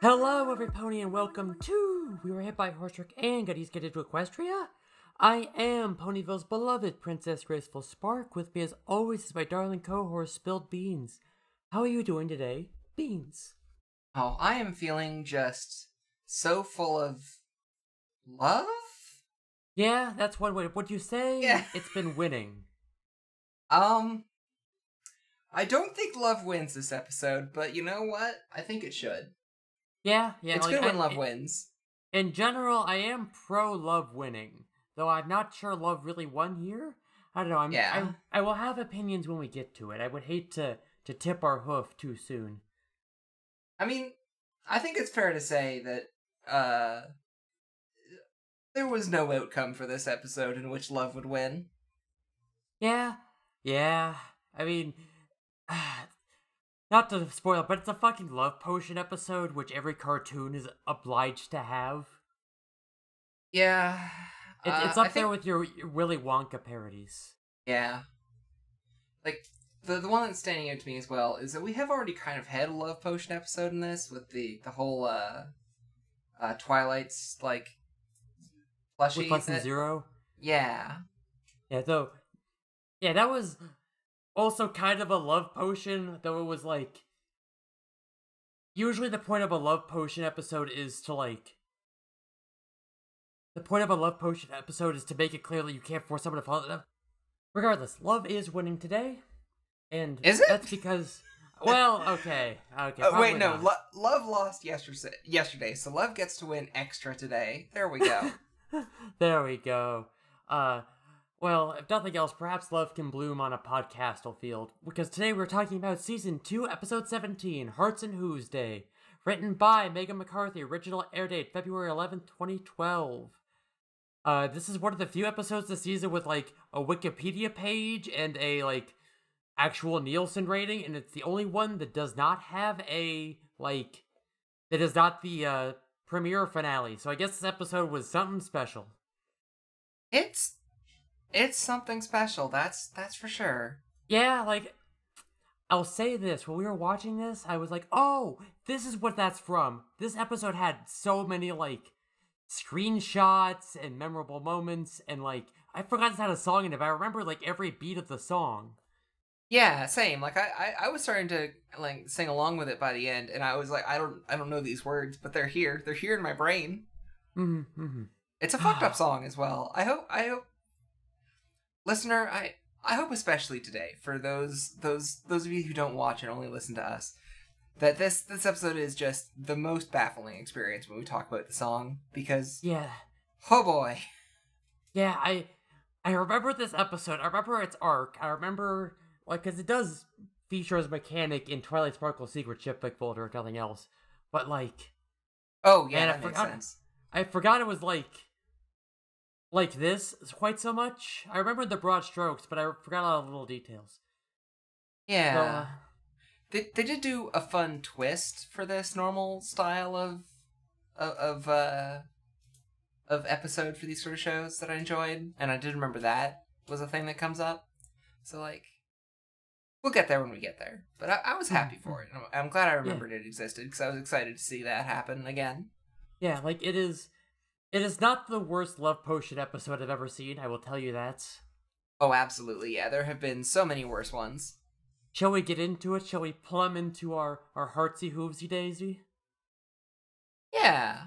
Hello, every pony, and welcome to We Were Hit by Horse Trick and Goodies Get Into Equestria. I am Ponyville's beloved Princess Graceful Spark. With me, as always, is my darling co-horse Spilled Beans. How are you doing today, Beans? Oh, I am feeling just so full of love. Yeah, that's one way. Would you say Yeah. it's been winning? Um, I don't think love wins this episode, but you know what? I think it should. Yeah, yeah. it's like, good when I- love in- wins. In general, I am pro love winning, though I'm not sure love really won here. I don't know. I'm, Yeah. I, I will have opinions when we get to it. I would hate to to tip our hoof too soon. I mean, I think it's fair to say that uh, there was no outcome for this episode in which love would win. Yeah, yeah. I mean, not to spoil, it, but it's a fucking love potion episode, which every cartoon is obliged to have. Yeah, It, uh, it's I up there think- with your, your Willy Wonka parodies. Yeah. Like the the one that's standing out to me as well is that we have already kind of had a love potion episode in this with the the whole uh uh Twilight's like With Lesson that- Zero. Yeah. Yeah, though. Yeah, that was also kind of a love potion, though it was like. Usually, the point of a love potion episode is to like. The point of a love potion episode is to make it clear that you can't force someone to fall in love. Regardless, love is winning today, and Is it? That's because. Well, okay, okay. Oh, wait, no. Lo- love lost yesterday. Yesterday, so love gets to win extra today. There we go. there we go. Uh, well, if nothing else, perhaps love can bloom on a podcastal field. Because today we're talking about season two, episode seventeen, Hearts and Hooves Day, written by Meghan McCarthy. Original air date February eleventh, twenty twelve. Uh, this is one of the few episodes this season with like a Wikipedia page and a like actual Nielsen rating, and it's the only one that does not have a like that is not the uh premiere finale. So I guess this episode was something special. it's it's something special. That's that's for sure. Yeah, like I'll say this, when we were watching this, I was like, "Oh, this is what that's from." This episode had so many like screenshots and memorable moments and like I forgot this had a song in it, but I remember like every beat of the song. Yeah, same. Like I, I, I was starting to like sing along with it by the end, and I was like, I don't, I don't know these words, but they're here. They're here in my brain. Mm-hmm, mm-hmm. It's a fucked up song as well. I hope, I hope, listener, I, I hope especially today for those, those, those of you who don't watch and only listen to us, that this, this episode is just the most baffling experience when we talk about the song because, Yeah. oh boy, Yeah, I I remember this episode. I remember its arc. I remember like because it does feature as a mechanic in Twilight Sparkle's secret shipbook folder, if nothing else. But like, oh yeah, I that makes forgot- sense. I forgot it was like like this quite so much. I remember the broad strokes, but I forgot all the little details. Yeah. So, uh, They they did do a fun twist for this normal style of of of, uh, of episode for these sort of shows that I enjoyed, and I did remember that was a thing that comes up. So like, we'll get there when we get there. But I, I was happy for it. I'm, I'm glad I remembered it existed because I was excited to see that happen again. yeah, like it is. It is not the worst love potion episode I've ever seen. I will tell you that. Oh, absolutely. Yeah, there have been so many worse ones. Shall we get into it? Shall we plumb into our our heartsy hoovesy daisy? Yeah,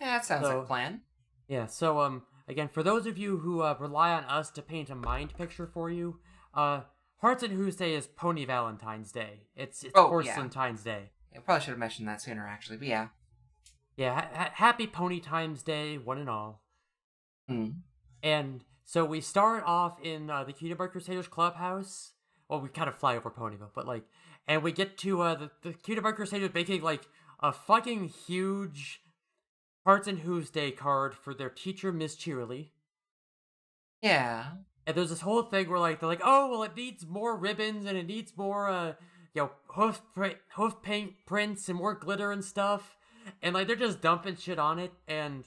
yeah, that sounds like So- a plan. Yeah, so um again, for those of you who uh, rely on us to paint a mind picture for you, uh Hearts and Hooves Day is Pony Valentine's Day. It's it's Oh, Horse yeah. Valentine's Day. I probably should have mentioned that sooner, actually. But yeah. Yeah, ha- ha- happy Pony Times Day, one and all. Hmm. And so we start off in uh, the Cutie Mark Crusaders clubhouse. Well, we kind of fly over Ponyville, but like, and we get to uh, the the Cutie Mark Crusaders making like a fucking huge Hearts and Hooves Day card for their teacher, Miss Cheerilee. Yeah. And there's this whole thing where like they're like, oh well, it needs more ribbons and it needs more uh, you know, hoof print, hoof paint prints and more glitter and stuff, and like they're just dumping shit on it. And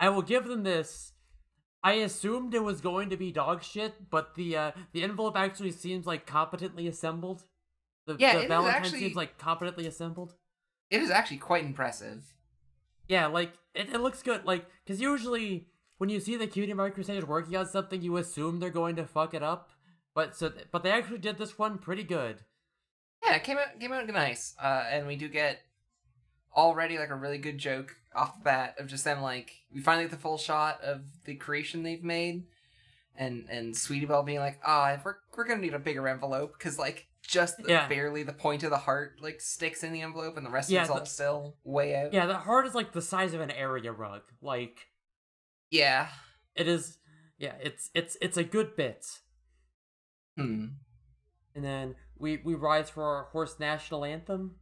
I will give them this. I assumed it was going to be dog shit, but the uh, the envelope actually seems like competently assembled. The, Yeah, it the Valentine actually- seems like competently assembled. It is actually quite impressive. Yeah, like it, it looks good. Like, cause usually when you see the Cutie Mark Crusaders working on something, you assume they're going to fuck it up. But so, but they actually did this one pretty good. Yeah, it came out came out nice. Uh, and we do get already like a really good joke off the bat of just them like we finally get the full shot of the creation they've made, and and Sweetie Belle being like, ah, we're we're gonna need a bigger envelope because like just the, Yeah. barely the point of the heart like sticks in the envelope and the rest Yeah, of it's all still way out. Yeah, the heart is like the size of an area rug. Like Yeah. it is. Yeah, it's it's it's a good bit. Hmm. And then we we rise for our horse national anthem,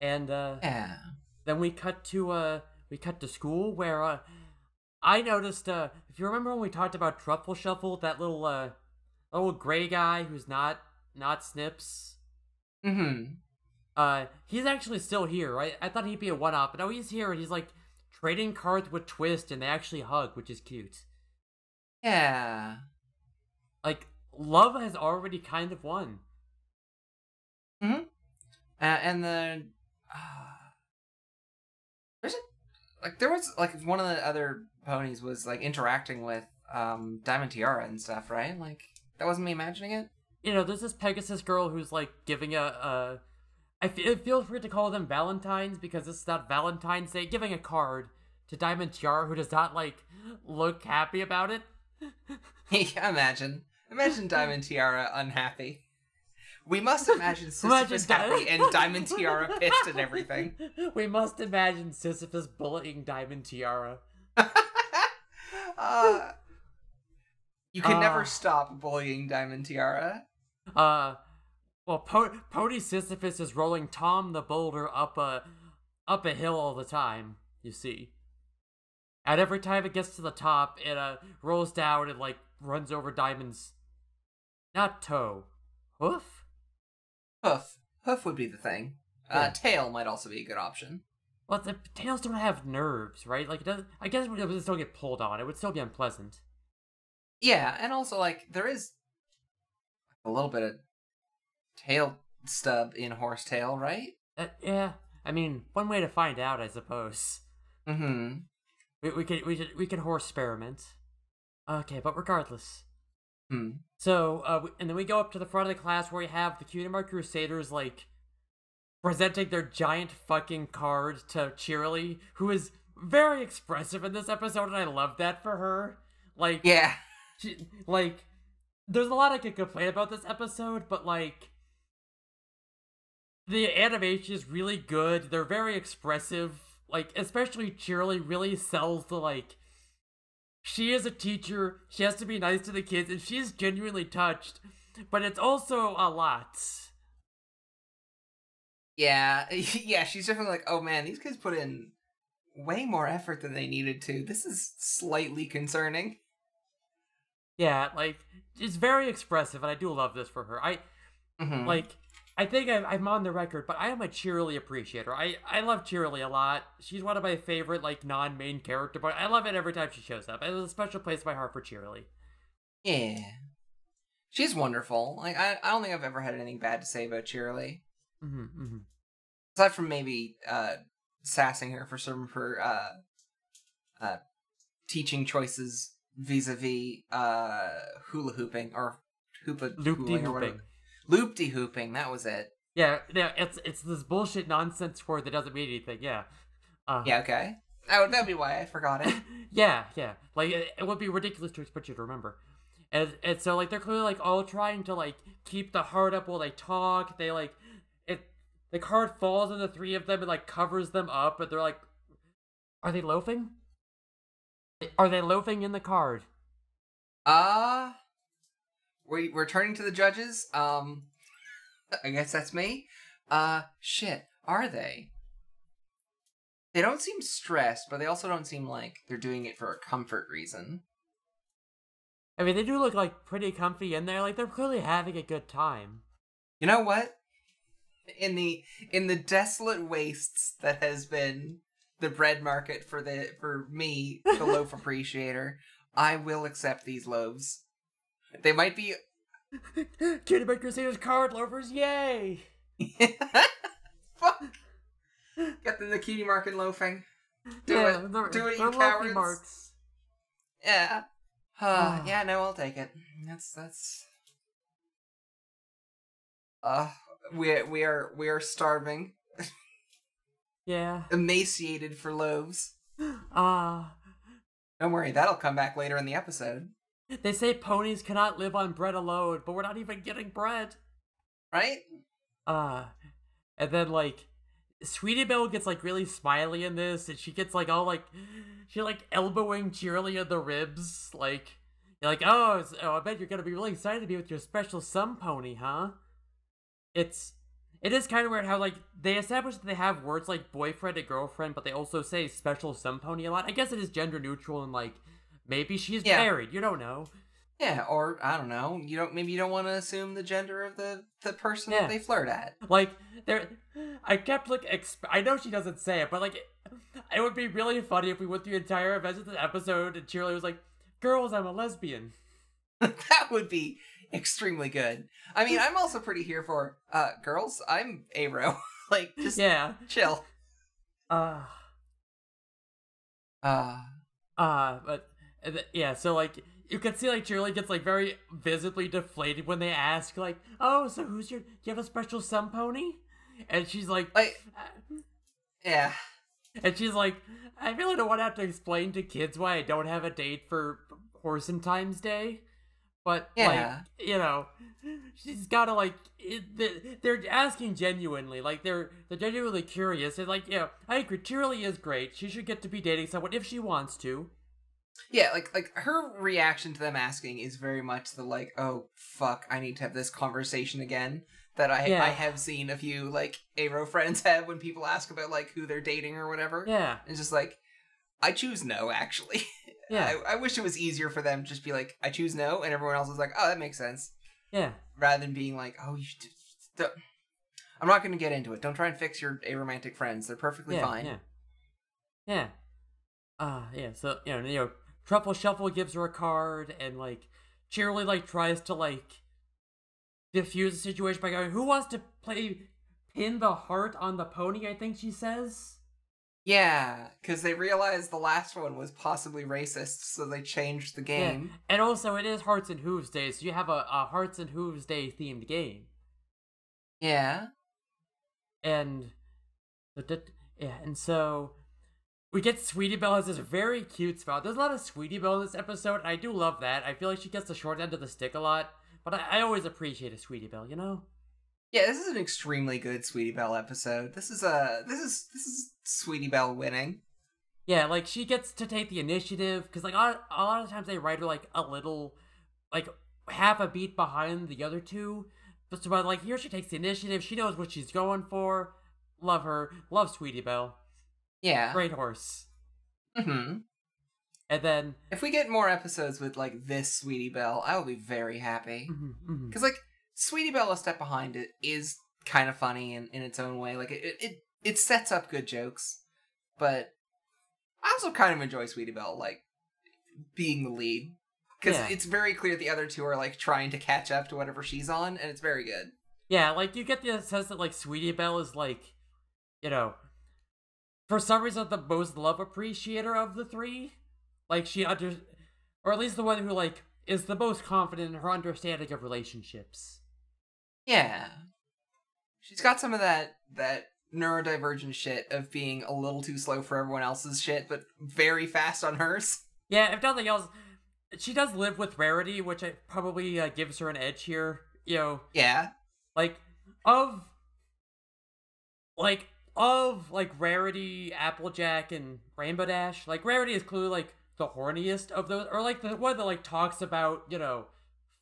and uh, Yeah. then we cut to uh we cut to school where uh I noticed uh if you remember when we talked about Truffle Shuffle, that little uh little gray guy who's not not Snips. Mm-hmm. Uh he's actually still here, right? I thought he'd be a one off, but no he's here and he's like trading cards with Twist and they actually hug, which is cute. Yeah. Like love has already kind of won. Uh, and then uh, there's a, like there was like one of the other ponies was like interacting with um Diamond Tiara and stuff, right? Like that wasn't me imagining it. You know, there's this Pegasus girl who's like giving a uh I feel, feels weird to call them Valentines because this is not Valentine's Day, giving a card to Diamond Tiara who does not like look happy about it. yeah, imagine, imagine Diamond Tiara unhappy. We must imagine Sisyphus Di- happy and Diamond Tiara pissed and everything. we must imagine Sisyphus bullying Diamond Tiara. uh, you can Ah. never stop bullying Diamond Tiara. Uh, well, po- Pony Sisyphus is rolling Tom the Boulder up a up a hill all the time. You see, and every time it gets to the top, it uh rolls down and like runs over Diamond's not toe, hoof. Hoof, hoof would be the thing. Uh, tail might also be a good option. Well, the tails don't have nerves, right? Like, it does, I guess it would still get pulled on. It would still be unpleasant. Yeah, and also like there is a little bit of tail stub in horsetail, right? Uh, yeah, I mean, one way to find out, I suppose. Mm-hmm. We, we could we could we could horse experiment. Okay, but regardless. Hmm. So, uh, we- and then we go up to the front of the class where we have the Cutie Crusaders like presenting their giant fucking card to Cheerilee, who is very expressive in this episode, and I love that for her. Like, Yeah. she, like, there's a lot I could complain about this episode, but like, the animation is really good. They're very expressive. Like, especially Cheerilee really sells the like. She is a teacher. She has to be nice to the kids, and she's genuinely touched. But it's also a lot. Yeah. yeah, she's definitely like, oh man, these kids put in way more effort than they needed to. This is slightly concerning. Yeah, like it's very expressive, and I do love this for her. I Mhm. like. I think I'm, I'm on the record, but I am a Cheerilee appreciator. I, I love Cheerilee a lot. She's one of my favorite like non-main character, but I love it every time she shows up. It has a special place in my heart for Cheerilee. Yeah. She's wonderful. Like I, I don't think I've ever had anything bad to say about Cheerilee. hmm hmm Aside from maybe uh sassing her for some of her uh uh teaching choices vis-a-vis uh hula hooping or hoopa hooling or whatever. Loop de hooping, that was it. Yeah, yeah. It's it's this bullshit nonsense word that doesn't mean anything. Yeah. Uh, Yeah, okay. That would that'd be why I forgot it. yeah, yeah. Like it, it would be ridiculous to expect you to remember. And and so like they're clearly like all trying to like keep the heart up while they talk. They like it the card falls on the three of them and like covers them up but they're like Are they loafing? Are they loafing in the card? Uh we we're turning to the judges. Um I guess that's me. Uh shit, are they? They don't seem stressed, but they also don't seem like they're doing it for a comfort reason. I mean they do look like pretty comfy in there, like they're clearly having a good time. You know what? In the in the desolate wastes that has been the bread market for the for me, the loaf appreciator, I will accept these loaves. They might be Cutie Mark Crusaders card loafers, yay! Fuck. Get them the cutie market loafing. Do yeah, it. Do it, you cowards. marks. Yeah. Uh, Ah. yeah, no, I'll take it. That's that's. Uh, we we are we are starving, Yeah. emaciated for loaves. Ah. Don't worry, that'll come back later in the episode, they say ponies cannot live on bread alone, but we're not even getting bread. right? Uh, and then like, Sweetie Belle gets like really smiley in this, and she gets like all like, she like elbowing Cheerilee in the ribs, like, you're like, oh, oh, I bet you're gonna be really excited to be with your special sun pony, huh? It's, it is kind of weird how like they establish that they have words like boyfriend and girlfriend, but they also say special sun pony a lot. I guess it is gender neutral and like, maybe she's Yeah. married. You don't know. Yeah, or I don't know. You don't maybe you don't want to assume the gender of the the person Yeah. that they flirt at. Like there, I kept like exp- I know she doesn't say it, but like it would be really funny if we went through the entire events of the episode and Cheerleader was like, "Girls, I'm a lesbian." that would be extremely good. I mean, I'm also pretty here for uh girls. I'm Aro. like just Yeah. chill. Uh. Uh Uh. But th- yeah. So like you can see like Cheerleader gets like very visibly deflated when they ask like, "Oh, so who's your? Do you have a special sun pony?" And she's like, like "Uh," yeah. and she's like, "I really don't want to have to explain to kids why I don't have a date for Horse and Times Day." But Yeah. like you know, she's gotta like it, they- they're asking genuinely, like they're they're genuinely curious. And like, yeah, I agree. Cheerilee is great. She should get to be dating someone if she wants to. Yeah, like like her reaction to them asking is very much the like, oh fuck, I need to have this conversation again that I Yeah. I have seen a few like Aro friends have when people ask about like who they're dating or whatever. Yeah, It's just like I choose no actually. yeah, I, I wish it was easier for them to just be like, I choose no, and everyone else is like, oh, that makes sense. yeah, Rather than being like, oh, you should. I'm not going to get into it. Don't try and fix your aromantic friends. They're perfectly yeah, fine. yeah, yeah. Uh yeah. So you know, you know, Truffle Shuffle gives her a card, and like Cheerilee like tries to like diffuse the situation by going, "Who wants to play pin the heart on the pony?" I think she says. Yeah, because they realized the last one was possibly racist, so they changed the game. Yeah. And also, it is Hearts and Hooves Day, so you have a, a Hearts and Hooves Day themed game. Yeah. And yeah, and so we get Sweetie Belle has this very cute spot. There's a lot of Sweetie Belle in this episode, and I do love that. I feel like she gets the short end of the stick a lot, but I, I always appreciate a Sweetie Belle, you know? Yeah, this is an extremely good Sweetie Belle episode. This is a this is this is Sweetie Belle winning. Yeah, like she gets to take the initiative because like a lot, a lot of times they write her like a little, like half a beat behind the other two. But so, but like here she takes the initiative. She knows what she's going for. Love her. Love Sweetie Belle. Yeah. Great horse. hmm And then If we get more episodes with like this Sweetie Belle, I will be very happy. mhm, mhm. Because like Sweetie Belle, a step behind it, is kind of funny in, in its own way. Like it, it it sets up good jokes, but I also kind of enjoy Sweetie Belle like being the lead because Yeah. it's very clear the other two are like trying to catch up to whatever she's on, and it's very good. yeah, like you get the sense that like Sweetie Belle is like, you know, for some reason the most love appreciator of the three. Like she under, or at least the one who like is the most confident in her understanding of relationships. Yeah, she's got some of that that neurodivergent shit of being a little too slow for everyone else's shit, but very fast on hers. Yeah, if nothing else, she does live with rarity, which I probably uh, gives her an edge here. You know, Yeah, like of like of like rarity applejack and rainbow dash like rarity is clearly like the horniest of those or like the one that like talks about you know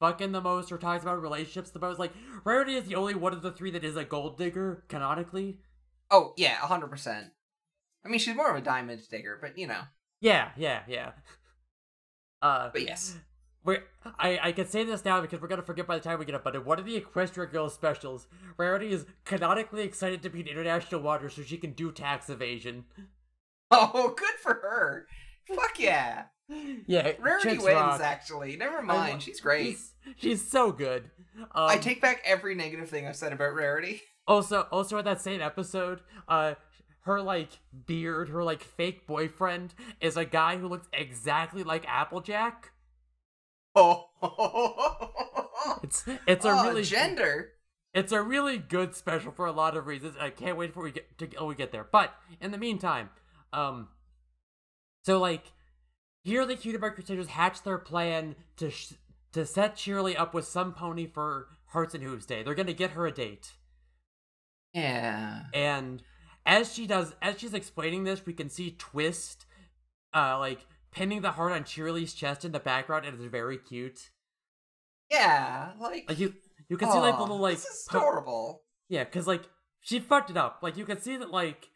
fucking the most or talks about relationships the most like rarity is the only one of the three that is a gold digger canonically Oh yeah, hundred percent. I mean, she's more of a diamond digger, but you know. yeah yeah yeah uh But yes, We're, I, I can say this now because we're gonna forget by the time we get up, but in one of the Equestria Girls specials, Rarity is canonically excited to be in international waters so she can do tax evasion. Oh, good for her. Fuck yeah. Yeah, Rarity wins, rock. actually. Never mind. lo- She's great. She's, she's so good. Um, I take back every negative thing I've said about Rarity. Also, also in that same episode, uh, her like beard, her like fake boyfriend is a guy who looks exactly like Applejack. Oh. It's it's a oh, really gender. it's a really good special for a lot of reasons. I can't wait for we get to till we get there. But in the meantime, um, so like here the Cutie Mark Crusaders hatch their plan to sh- to set Cheerilee up with some pony for Hearts and Hooves Day. They're gonna get her a date. Yeah. And as she does, as she's explaining this, we can see Twist, uh, like pinning the heart on Cheerilee's chest in the background, and it's very cute. Yeah. Like. Like you, you can see like aw, little like, This is po- adorable. yeah, because like she fucked it up. Like you can see that like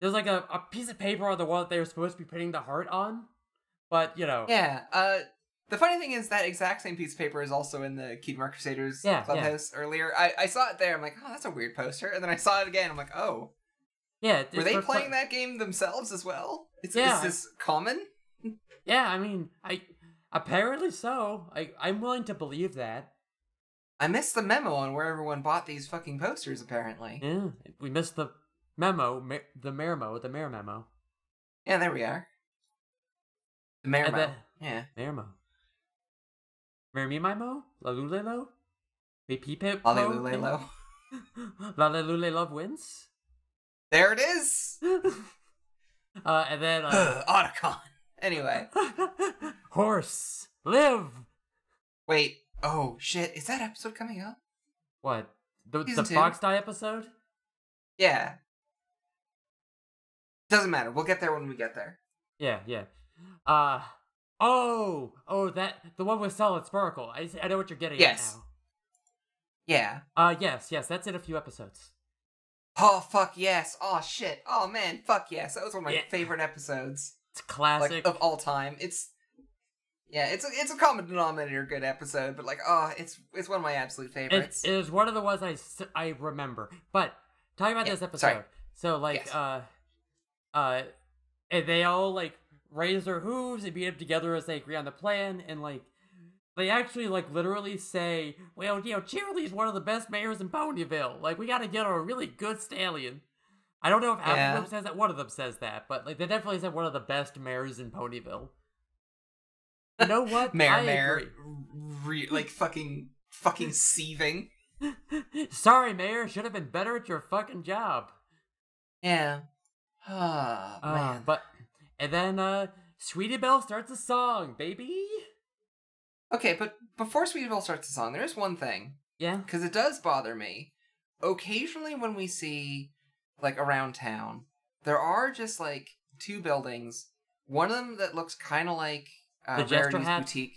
there's like a, a piece of paper on the wall that they were supposed to be pinning the heart on, but you know, Yeah. Uh. The funny thing is that exact same piece of paper is also in the Mark Crusaders Yeah, yeah. clubhouse earlier. I, I saw it there. I'm like, oh, that's a weird poster. And then I saw it again. I'm like, oh, yeah, were they playing that game themselves as well? Is, Yeah. is this common? Yeah, I mean, I apparently so. I I'm willing to believe that. I missed the memo on where everyone bought these fucking posters. Apparently. Yeah, we missed the memo, ma- the mayor memo, the mayor memo. Yeah, there we are. The Mermo. And then- Yeah. Mermo. Mermimimo? Lalulelo? Hallelujah. Lalulele love wins? There it is. uh, and then, uh, Otacon. Anyway, horse, live! wait. Oh shit! Is that episode coming up? What? The, the two. Fox Die episode? Yeah. Doesn't matter. We'll get there when we get there. Yeah, yeah. Uh, oh, oh, that, the one with Solid Sparkle. I, I know what you're getting Yes. at Yeah. now. Uh, yes, yes, that's in a few episodes. Oh fuck yes. Oh shit. Oh man. Fuck yes. That was one of my Yeah. favorite episodes, It's classic. like of all time. It's. Yeah, it's a it's a common denominator good episode, but like oh, it's it's one of my absolute favorites. It, it is one of the ones I I remember. But talking about Yeah, this episode, sorry. so like Yes. uh uh and they all like raise their hooves and beat up together as they agree on the plan and like they actually like literally say, well, you know, Cheerilee's one of the best mayors in Ponyville. Like we gotta get her a really good stallion. I don't know if Yeah. says that. One of them says that, but like they definitely said one of the best mayors in Ponyville. You know what? Mayor, I agree. re- like fucking fucking seething. Sorry, Mayor. Should have been better at your fucking job. Yeah. Ah Uh, man. but and then uh Sweetie Belle starts a song, baby. Okay, but before Sweetie Belle starts the song, there is one thing Yeah. because it does bother me. Occasionally, when we see like around town, there are just like two buildings. One of them that looks kind of like uh, The Jester Rarity's Hat? boutique.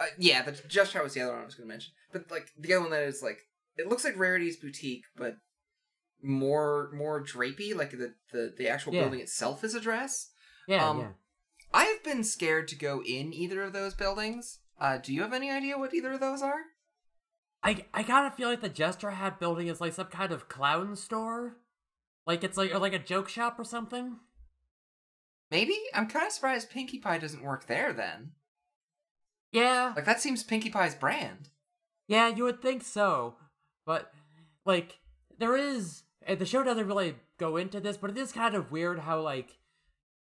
Uh, yeah, the Jester Hat was the other one I was going to mention. But like the other one that is like it looks like Rarity's boutique, but more more drapey. Like the the, the actual Yeah. building itself is a dress. Yeah, Um, yeah. I have been scared to go in either of those buildings. Uh, do you have any idea what either of those are? I I kind of feel like the Jester Hat building is like some kind of clown store. Like it's like or like a joke shop or something. Maybe I'm kind of surprised Pinkie Pie doesn't work there. Then, Yeah. like that seems Pinkie Pie's brand. Yeah, you would think so. But like there is and the show doesn't really go into this, but it is kind of weird how like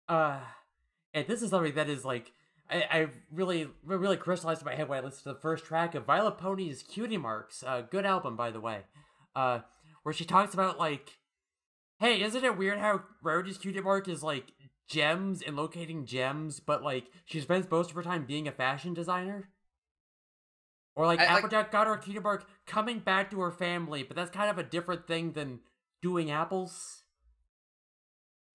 uh and this is something that is like I, I really really crystallized in my head when I listened to the first track of Violet Pony's Cutie Marks. Uh good album by the way. Uh where she talks about like Hey, isn't it weird how Rarity's Cutie Mark is like gems and locating gems, but like she spends most of her time being a fashion designer? Or like I- like- Applejack got her cutie mark coming back to her family, but that's kind of a different thing than doing apples.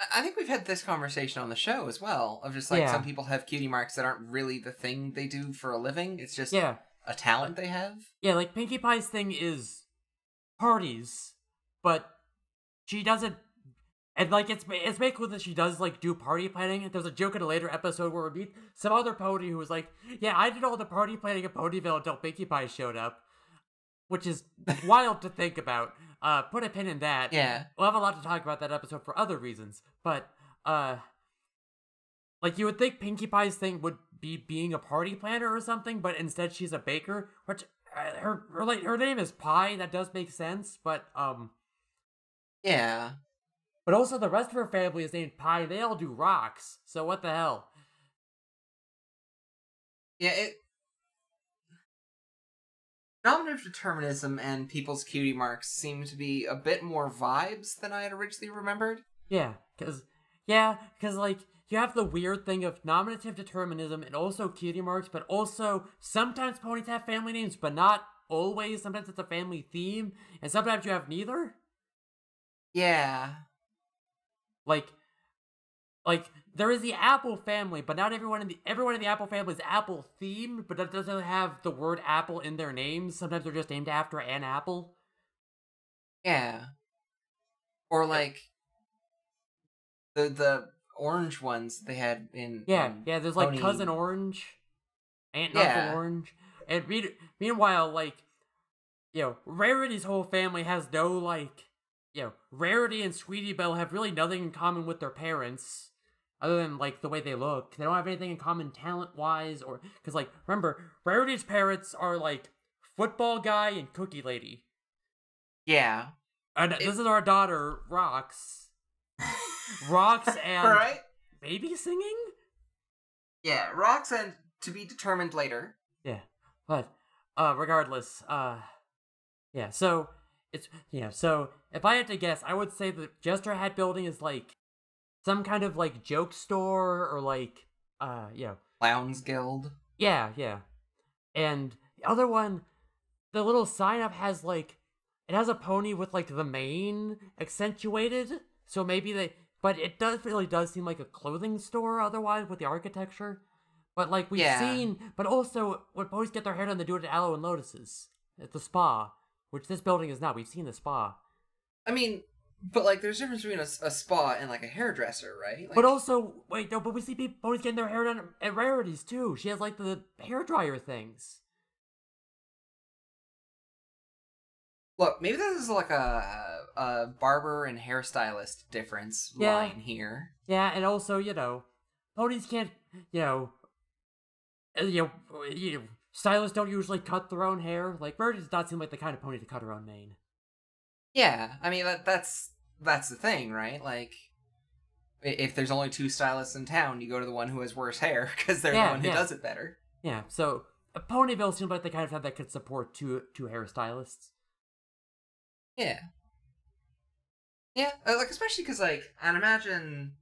I- I think we've had this conversation on the show as well. Of just like Yeah. some people have cutie marks that aren't really the thing they do for a living. It's just Yeah, a talent they have. yeah, like Pinkie Pie's thing is parties, but she doesn't. And like it's it's made cool that she does like do party planning. There's a joke in a later episode where we meet some other pony who was like, "Yeah, I did all the party planning at Ponyville until Pinkie Pie showed up," which is wild to think about. Uh, put a pin in that. Yeah. We'll have a lot to talk about that episode for other reasons, but uh, like you would think Pinkie Pie's thing would be being a party planner or something, but instead she's a baker. Which uh, her her like her name is Pie. That does make sense, but um, Yeah. but also the rest of her family is named Pie. They all do rocks. So what the hell? Yeah, it Nominative determinism and people's cutie marks seem to be a bit more vibes than I had originally remembered. Yeah, because yeah, because like you have the weird thing of nominative determinism and also cutie marks, but also sometimes ponies have family names, but not always. Sometimes it's a family theme, and sometimes you have neither. Yeah. Like, like there is the Apple family, but not everyone in the everyone in the Apple family is Apple themed, but that doesn't have the word Apple in their names. Sometimes they're just named after an apple. Yeah. Or like the the orange ones they had in Yeah, in yeah. There's like Pony- cousin Orange, Aunt and Yeah. Uncle Orange, and meanwhile, like, you know, Rarity's whole family has no like, you know, Rarity and Sweetie Belle have really nothing in common with their parents, other than like the way they look. They don't have anything in common talent wise, or because like remember, Rarity's parents are like football guy and cookie lady, Yeah. and this is our daughter Rox. Rox and right? baby singing. Yeah, rocks and to be determined later. Yeah, but uh, regardless, uh, yeah. So it's yeah. So if I had to guess, I would say the Jester Hat building is like some kind of like joke store or like uh, yeah, Clowns Guild. yeah, yeah. And the other one, the little sign up has like it has a pony with like the mane accentuated. So maybe they, but it does really does seem like a clothing store otherwise with the architecture. But like we've Yeah. seen, but also when ponies get their hair done, they do it at Aloe and Lotus's at the spa, which this building is not. We've seen the spa, I mean, but like there's a difference between a spa and like a hairdresser, right? Like, but also wait no, but we see people ponies getting their hair done at Rarities too. She has like the hair dryer things. look, maybe this is like a a barber and hairstylist difference Yeah. line here. Yeah, and also, you know, ponies can't, you know, uh, you know, you know, stylists don't usually cut their own hair. Like, Bird does not seem like the kind of pony to cut her own mane. Yeah, I mean that that's that's the thing, right? Like. If there's only two stylists in town, you go to the one who has worse hair because they're Yeah, the one who yeah. does it better. Yeah, so a Ponyville seems like the kind of town that could support two two hairstylists. Yeah. Yeah, uh, like especially because like, and imagine,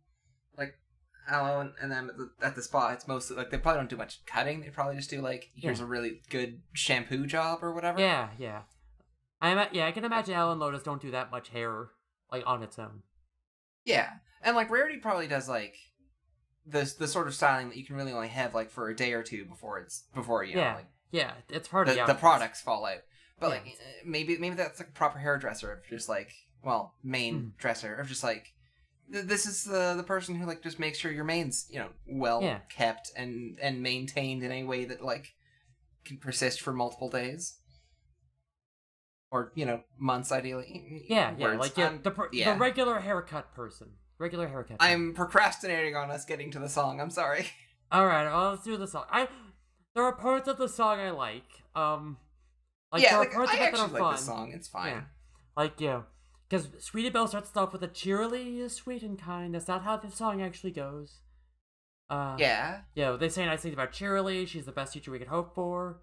Aloe and, and them at the, at the spa. It's mostly like they probably don't do much cutting. They probably just do like, here's Yeah. a really good shampoo job or whatever. Yeah, yeah. I ima- yeah, I can imagine Aloe and Lotus don't do that much hair like on its own. Yeah, and like Rarity probably does like this the sort of styling that you can really only have like for a day or two before it's before you know Yeah, like yeah, it's part of the, the, the outfits. products fall out. But Yeah. like uh, maybe maybe that's like a proper hairdresser of just like well mane Mm. dresser of just like this is the the person who like just makes sure your mane's you know well Yeah. kept and and maintained in a way that like can persist for multiple days or you know months ideally. Yeah, yeah, Words. like yeah, the per- yeah. the regular haircut person, regular haircut. person. I'm procrastinating on us getting to the song. I'm sorry. All right, well, let's do the song. I there are parts of the song I like. Um, like yeah, there are parts I of it that actually are like fun. this song. It's fine. Yeah. Like yeah, because Sweetie Belle starts off with a cheerily sweet and kind. That's not how the song actually goes. Uh, Yeah. you know, they say nice things about Cheerilee. She's the best teacher we could hope for.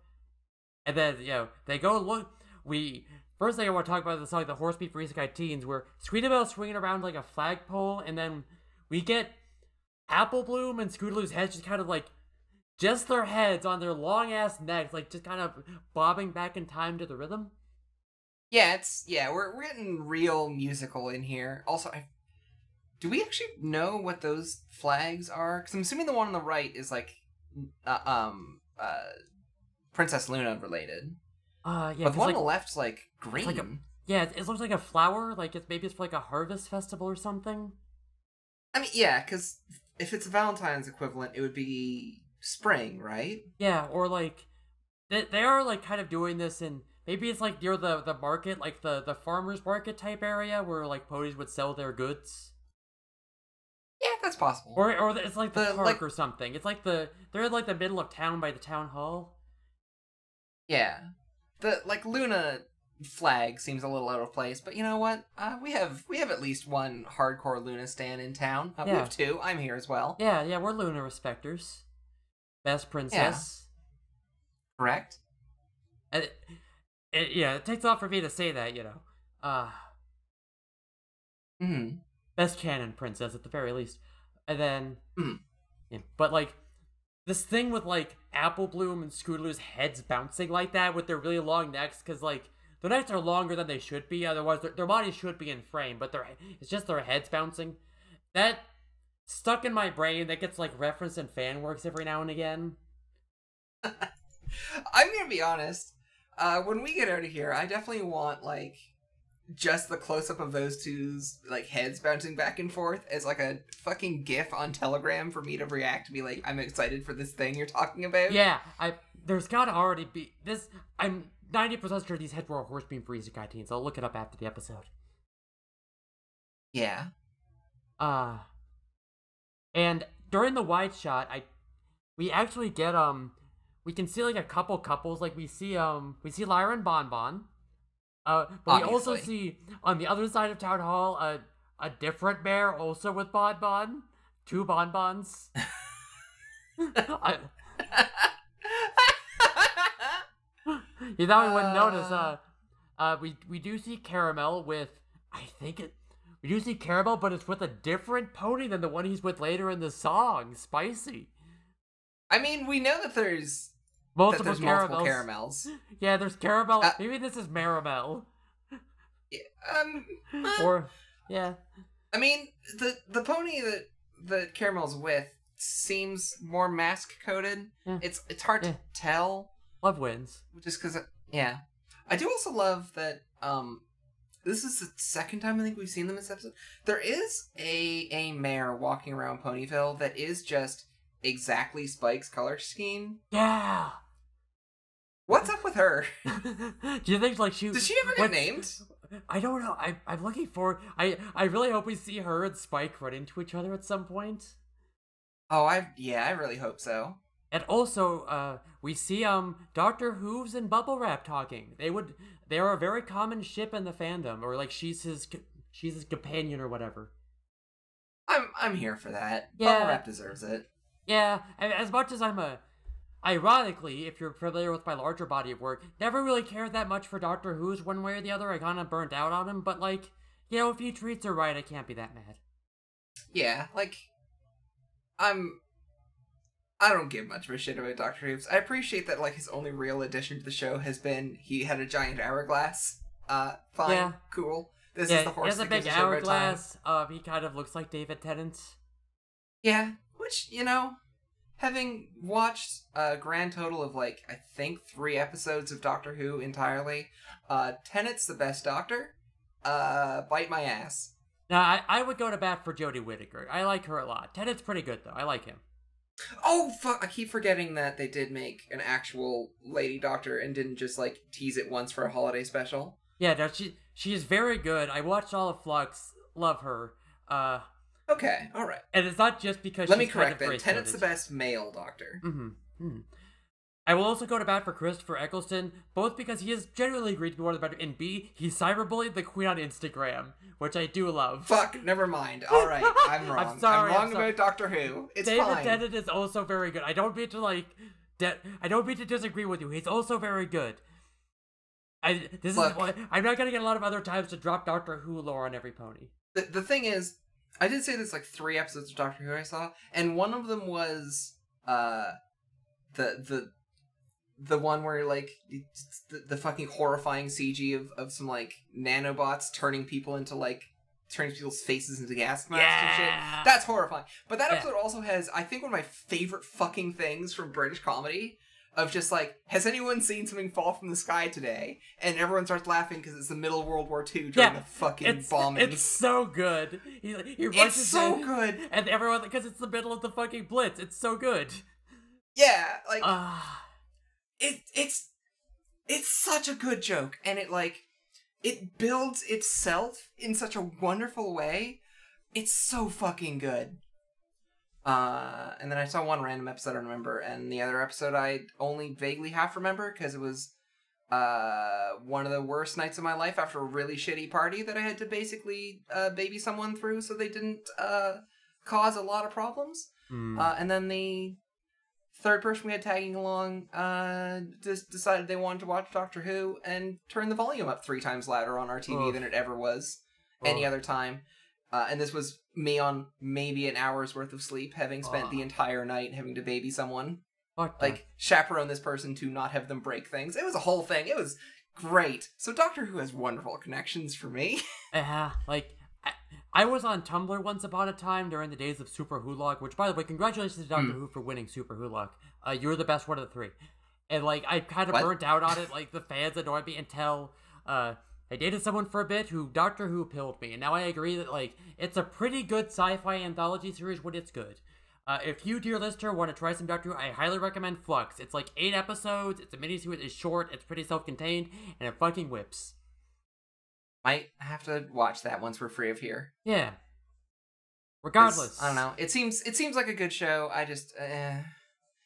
And then, you know, they go look. We first thing I want to talk about is the song "The Horse Beat for Isekai Teens," where Sweetie Belle's swinging around like a flagpole, and then we get Apple Bloom and Scootaloo's heads just kind of like just their heads on their long ass necks, like just kind of bobbing back in time to the rhythm. Yeah, it's yeah, we're we're getting real musical in here. Also, I do we actually know what those flags are? Because I'm assuming the one on the right is like, uh, um, uh, Princess Luna related, Uh, yeah, but the one like, on the left's like green. like a- yeah, it, it looks like a flower. Like it's maybe it's for like a harvest festival or something. I mean, yeah, because if it's a Valentine's equivalent, it would be spring, right? Yeah, or like they they are like kind of doing this in maybe it's like near the the market, like the the farmers market type area where like ponies would sell their goods. Yeah, That's possible. Or or it's like the, The, park like- or something. It's like the they're in like the middle of town by the town hall. yeah, the like Luna flag seems a little out of place, but you know what? Uh, we have we have at least one hardcore Luna stan in town. Uh, We have two. I'm here as well. Yeah, yeah, we're Luna respecters. Best princess. Correct. And it, it- yeah, it takes a lot for me to say that, you know. Uh Hmm. best canon princess at the very least. And then Mhm. yeah, but like this thing with like Apple Bloom and Scootaloo's heads bouncing like that with their really long necks cuz like their necks are longer than they should be otherwise their, their bodies should be in frame but their it's just their heads bouncing. That stuck in my brain that gets like referenced in fan works every now and again. I'm gonna be honest. Uh, when we get out of here, I definitely want like just the close up of those two's like heads bouncing back and forth as like a fucking gif on Telegram for me to react to be like, I'm excited for this thing you're talking about. Yeah, I there's gotta already be this. I'm ninety percent sure these heads were a horse beam for Isekai teens. I'll look it up after the episode. Yeah. Uh and during the wide shot, I we actually get um we can see like a couple couples. Like we see um we see Lyra and Bon Bon. Uh, but we also see on the other side of town hall a a different bear also with Bon Bon, two Bon Bons. I, You thought we wouldn't notice. Uh, uh, we we do see Caramel with, I think it. We do see Caramel, but it's with a different pony than the one he's with later in the song. Spicy. I mean, we know that there's Multiple there's caramels. multiple caramels. Yeah, there's Caramel. Uh, Maybe this is Maramel. Um, uh, Or yeah, I mean, the the pony that the caramel's with seems more mask coated. Yeah. It's it's hard Yeah. to tell. love wins. just because yeah i do also love that um this is the second time i think we've seen them in this episode there is a a mare walking around ponyville that is just exactly spike's color scheme Yeah. What's up with her do you think like she? did she ever get what- named I don't know. I I'm looking for. I I really hope we see her and Spike run into each other at some point. oh i yeah i really hope so And also, uh, we see um Doctor Hooves and Bubble Wrap talking. They would they are a very common ship in the fandom, or like she's his she's his companion or whatever. i'm i'm here for that Yeah. bubble wrap deserves it Yeah, as much as I'm a, ironically, if you're familiar with my larger body of work, never really cared that much for Doctor Who's one way or the other. I kind of burnt out on him, but like, you know, if he treats her right, I can't be that mad. yeah like i'm I don't give much of a shit about Doctor Hooves. I appreciate that like his only real addition to the show has been he had a giant hourglass. Uh fine, Yeah. cool. This yeah, is the horse. he has a big gives a shit about time. hourglass. Uh, he kind of looks like David Tennant. Yeah, which you know, having watched a grand total of like I think three episodes of Doctor Who entirely, uh, Tennant's the best Doctor. Uh, bite my ass. Now, I, I would go to bat for Jodie Whittaker. I like her a lot. Tennant's pretty good though. I like him. Oh fuck! I keep forgetting that they did make an actual Lady Doctor and didn't just like tease it once for a holiday special. Yeah, no, she she is very good. I watched all of Flux. Love her. Uh, Okay, all right. and it's not just because Let me correct that. Tennant's the best male Doctor. Mm-hmm. hmm I will also go to bat for Christopher Eccleston, both because he is generally agreed to be one of the better, and B, he cyberbullied the Queen on Instagram, which I do love. Fuck, never mind. All right, I'm wrong. I'm sorry, I'm wrong sorry. about Doctor Who. It's David fine. Tennant is also very good. I don't mean to like, de- I don't mean to disagree with you. He's also very good. I this Look. is why I'm not gonna get a lot of other times to drop Doctor Who lore on every pony. the, the thing is, I did say there's like three episodes of Doctor Who I saw, and one of them was uh the the the one where like the, the fucking horrifying CG of, of some like nanobots turning people into like turning people's faces into gas masks and shit. Yeah. That's horrifying. But that Yeah. episode also has, I think, one of my favorite fucking things from British comedy of just like, has anyone seen something fall from the sky today? And everyone starts laughing because it's the middle of World War II during Yeah, the fucking It's bombings. it's so good. He he It's so good. and everyone because it's the middle of the fucking blitz. It's so good. Yeah, like Ah. it it's it's such a good joke and it like it builds itself in such a wonderful way. It's so fucking good. Uh, and then I saw one random episode I remember, and the other episode I only vaguely half remember because it was uh one of the worst nights of my life after a really shitty party that I had to basically uh, baby someone through so they didn't uh cause a lot of problems. Uh, and then the third person we had tagging along uh just decided they wanted to watch Doctor Who and turn the volume up three times louder on our TV Ugh. than it ever was any other time. Uh, and this was me on maybe an hour's worth of sleep, having spent the entire night having to baby someone. What the- Like, chaperone this person to not have them break things. It was a whole thing. It was great. So, Doctor Who has wonderful connections for me. Yeah, like I, I was on Tumblr once upon a time during the days of Superwholock, which by the way, congratulations to Doctor Hmm. Who for winning Superwholock. Uh, you were the best one of the three. And like I kind of burnt out on it, like the fans annoyed me until uh I dated someone for a bit who Doctor Who pilled me, and now I agree that like it's a pretty good sci-fi anthology series when it's good. Uh, if you, dear listener, want to try some Doctor Who, I highly recommend Flux. It's like eight episodes. It's a miniseries. It's short. It's pretty self-contained, and it fucking whips. Might have to watch that once we're free of here. Yeah. Regardless, I don't know. It seems it seems like a good show. I just uh,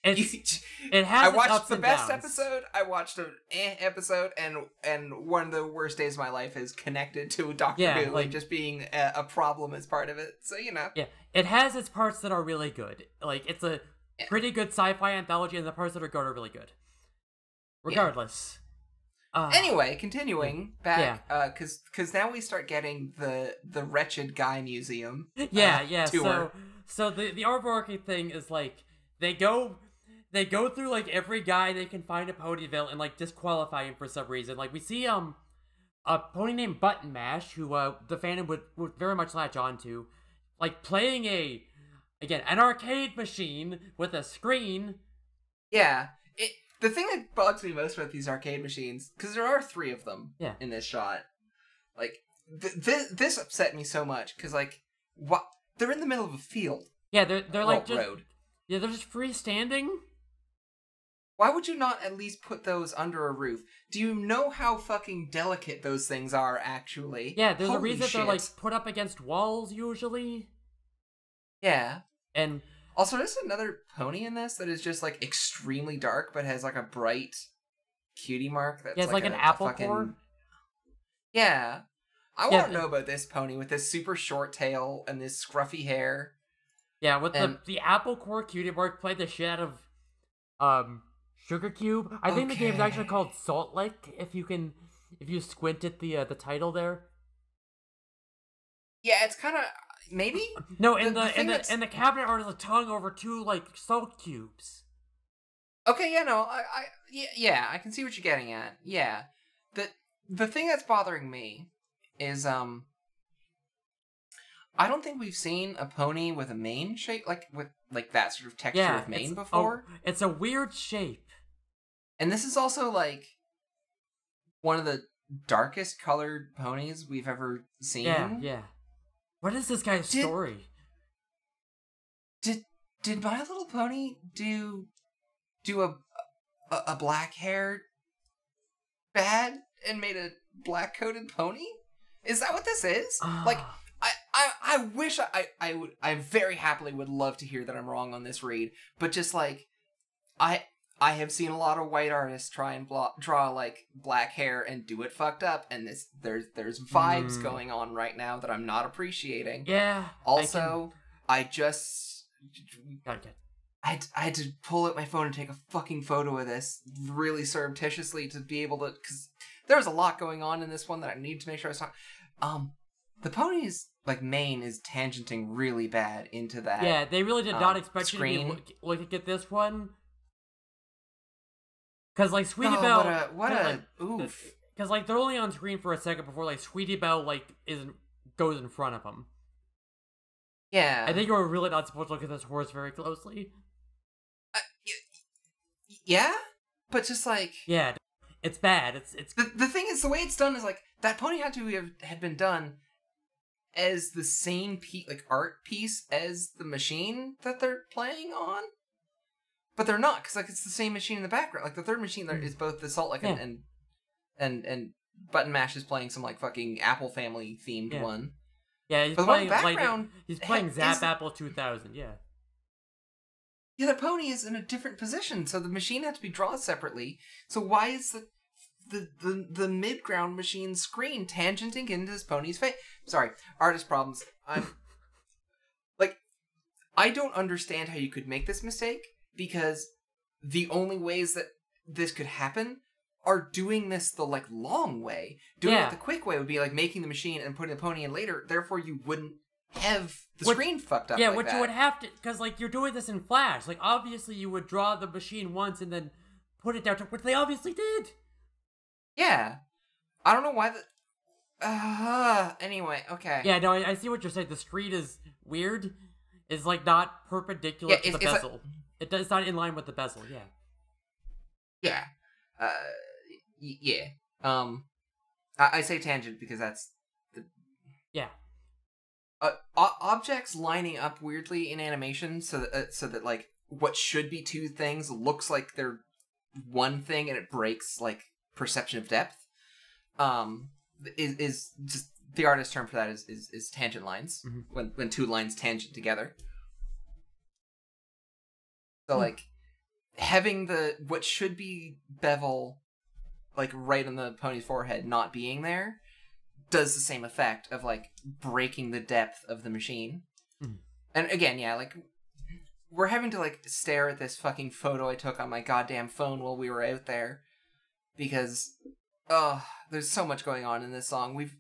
It's you- it has I watched the and best downs. episode. I watched an eh episode, and and one of the worst days of my life is connected to Doctor Yeah, Who like- just being a, a problem as part of it. So you know, Yeah, it has its parts that are really good. Like it's a Yeah. pretty good sci-fi anthology, and the parts that are good are really good. Regardless. Uh, anyway, continuing back, uh, cause cause now we start getting the the wretched guy museum. yeah, uh, yeah. So, tour. so the the overarching thing is like they go, they go through like every guy they can find at Ponyville and like disqualify him for some reason. Like we see um a pony named Button Mash, who uh the fandom would would very much latch on to, like playing a again an arcade machine with a screen. Yeah, it. The thing that bugs me most about these arcade machines, because there are three of them Yeah. in this shot, like th- this this upset me so much because like what they're in the middle of a field, Yeah, they're they're like just road. yeah they're just freestanding. Why would you not at least put those under a roof? Do you know how fucking delicate those things are actually? Yeah, there's a Holy reason they're like put up against walls usually, Yeah. and Also, there's another pony in this that is just like extremely dark, but has like a bright cutie mark. That's Yeah, it's like an a- a apple fucking- core. Yeah, I Yeah, want to know about this pony with this super short tail and this scruffy hair. yeah, with And- the the apple core cutie mark played the shit out of um Sugar Cube. I think the game's actually called Salt Lake. If you can, if you squint at the uh, the title there. Yeah, it's kind of maybe. No, in The- the, the thing in the that's- in the cabinet art is a tongue over two like salt cubes. Okay, yeah, no, I, I, yeah, yeah, I can see what you're getting at. Yeah, the the thing that's bothering me is um, I don't think we've seen a pony with a mane shape like with like that sort of texture Yeah, of mane it's, before. oh, it's a weird shape. And this is also like one of the darkest colored ponies we've ever seen. Yeah, yeah. What is this guy's Did- story? Did did My Little Pony do do a a, a black hair bad and made a black coated pony? Is that what this is? like Ah. I, I, I wish I, I, I would I very happily would love to hear that I'm wrong on this read, but just like I I have seen a lot of white artists try and blo- draw like black hair and do it fucked up, and this there's there's vibes Mm. going on right now that I'm not appreciating. yeah. Also, I, just I can, okay. I had, I had to pull out my phone and take a fucking photo of this really surreptitiously to be able to because there's a lot going on in this one that I need to make sure I saw. Um, the pony's like mane is tangenting really bad into that. Yeah, they really did not um, expect screen. you to look, looking at this one. Cause like Sweetie oh, Belle, what a what kinda, a like, oof. Cause like they're only on screen for a second before like Sweetie Belle like isn't goes in front of them. Yeah, I think you were really not supposed to look at this horse very closely. Uh, yeah, but just like Yeah, it's bad. It's it's the the thing is the way it's done is like that pony had to have had been done as the same pe- like art piece as the machine that they're playing on but they're not because like it's the same machine in the background like the third machine there hmm. is both the salt like and, Yeah. and and and button mash is playing some like fucking apple family themed Yeah. one yeah. He's but the one in playing the like background he's playing Zap is- Apple 2000. Yeah. Yeah, the pony is in a different position, so the machine had to be drawn separately. So why is the the the, the mid ground machine screen tangenting into this pony's face? Sorry, artist problems. I'm like, I don't understand how you could make this mistake because the only ways that this could happen are doing this the like long way. Doing Yeah. it the quick way would be like making the machine and putting the pony in later. Therefore, you wouldn't have the What- screen fucked up. yeah, like what that. you would have to, because like you're doing this in Flash. Like obviously you would draw the machine once and then put it down, to, which they obviously did. Yeah. I don't know why the. Uh, anyway, okay. Yeah, no, I, I see what you're saying. The street is weird. Is like not perpendicular Yeah, to the it's like- bezel. It it's not in line with the bezel. Yeah. Yeah. Uh, y- yeah. Um, I-, I say tangent because that's the. Yeah. uh, o- objects lining up weirdly in animation, so that uh, so that like what should be two things looks like they're one thing, and it breaks like perception of depth. Um, is is just the artist term for that is is, is tangent lines Mhm. when when two lines tangent together. So Hmm. like having the what should be bevel like right on the pony's forehead not being there does the same effect of like breaking the depth of the machine. Mhm. And again, yeah, like we're having to like stare at this fucking photo I took on my goddamn phone while we were out there because oh, there's so much going on in this song. We've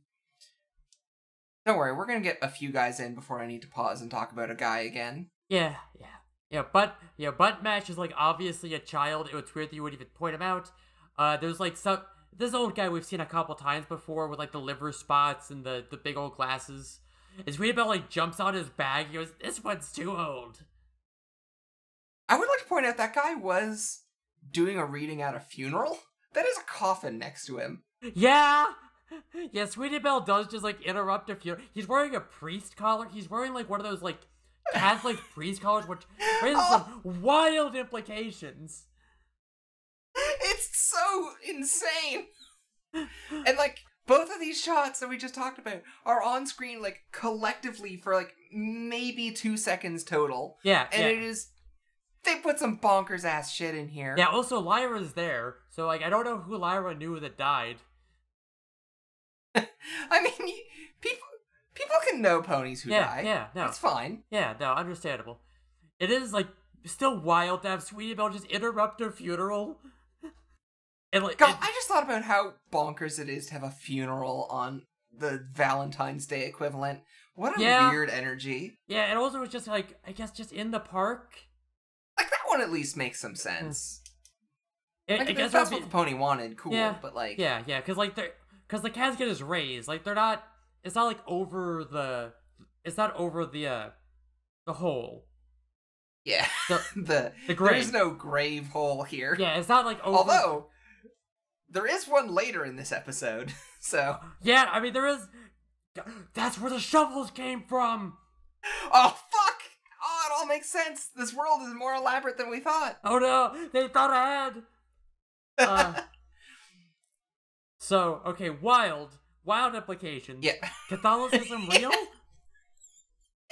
Don't worry, we're going to get a few guys in before I need to pause and talk about a guy again. Yeah, yeah. Yeah, but yeah, Button Mash is like obviously a child. It's weird that you would even point him out. Uh there's like some this old guy we've seen a couple times before with like the liver spots and the the big old glasses. Is weird about like jumps on his bag, he goes, This one's too old. I would like to point out that guy was doing a reading at a funeral. That is a coffin next to him. Yeah! Yeah, Sweetie Belle does just like interrupt a few. He's wearing a priest collar. He's wearing like one of those like Catholic priest college, which raises Oh. some wild implications. It's so insane. And like both of these shots that we just talked about are on screen like collectively for like maybe 2 seconds total. Yeah, And yeah. it is they put some bonkers ass shit in here. Yeah, also Lyra's there, so like I don't know who Lyra knew that died. I mean, people people can know ponies who yeah, die. yeah, no, It's fine. yeah, no, understandable. It is like still wild to have Sweetie Belle just interrupt her funeral. And like, God, it- I just thought about how bonkers it is to have a funeral on the Valentine's Day equivalent. What a Yeah. weird energy. yeah, and also it was just like I guess just in the park. Like that one at least makes some sense. Hmm. I, Like, I guess that's it what be- the pony wanted, cool. Yeah, but like, Yeah, yeah, because like they're because the casket is raised. Like they're not. It's not like over the. It's not over the uh the hole. yeah, The- the, the grave. is no grave hole here. Yeah, it's not like over. Although there is one later in this episode, so Yeah, I mean there is. That's where the shovels came from. oh fuck, oh it all makes sense. This world is more elaborate than we thought. Oh no, they thought ahead. Uh, so okay, wild, wild implications. yeah. Catholicism real?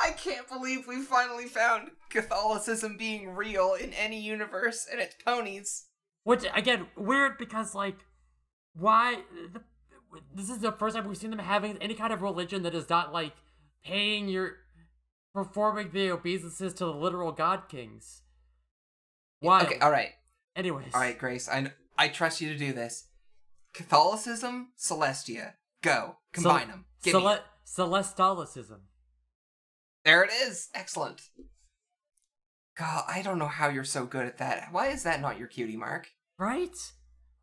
I can't believe we finally found Catholicism being real in any universe, and it's ponies. Which again, weird because like, why? The, this is the first time we've seen them having any kind of religion that is not like paying your performing the obeisances to the literal god kings. Why? Okay, all right, Anyways. all right, Grace. I I trust you to do this. Catholicism, Celestia, go combine them. Cele- Celestalicism. There it is. Excellent. God, I don't know how you're so good at that. Why is that not your cutie mark? Right?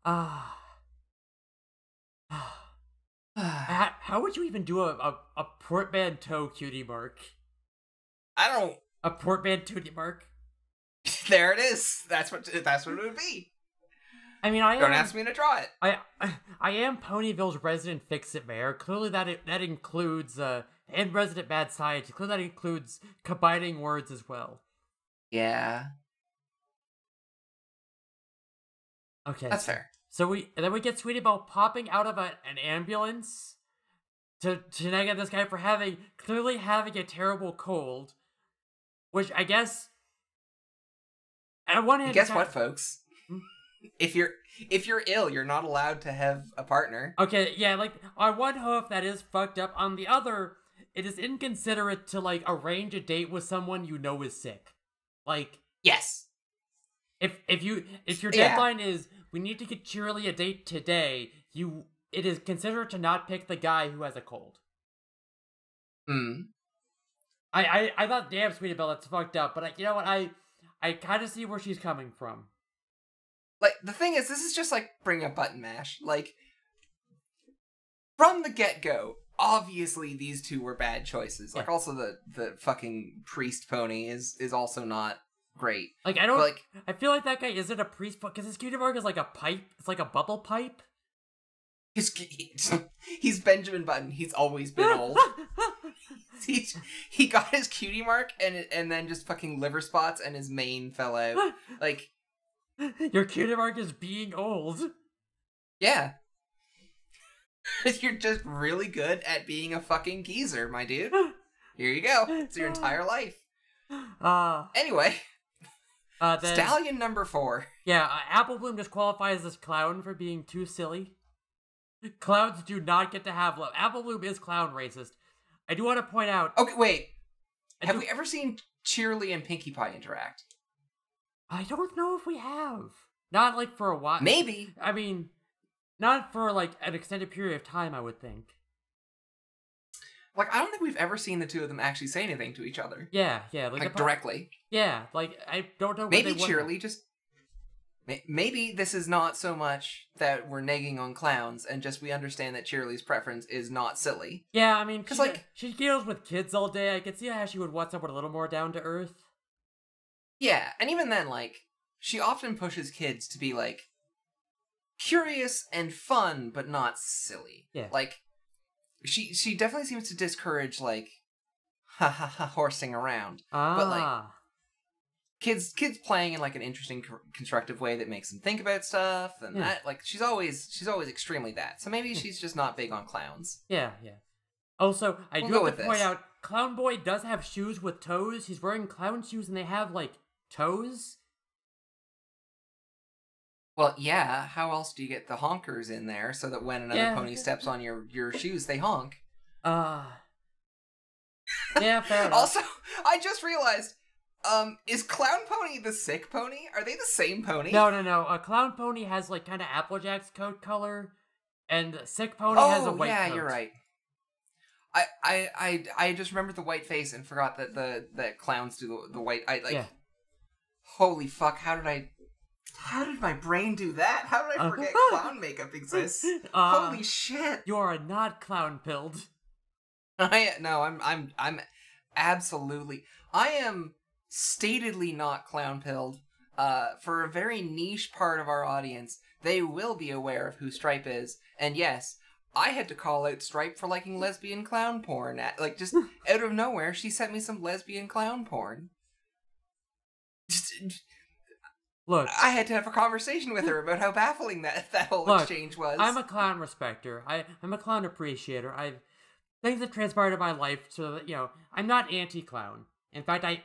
Ah. How, how would you even do a, a, a portmanteau cutie mark? I don't. A portmanteau cutie mark? There it is. That's what. That's what it would be. I mean, I Don't am, ask me to draw it. I, I am Ponyville's resident fix-it mayor. Clearly, that that includes uh, and resident bad science. Clearly, that includes combining words as well. Yeah, Okay, that's so, fair. So we and then we get Sweetie Belle popping out of a, an ambulance to to nag at this guy for having clearly having a terrible cold. which I guess. At one hand, Guess what, kind- folks? If you're if you're ill, you're not allowed to have a partner. Okay, yeah, like on one hoof that is fucked up. On the other, it is inconsiderate to like arrange a date with someone you know is sick. Like Yes. if if you if your Yeah. deadline is we need to get Cheerilee a date today, you it is considerate to not pick the guy who has a cold. Hmm. I I, I thought damn Sweetie Belle that's fucked up, but I, you know what I I kind of see where she's coming from. Like the thing is, this is just like bring up button mash. Like from the get go, obviously these two were bad choices. Like Yeah. also the the fucking priest pony is is also not great. Like I don't like I feel like that guy isn't a priest because his cutie mark is like a pipe. It's like a bubble pipe. he's he's Benjamin Button. He's always been old. he he got his cutie mark and and then just fucking liver spots and his mane fell out. Like Your cutie mark is being old. yeah. You're just really good at being a fucking geezer, my dude. Here you go. It's your entire life. Uh, Anyway, uh then, stallion number four. yeah, uh, Apple Bloom just qualifies as clown for being too silly. Clowns do not get to have love. Apple Bloom is clown racist. I do want to point out. Okay, wait. I, Have do- we ever seen Cheerilee and Pinkie Pie interact? I don't know if we have. Not like for a while. Maybe. I mean, not for like an extended period of time. I would think. Like I don't think we've ever seen the two of them actually say anything to each other. Yeah, yeah, like, Like, directly. Yeah, like I don't know. Maybe Cheerilee just maybe this is not so much that we're nagging on clowns and just we understand that Cheerilee's preference is not silly. Yeah, I mean, because like- she deals with kids all day. I could see how she would want someone a little more down to earth. Yeah, and even then like she often pushes kids to be like curious and fun but not silly. Yeah. Like she she definitely seems to discourage like ha ha ha horsing around. Ah, But, like, kids kids playing in like an interesting co- constructive way that makes them think about stuff and Yeah. that like she's always she's always extremely that so maybe she's just not big on clowns yeah, yeah. Also, I We'll do have to point this. out, Clown Boy does have shoes with toes. He's wearing clown shoes, and they have like toes. well yeah how else do you get the honkers in there so that when another Yeah. pony steps on your your shoes they honk Ah. yeah, fair enough. also i just realized um is clown pony the sick pony are they the same pony no, no, no. A clown pony has like kind of Applejack's coat color, and Sick Pony oh has a white yeah coat. you're right I, I I I just remembered the white face and forgot that the that clowns do the, the white I like Yeah. Holy fuck how did I how did my brain do that? How did I Uh, forget clown makeup exists? Uh, Holy shit. You are not clown pilled. I no, I'm I'm I'm absolutely I am statedly not clown pilled. Uh for a very niche part of our audience, they will be aware of who Stripe is. And yes, I had to call out Stripe for liking lesbian clown porn. At, like just out of nowhere, she sent me some lesbian clown porn. Just, Look, I had to have a conversation with her about how baffling that that whole Look, exchange was. I'm a clown respecter. I, I'm a clown appreciator. I've things have transpired in my life so that you know I'm not anti-clown. In fact, I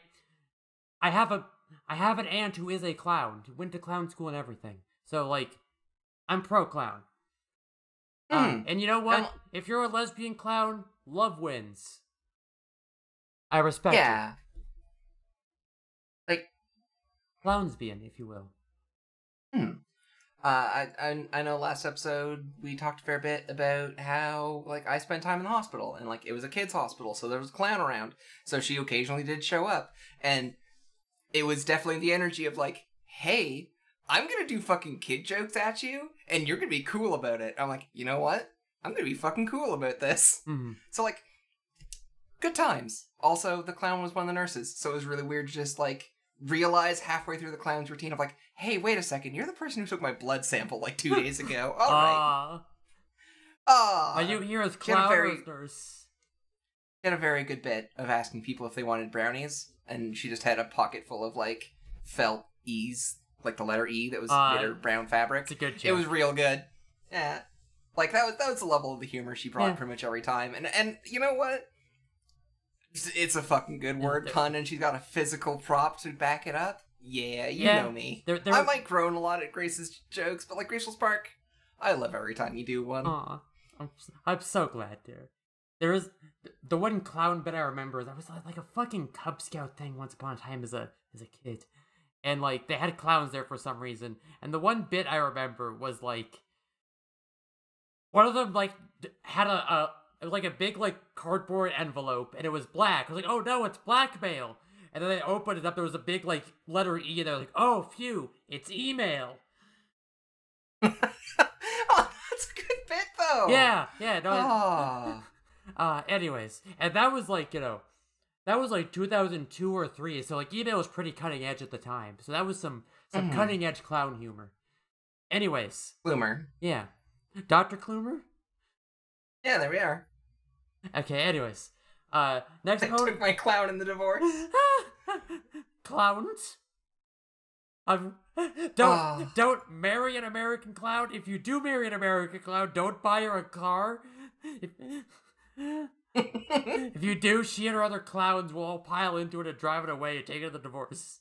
I have a I have an aunt who is a clown. Who went to clown school and everything. So like, I'm pro clown. Uh, Hmm. and you know what? Um, if you're a lesbian clown, love wins. I respect yeah. It. Clownsbian, if you will. Uh, I, I I know last episode we talked a fair bit about how like I spent time in the hospital and like it was a kids hospital, so there was a clown around, so she occasionally did show up, and it was definitely the energy of like, hey, I'm gonna do fucking kid jokes at you, and you're gonna be cool about it. I'm like, you know what? I'm gonna be fucking cool about this. Mhm. So like, good times. Also, the clown was one of the nurses, so it was really weird just like realize halfway through the clown's routine of like, hey, wait a second, you're the person who took my blood sample like two days ago. All right. Ah, Ah. are you here as she had a clown very- nurse? She a very good bit of asking people if they wanted brownies, and she just had a pocket full of like felt E's, like the letter E that was Uh, made of brown fabric. It's a good joke. It was real good. Yeah. Like that was that was the level of the humor she brought Yeah. pretty much every time. And and you know what? It's- a fucking good word pun, and she's got a physical prop to back it up. Yeah, you Yeah, know me. There, there, I might groan a lot at Grace's jokes, but like Gracious Spark, I love every time you do one. Aw, I'm, I'm so glad, dear. There is the one clown bit I remember. That was like, like a fucking Cub Scout thing once upon a time as a as a kid, and like they had clowns there for some reason. And the one bit I remember was like one of them like had a, a it was like a big like cardboard envelope, and it was black. I was like, oh no, it's blackmail. And then they opened it up. There was a big like letter E, and they're like, oh phew, it's email. oh, that's a good bit though. Yeah, yeah, no. Oh. Uh, anyways, and that was like, you know, that was like 2002 or 3, so like email was pretty cutting edge at the time. So that was some some Mhm. cutting edge clown humor. Anyways, Bloomer. yeah. Dr. Klumer? Yeah, there we are. Okay, anyways. Uh next I took opponent my clown in the divorce. Clowns? Um, don't Ah. don't marry an American clown. If you do marry an American clown, don't buy her a car. If, if you do, she and her other clowns will all pile into it and drive it away and take it to the divorce.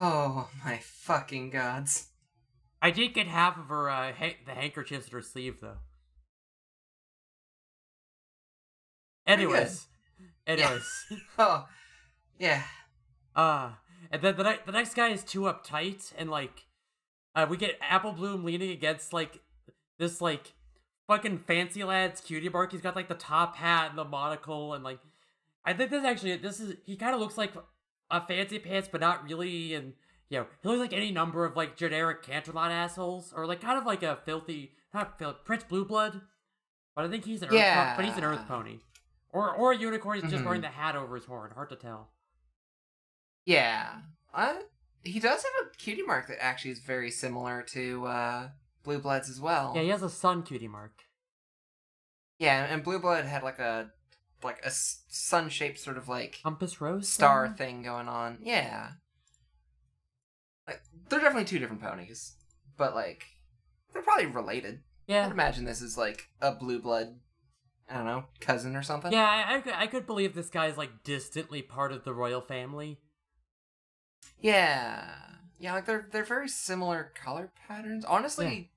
oh my fucking gods. I did get half of her uh, ha- the handkerchiefs in her sleeve though. Anyways, anyways, Oh, yeah. uh, and then the the next guy is too uptight and like, uh, we get Apple Bloom leaning against like this like fucking fancy lad's cutie mark. He's got like the top hat and the monocle and like, I think this actually this is he kind of looks like a fancy pants but not really and. You know, he looks like any number of like generic Canterlot assholes, or like kind of like a filthy, not filthy, Prince Blueblood. But I think he's an Earth, Yeah. po- but he's an Earth pony, or or a unicorn. is just Mhm. wearing the hat over his horn. Hard to tell. Yeah. Uh, he does have a cutie mark that actually is very similar to uh, Bluebloods as well. Yeah, he has a sun cutie mark. Yeah, and Blueblood had like a like a s- sun-shaped sort of like Compass Rose star thing? thing going on. Yeah. Like they're definitely two different ponies, but like they're probably related. Yeah, I'd imagine this is like a Blueblood, I don't know, cousin or something. yeah. I, I, could, I could believe this guy's like distantly part of the royal family. Yeah. Yeah, like they're they're very similar color patterns. Honestly,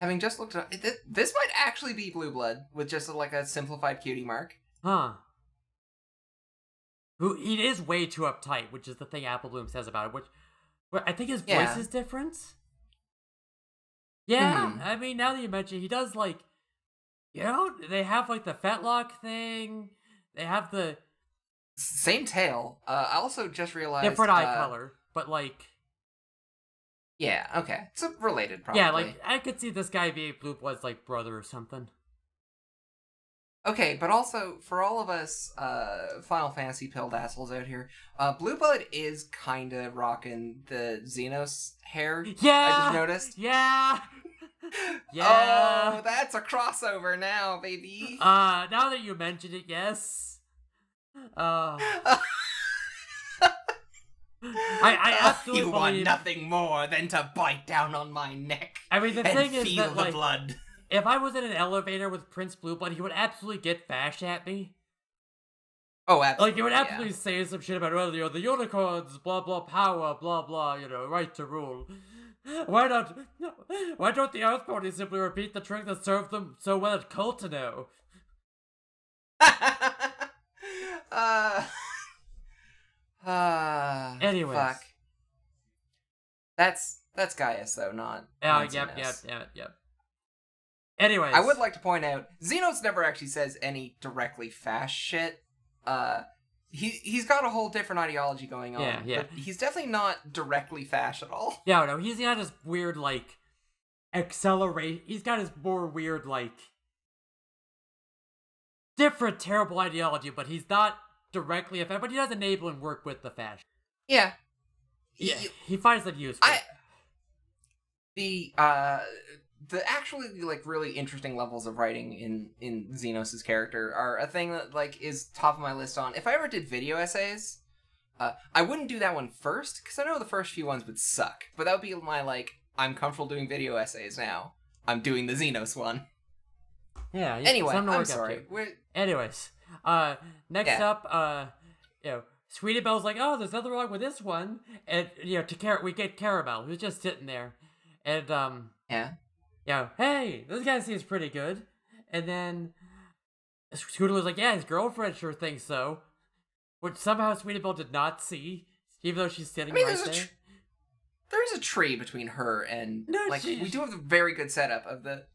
having just looked at it, this might actually be Blueblood with just like a simplified cutie mark. Huh. Who he is way too uptight, which is the thing Apple Bloom says about it. Which, but I think his voice Yeah. is different. Yeah, Mhm. I mean, now that you mention, it, he does like, you know, they have like the fetlock thing. They have the Same tail. Uh, I also just realized different eye uh, color, but like, Yeah. Okay. It's related, probably. yeah, like I could see this guy being Blueblood's like brother or something. Okay, but also for all of us uh, Final Fantasy pilled assholes out here, uh, Blueblood is kind of rocking the Zenos hair. Yeah, I just noticed. Yeah, yeah. Oh, that's a crossover now, baby. Uh, now that you mention it, yes. Uh, I, I absolutely you want believe- nothing more than to bite down on my neck I mean, the and thing is feel that the like, blood. if I was in an elevator with Prince Blueblood, he would absolutely get bash at me. Oh, absolutely. Like, he would yeah. absolutely say some shit about, well, you know, the unicorns, blah blah power, blah blah, you know, right to rule. Why not? Why don't the Earth ponies simply repeat the trick that served them so well at Coltano? uh, uh, Anyways. fuck. That's that's Gaius though, not. Oh, not yep, yep, yep, yep. Anyways, I would like to point out Zenos never actually says any directly fast shit. Uh, he he's got a whole different ideology going on. Yeah, yeah. But he's definitely not directly fast at all. No, no, he's got his weird like accelerate. He's got his more weird like different terrible ideology, but he's not directly affected. But he does enable and work with the fashion. Yeah. Yeah, He- he finds them useful. I the uh the actually like really interesting levels of writing in in Zenos' character are a thing that like is top of my list on. If I ever did video essays, uh, I wouldn't do that one first because I know the first few ones would suck. But that would be my like I'm comfortable doing video essays now. I'm doing the Zenos one. Yeah. yeah, Anyway, I'm sorry. Anyways, uh, next Yeah. up, uh, you know, Sweetie Belle's like, oh, there's nothing wrong with this one, and you know, to Car- we get Caramel, who's just sitting there, and um, yeah. You know, hey, this guy seems pretty good, and then Scooter was like, yeah, his girlfriend sure thinks so, which somehow Sweetie Belle did not see, even though she's standing I mean, right there. tr- There's a tree between her and No, like she- we do have a very good setup of the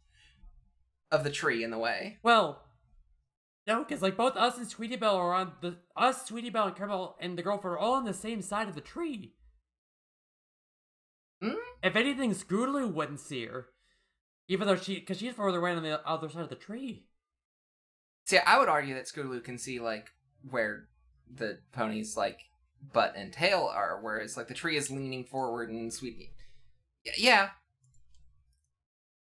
of the tree in the way. Well, no, because like both us and Sweetie Belle are on the us, Sweetie Belle, and Caramel, and the girlfriend are all on the same side of the tree. Hmm? If anything, Scootaloo wouldn't see her, even though she, because she's further away on the other side of the tree. See, I would argue that Scootaloo can see like where the pony's like butt and tail are, whereas like the tree is leaning forward and Sweetie. Yeah, yeah.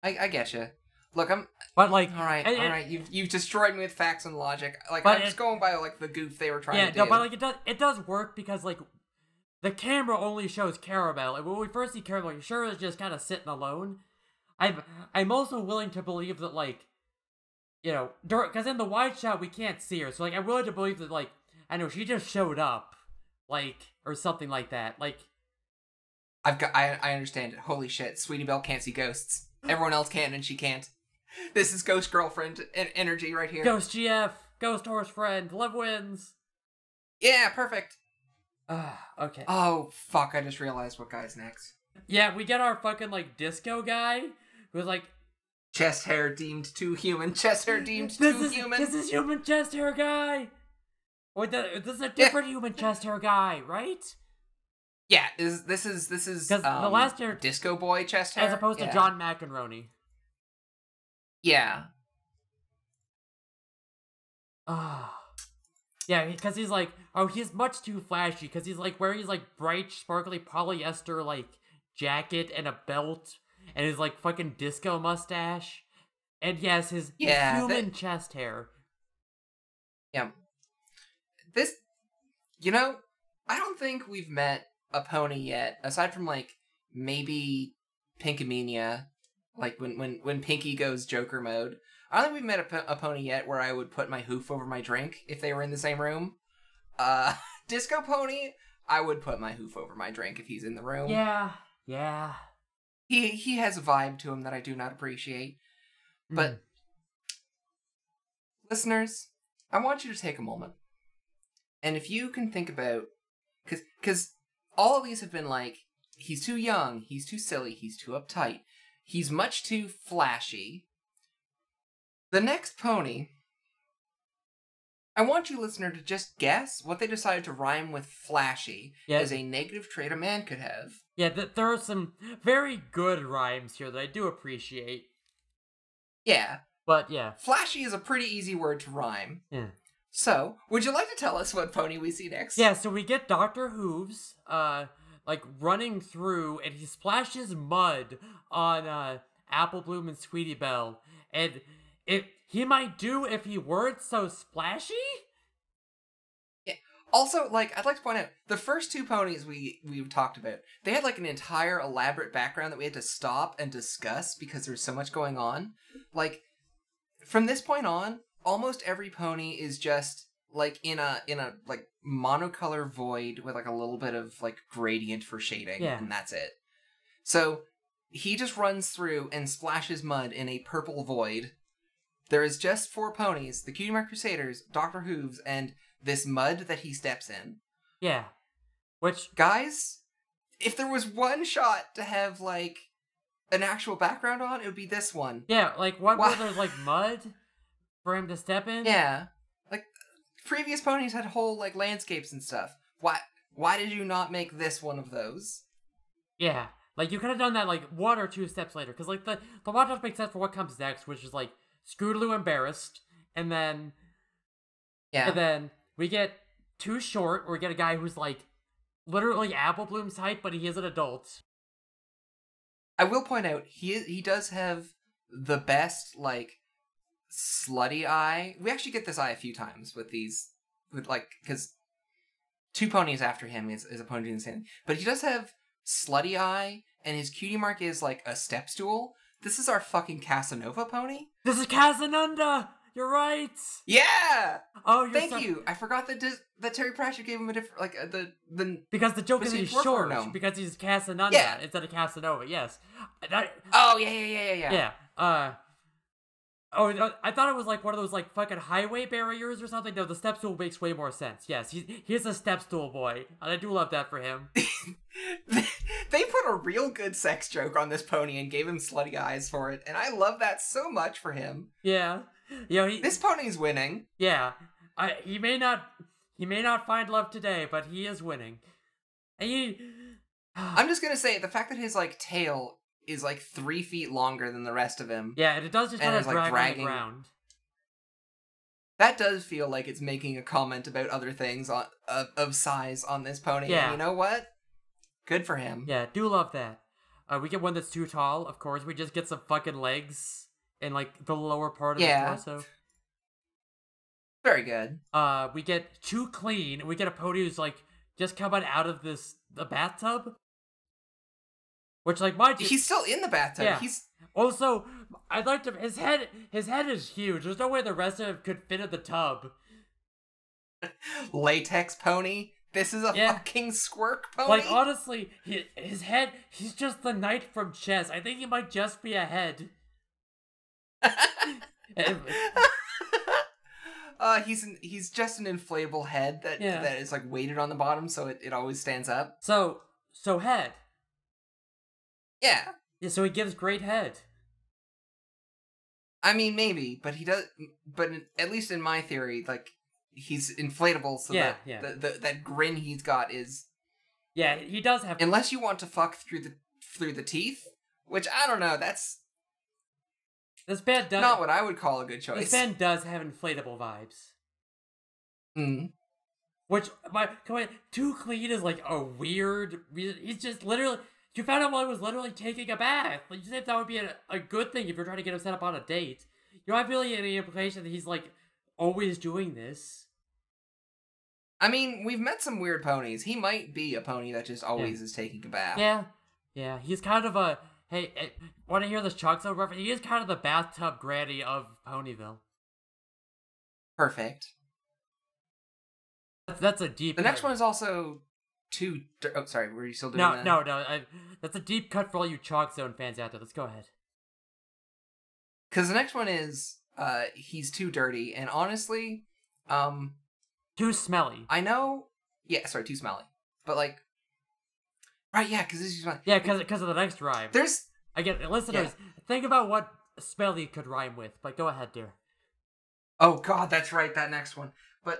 I I get you. Look, I'm But like, all right. and- all you've you've destroyed me with facts and logic. Like I'm just it- going by like the goof they were trying yeah, to do. no, but like it does, it does work because like the camera only shows Caramel, and when we first see Caramel, you're sure it's just kind of sitting alone. I'm, I'm also willing to believe that like, you know, because in the wide shot we can't see her, so like I'm willing to believe that like I know she just showed up, like or something like that, like. I've got. I I understand it. Holy shit, Sweetie Belle can't see ghosts. Everyone else can, and she can't. This is ghost girlfriend energy right here. Ghost GF, Ghost Horse Friend, Love wins. Yeah, perfect. Ah, okay. Oh fuck! I just realized what guy's next. Yeah, we get our fucking like disco guy who's like, Chest hair deemed too human. Chest hair deemed this too is human. this is human chest hair guy. Wait, that, this is a different human chest hair guy, right? Yeah, is this is this is 'Cause the um, last year- disco boy chest hair As opposed to John McEnroe. Yeah, Ah. Yeah, because he's like, oh, he's much too flashy. Because he's like wearing his like bright, sparkly polyester like jacket and a belt, and his like fucking disco mustache, and yes, his, Yeah, that- human chest hair. yeah. This, you know, I don't think we've met a pony yet, aside from like maybe Pinkamena, like when when when Pinkie goes Joker mode. I don't think we've met a, po- a pony yet where I would put my hoof over my drink if they were in the same room. Uh, Disco Pony, I would put my hoof over my drink if he's in the room. Yeah, yeah. He he has a vibe to him that I do not appreciate. But Mm. listeners, I want you to take a moment. And if you can think about cuz cuz all of these have been like he's too young, he's too silly, he's too uptight. He's much too flashy. The next pony I want you listener to just guess what they decided to rhyme with flashy Yeah. as a negative trait a man could have. Yeah, th- there are some very good rhymes here that I do appreciate. Yeah, But yeah, flashy is a pretty easy word to rhyme. yeah. So, would you like to tell us what pony we see next? Yeah, so we get Dr. Hooves, uh, like running through, and he splashes mud on uh, Apple Bloom and Sweetie Belle, and it he might do if he weren't so splashy. Also, like, I'd like to point out the first two ponies we we've talked about, they had like an entire elaborate background that we had to stop and discuss because there was so much going on. Like, from this point on, almost every pony is just like in a in a like monocolor void with like a little bit of like gradient for shading, Yeah. and that's it. So he just runs through and splashes mud in a purple void. There is just four ponies: the Cutie Mark Crusaders, Doctor Hooves, and this mud that he steps in. Yeah, which Guys, if there was one shot to have like an actual background on, it would be this one. yeah, like one where there's like mud for him to step in. Yeah. Like previous ponies had whole like landscapes and stuff. Why why did you not make this one of those? Yeah, like you could have done that like one or two steps later, because like the the montage makes sense for what comes next, which is like Scootaloo embarrassed, and then Yeah. and then we get too short, or we get a guy who's like literally Apple Bloom's height, but he is an adult. I will point out he he does have the best like slutty eye. We actually get this eye a few times with these with like because two ponies after him is, is a pony doing the same. But he does have slutty eye, and his cutie mark is like a step stool. This is our fucking Casanova pony. This is Casanunda. You're right. Yeah. Oh, you're Thank so- you. I forgot that Dis- that Terry Pratchett gave him a different like uh, the the. Because the joke is he he's short. gnome? Because he's Casanunda Yeah. instead of Casanova. Yes. That, Oh yeah yeah yeah yeah yeah. yeah. Uh. Oh, uh, I thought it was like one of those like fucking highway barriers or something. No, the step stool makes way more sense. Yes, he's he's a step stool boy, and I do love that for him. they put a real good sex joke on this pony and gave him slutty eyes for it, and I love that so much for him. Yeah, you know he. This pony's winning. Yeah, I he may not he may not find love today, but he is winning. And he. I'm just gonna say the fact that his like tail is like three feet longer than the rest of him. yeah, and it does just kind of like, drag on dragging- the ground. That does feel like it's making a comment about other things on of, of size on this pony. and Yeah. you know what? Good for him. Yeah, do love that. Uh, we get one that's too tall, of course. We just get some fucking legs and like the lower part of Yeah. his torso. Very good. Uh, we get too clean. We get a pony who's like just coming out of this the bathtub, which like my He's still in the bathtub. Yeah. He's also I'd like to his head his head is huge. There's no way the rest of him could fit in the tub. latex pony. This is a Yeah. fucking squirk pony. Like honestly, he, his head he's just the knight from chess. I think he might just be a head. Uh, he's an, he's just an inflatable head that Yeah. that is like weighted on the bottom, so it, it always stands up. so so head. Yeah, Yeah, so he gives great head. I mean maybe, but he does. But at least in my theory, like he's inflatable, so Yeah, that yeah. The, the, that grin he's got is Yeah, he does have unless you want to fuck through the through the teeth, which I don't know. That's this band does not what I would call a good choice. this band does have inflatable vibes. Mm. Which my come on, too clean is like a weird. reason. He's just literally. You found out while he was literally taking a bath. Like you said, that would be a, a good thing if you're trying to get him set up on a date. You don't have really any implication that he's like always doing this. I mean, we've met some weird ponies. He might be a pony that just always is taking a bath. Yeah, yeah. He's kind of a hey. eh, Want to hear this Chalk reference? He is kind of the bathtub granny of Ponyville. Perfect. That's, that's a deep. The next one is also too. Oh, sorry. Were you still doing No, that? no, no. I, that's a deep cut for all you Chalk Zone fans out there. Let's go ahead. Because the next one is uh he's too dirty, and honestly, um, Too smelly. I know. Yeah, sorry, too smelly. But like, right? Yeah, because this is fun. Yeah, because because of the next rhyme. There's I get listeners. Think about what smelly could rhyme with. But go ahead, dear. Oh god, that's right, that next one. But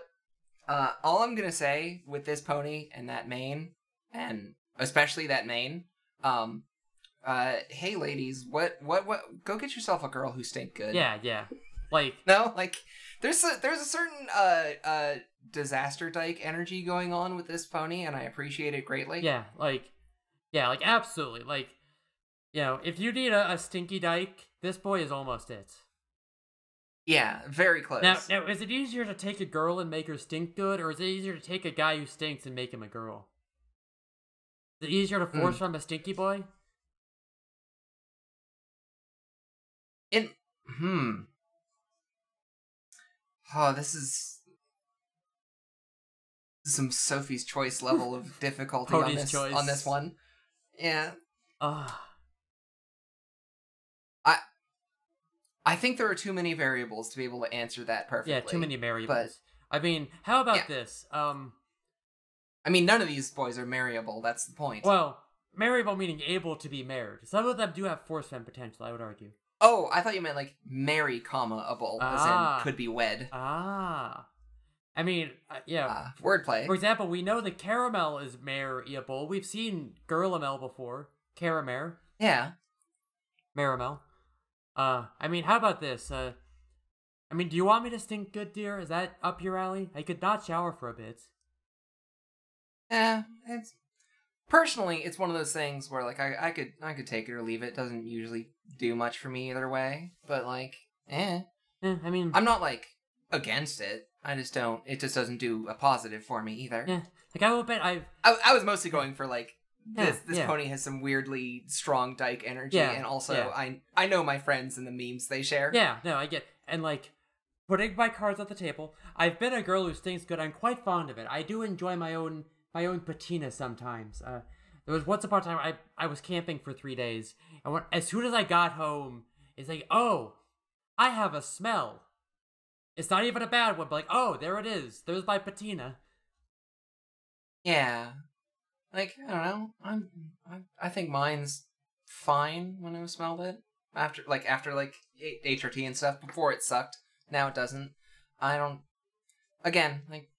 uh all I'm gonna say with this pony and that mane, and especially that mane, um uh hey ladies, what what what go get yourself a girl who stink good. Yeah, yeah. Like No, like there's a there's a certain uh uh disaster dyke energy going on with this pony and I appreciate it greatly. yeah, like yeah, like absolutely. Like you know, if you need a, a stinky dyke, this boy is almost it. Yeah, very close. Now, now, is it easier to take a girl and make her stink good, or is it easier to take a guy who stinks and make him a girl? Is it easier to force Mm. from a stinky boy? In hmm. Oh, this is some Sophie's choice level of difficulty on this choice. on this one. Yeah. Ah, I I think there are too many variables to be able to answer that perfectly. yeah, too many variables. I mean, how about Yeah. this? Um, I mean, none of these boys are marryable. That's the point. well, marriable meaning able to be married. Some of them do have force fem potential. I would argue. oh, I thought you meant like marry, comma able, as Ah. in could be wed. Ah, I mean, uh, yeah. Uh, wordplay. For example, we know that caramel is marryable. We've seen Girlamel before. Caramel. yeah. Maramel. Uh, I mean, how about this? Uh, I mean, do you want me to stink good, dear? Is that up your alley? I could not shower for a bit. Yeah, it's personally, it's one of those things where like I, I could I could take it or leave it. Doesn't usually do much for me either way. But like, eh, Eh, I mean, I'm not like against it. I just don't. It just doesn't do a positive for me either. yeah. Like I will bet I've I, I was mostly going for like this Yeah, this yeah. pony has some weirdly strong dyke energy, Yeah, and also. I I know my friends and the memes they share. Yeah, no, I get and like putting my cards at the table. I've been a girl who stinks good. I'm quite fond of it. I do enjoy my own my own patina sometimes. Uh, there was once upon a time I I was camping for three days, and when, as soon as I got home, it's like, oh, I have a smell. It's not even a bad one, but like, oh, there it is. There's my patina. Yeah. Like, I don't know. I'm I, I think mine's fine when I smelled it. After like after like HRT and stuff. Before it sucked. Now it doesn't. I don't again, like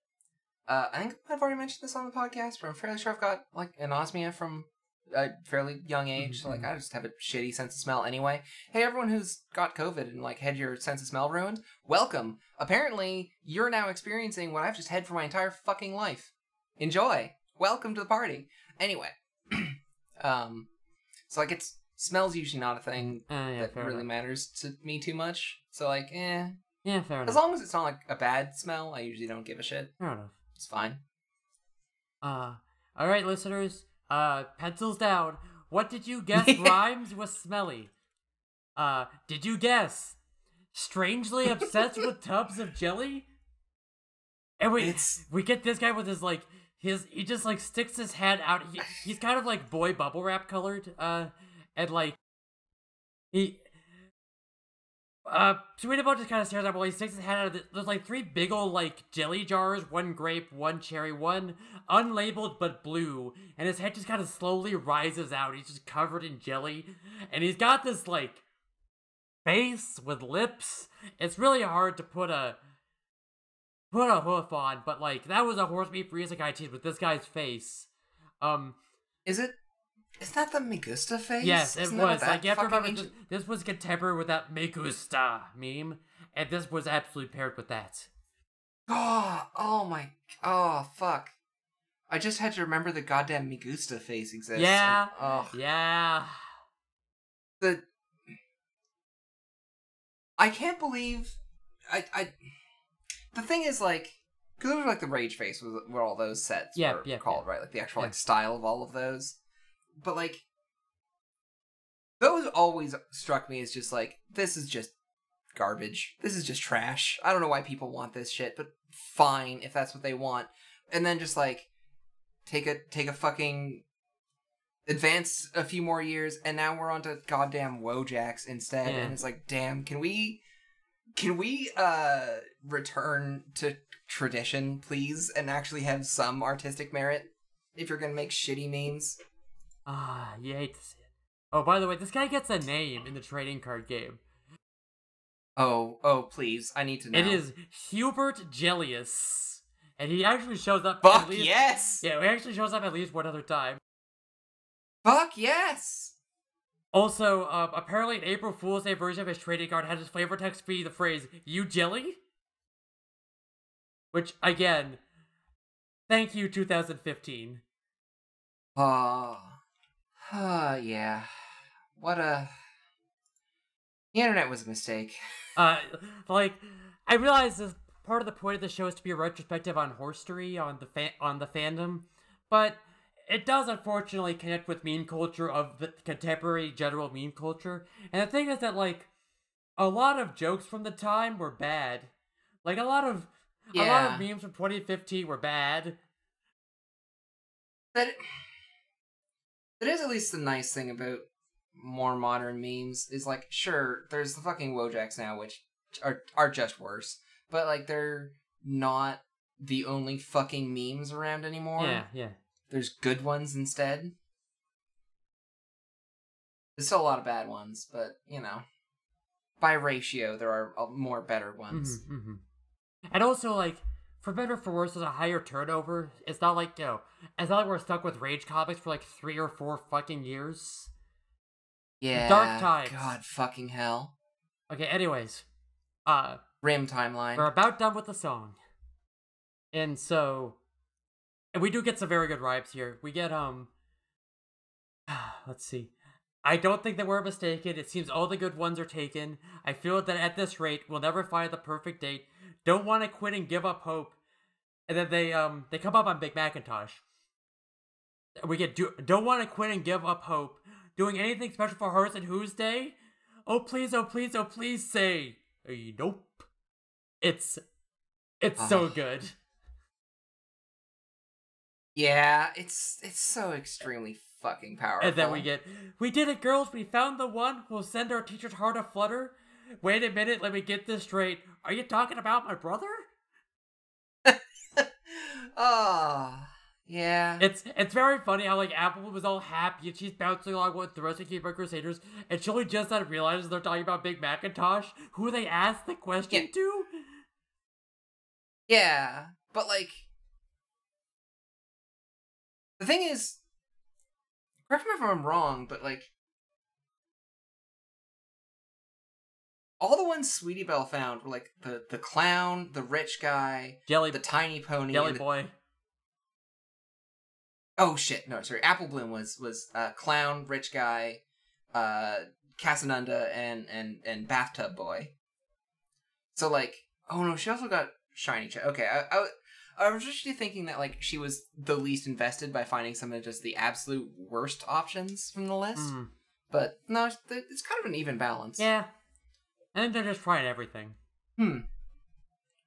uh I think I've already mentioned this on the podcast, but I'm fairly sure I've got like anosmia from a fairly young age, so like I just have a shitty sense of smell anyway. Hey everyone who's got COVID and like had your sense of smell ruined, welcome. Apparently you're now experiencing what I've just had for my entire fucking life. Enjoy. Welcome to the party. Anyway, um, so like it's smells usually not a thing Uh, yeah, that really enough. matters to me too much. So like, eh. Yeah, fair As enough. long as it's not like a bad smell, I usually don't give a shit. Fair enough. It's fine. Uh, all right, listeners. Uh, pencils down. What did you guess rhymes with smelly? Uh, did you guess strangely obsessed with tubs of jelly? And we It's- we get this guy with his like his he just like sticks his head out. He, he's kind of like boy bubble wrap colored. Uh, and like he. Uh, Sweetabout just kind of stares at him while he sticks his head out of the, There's like three big old like jelly jars, one grape, one cherry, one unlabeled but blue, and his head just kind of slowly rises out. He's just covered in jelly, and he's got this like face with lips. It's really hard to put a put a hoof on, but like that was a horse meat freezer guy cheese with this guy's face. Um, Is it? Is that the Me gusta face? yes, it Isn't was. Like you have to remember, ancient- this, this was contemporary with that "Me gusta" meme, and this was absolutely paired with that. Oh, oh my. Oh fuck. I just had to remember the goddamn Me gusta face exists. Yeah. Oh, Yeah. the. I can't believe, I I. The thing is, like, because it was like the rage face was what all those sets Yeah, were yeah, called, yeah. right? Like the actual like style of all of those. But like, those always struck me as just like this is just garbage. This is just trash. I don't know why people want this shit, but fine if that's what they want. And then just like take a take a fucking advance a few more years and now we're on to goddamn Wojaks instead Yeah. and it's like damn can we can we uh return to tradition please and actually have some artistic merit if you're gonna make shitty memes Ah, you hate to see it. Oh, by the way, this guy gets a name in the trading card game. oh oh please i need to know It is Hubert Gellius, and he actually shows up. fuck least, yes Yeah, he actually shows up at least one other time. fuck yes Also, uh, apparently, an April Fool's Day version of his trading card had his flavor text be the phrase "You jelly," which again, thank you, 2015. oh uh, yeah what a the internet was a mistake Uh, like, I realize this part of the point of the show is to be a retrospective on horstory on the fa- on the fandom, but it does unfortunately connect with meme culture of the contemporary general meme culture. And the thing is that like a lot of jokes from the time were bad. Like a lot of a lot of memes from 2015 were bad. that that is at least the nice thing about more modern memes is like sure there's the fucking wojaks now which are are just worse but like they're not the only fucking memes around anymore. Yeah, yeah. there's good ones instead. There's still a lot of bad ones but you know by ratio there are uh, more better ones. Hmm hmm And also, like, for better or for worse, there's a higher turnover. It's not like, you know, it's not like we're stuck with Rage comics for like three or four fucking years. yeah Dark Times. god fucking hell Okay, anyways. Uh, rim timeline we're about done with the song. And so, and we do get some very good rhymes here. We get, um, let's see. I don't think that we're mistaken. It seems all the good ones are taken. I feel that at this rate, we'll never find the perfect date. Don't want to quit and give up hope. And then they, um, they come up on Big Macintosh. We get do, don't want to quit and give up hope. Doing anything special for Hearts and Hooves Day? Oh please, oh please, oh please say hey, nope. It's it's so good. Yeah, it's it's so extremely fucking powerful. And then we get we did it, girls. We found the one who'll send our teacher's heart a flutter. Wait a minute, let me get this straight. Are you talking about my brother? Oh, yeah. It's it's very funny how like Apple was all happy and she's bouncing along with the rest of Cutie Mark Crusaders, and she only just now realizes they're talking about Big Macintosh, who they asked the question Yeah. to. Yeah, but like the thing is, correct me if I'm wrong, but like all the ones Sweetie Belle found were like the the clown, the rich guy, Jelly the tiny pony. Jelly the- Boy. oh shit, no, sorry. Apple Bloom was was uh, clown, rich guy, uh, Casanunda, and and and bathtub boy. So like, oh no, she also got shiny. Ch- okay, I, I I was actually thinking that like she was the least invested by finding some of just the absolute worst options from the list. Mm, But no, it's, it's kind of an even balance. yeah. And they're just trying everything. Hmm.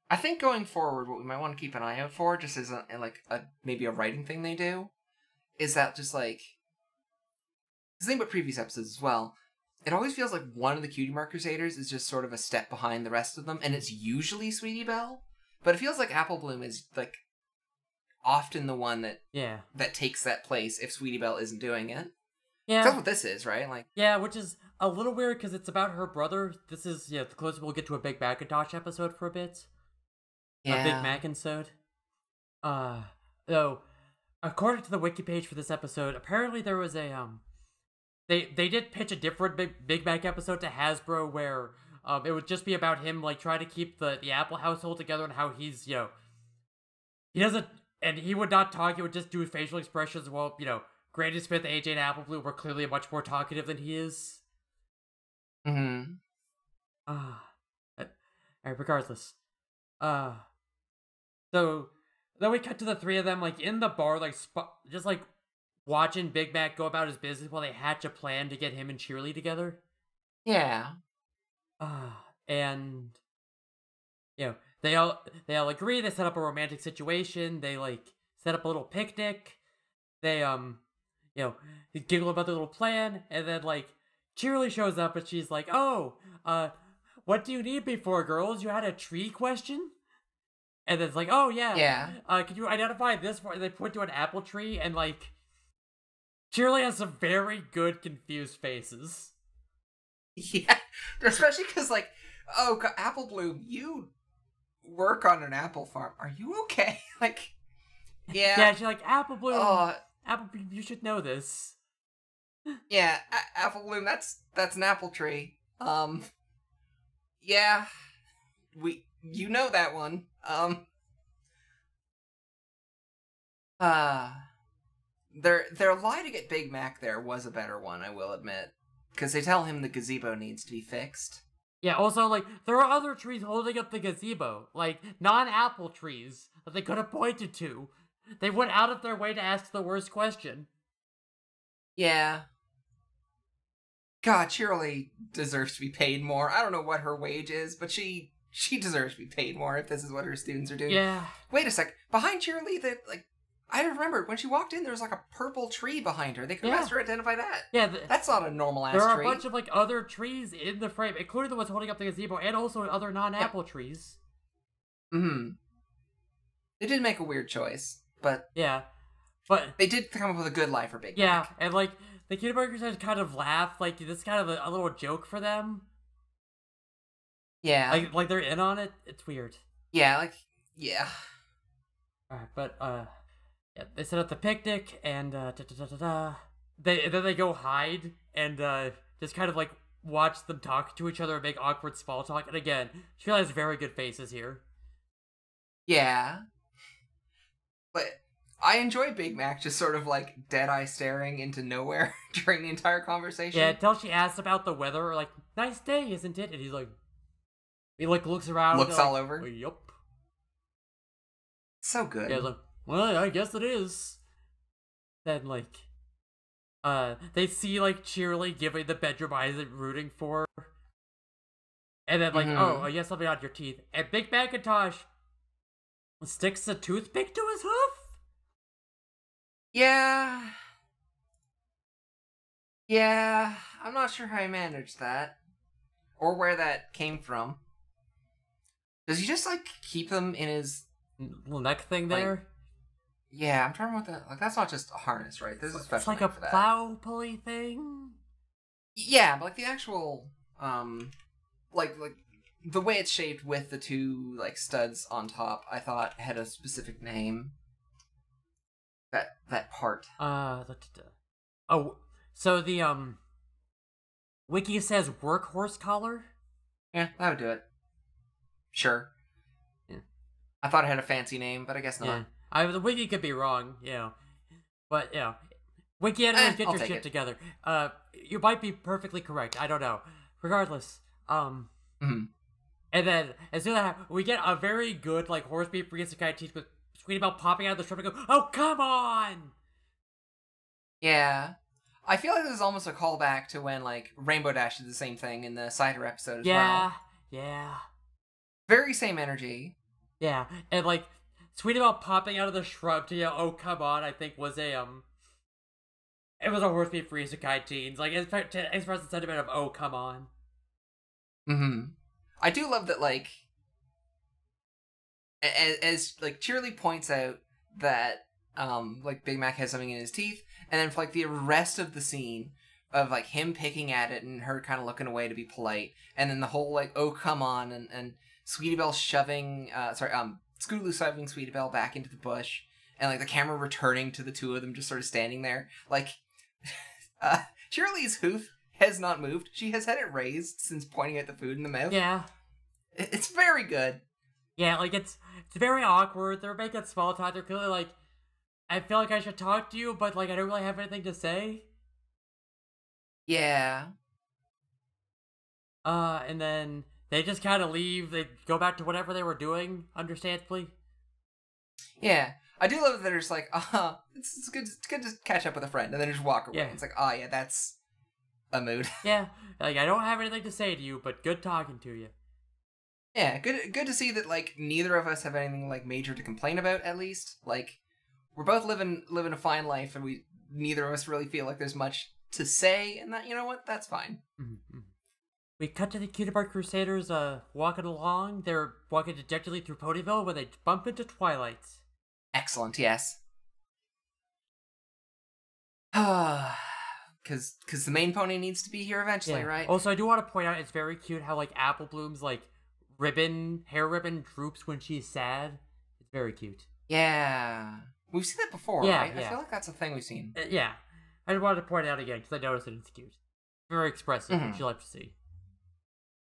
I think going forward, what we might want to keep an eye out for, just as a like a maybe a writing thing they do, is that just like the thing about previous episodes as well. It always feels like one of the Cutie Mark Crusaders is just sort of a step behind the rest of them, and it's usually Sweetie Belle. But it feels like Apple Bloom is like often the one that Yeah. that takes that place if Sweetie Belle isn't doing it. Yeah. That's what this is, right? Like, Yeah, which is a little weird because it's about her brother. This is yeah, the closest we'll get to a Big Macintosh episode for a bit. yeah, A Big Macinsode. Uh, though, according to the wiki page for this episode, apparently there was a um, they they did pitch a different Big Big Mac episode to Hasbro where um it would just be about him like trying to keep the the Apple household together and how he's you know he doesn't and he would not talk. He would just do facial expressions. Well, you know. Granny Smith, AJ, and Apple Bloom were clearly much more talkative than he is. hmm Ah, uh, alright, regardless. Uh, so then we cut to the three of them, like in the bar, like sp- just like watching Big Mac go about his business while they hatch a plan to get him and Cheerilee together. yeah, Ah, and you know they all they all agree. They set up a romantic situation. They like set up a little picnic. They um, you know, giggle about their little plan, and then like Cheerilee shows up and she's like, "Oh, uh, what do you need me for, girls? You had a tree question." And then it's like, "Oh yeah, yeah. uh, can you identify this for? They point to an apple tree, and like, Cheerilee has some very good confused faces. Yeah, especially because like, oh, God, Apple Bloom, you work on an apple farm. Are you okay? like, Yeah, yeah, she's like, Apple Bloom, oh, Apple Bloom, you should know this. yeah, A- Apple Bloom. That's that's an apple tree. Um, yeah, we you know that one. Um, uh their their lie to get Big Mac there was a better one, I will admit, because they tell him the gazebo needs to be fixed. Yeah, also, like, there are other trees holding up the gazebo, like, non apple trees that they could have pointed to. They went out of their way to ask the worst question. Yeah. God, Cheerilee deserves to be paid more. I don't know what her wage is, but she she deserves to be paid more if this is what her students are doing. Yeah. Wait a sec. Behind Cheerilee, that like I remember when she walked in, there was like a purple tree behind her. They could have Yeah. asked her to identify that. Yeah, th- That's not a normal ass there are tree. a bunch of, like, other trees in the frame, including the ones holding up the gazebo, and also other non apple trees. Hmm. They did make a weird choice, but Yeah. But they did come up with a good lie for Big Yeah, Mac. and like the Burgers had kind of laugh, like this is kind of a, a little joke for them. Yeah. Like like they're in on it. It's weird. yeah, like yeah. Alright, but uh yeah, they set up the picnic and uh da, da, da, they then they go hide and uh just kind of like watch them talk to each other and make awkward small talk. And again, she has very good faces here. Yeah. But I enjoy Big Mac just sort of like dead eye staring into nowhere during the entire conversation. Yeah, until she asks about the weather, like, nice day, isn't it? And he's like he like looks around Looks like, all over. Yup. So good. Yeah, like, well, I guess it is. then like uh they see like Cheerilee giving the bedroom and rooting for and then like Mhm. oh you have something on your teeth and big macintosh sticks a toothpick to his hoof Yeah. Yeah, I'm not sure how he managed that. Or where that came from. Does he just like keep them in his little neck thing Like, there Yeah, I'm trying to remember what like that's not just a harness, right? There's a special it's like a plow pulley thing Yeah, but like the actual um like like the way it's shaped with the two like studs on top, I thought had a specific name. That that part. Uh, oh, so the um, wiki says workhorse collar. Yeah, that would do it. Sure. Yeah. I thought it had a fancy name, but I guess not. Yeah, I the wiki could be wrong, you know, but you know, wiki editors Eh, get I'll your shit it. together. Uh, you might be perfectly correct. I don't know. Regardless, um, Mhm. and then as soon as we get a very good like horse beat Frieza guy teeth with Sweetie Belle popping out of the shrimp and go, "Oh come on!" Yeah. I feel like this is almost a callback to when like Rainbow Dash did the same thing in the Cider episode as Yeah, well. yeah. Very same energy. Yeah, and like Sweetie Belle popping out of the shrub to yell, "Oh come on!" I think was a um, it was a horse beat for isekai teens. Like express the sentiment of "Oh come on." hmm I do love that like as, as like Cheerilee points out that um like Big Mac has something in his teeth, and then for like the rest of the scene of like him picking at it and her kind of looking away to be polite, and then the whole like oh come on and and Sweetie Belle shoving uh sorry um Scootaloo shoving Sweetie Belle back into the bush, and like the camera returning to the two of them just sort of standing there like uh Cheerilee's hoof has not moved. She has had it raised since pointing at the food in the mouth. Yeah, It's very good. yeah. Like it's it's very awkward. They're making small talk. They're clearly like, I feel like I should talk to you, but like I don't really have anything to say. Yeah. Uh, and then they just kind of leave. They go back to whatever they were doing, understandably. Yeah. I do love that they're just like, uh it's, it's good it's good to catch up with a friend and then just walk away. Yeah. It's like, oh yeah, that's a mood. Yeah, like I don't have anything to say to you, but good talking to you. yeah, good good to see that like neither of us have anything like major to complain about at least. Like we're both living living a fine life and we neither of us really feel like there's much to say and that you know what? That's fine. Mm-hmm. We cut to the Cutie Mark Crusaders uh, walking along. They're walking dejectedly through Ponyville when they bump into Twilight. Excellent, yes. Cause, cause the main pony needs to be here eventually, right? Also, I do want to point out it's very cute how like Apple Bloom's like ribbon, hair ribbon droops when she's sad. It's very cute. Yeah. We've seen that before, Yeah, right? I feel like that's a thing we've seen. Uh, yeah, I just wanted to point it out again because I noticed that it's cute. Very expressive, Mhm. which you like to see.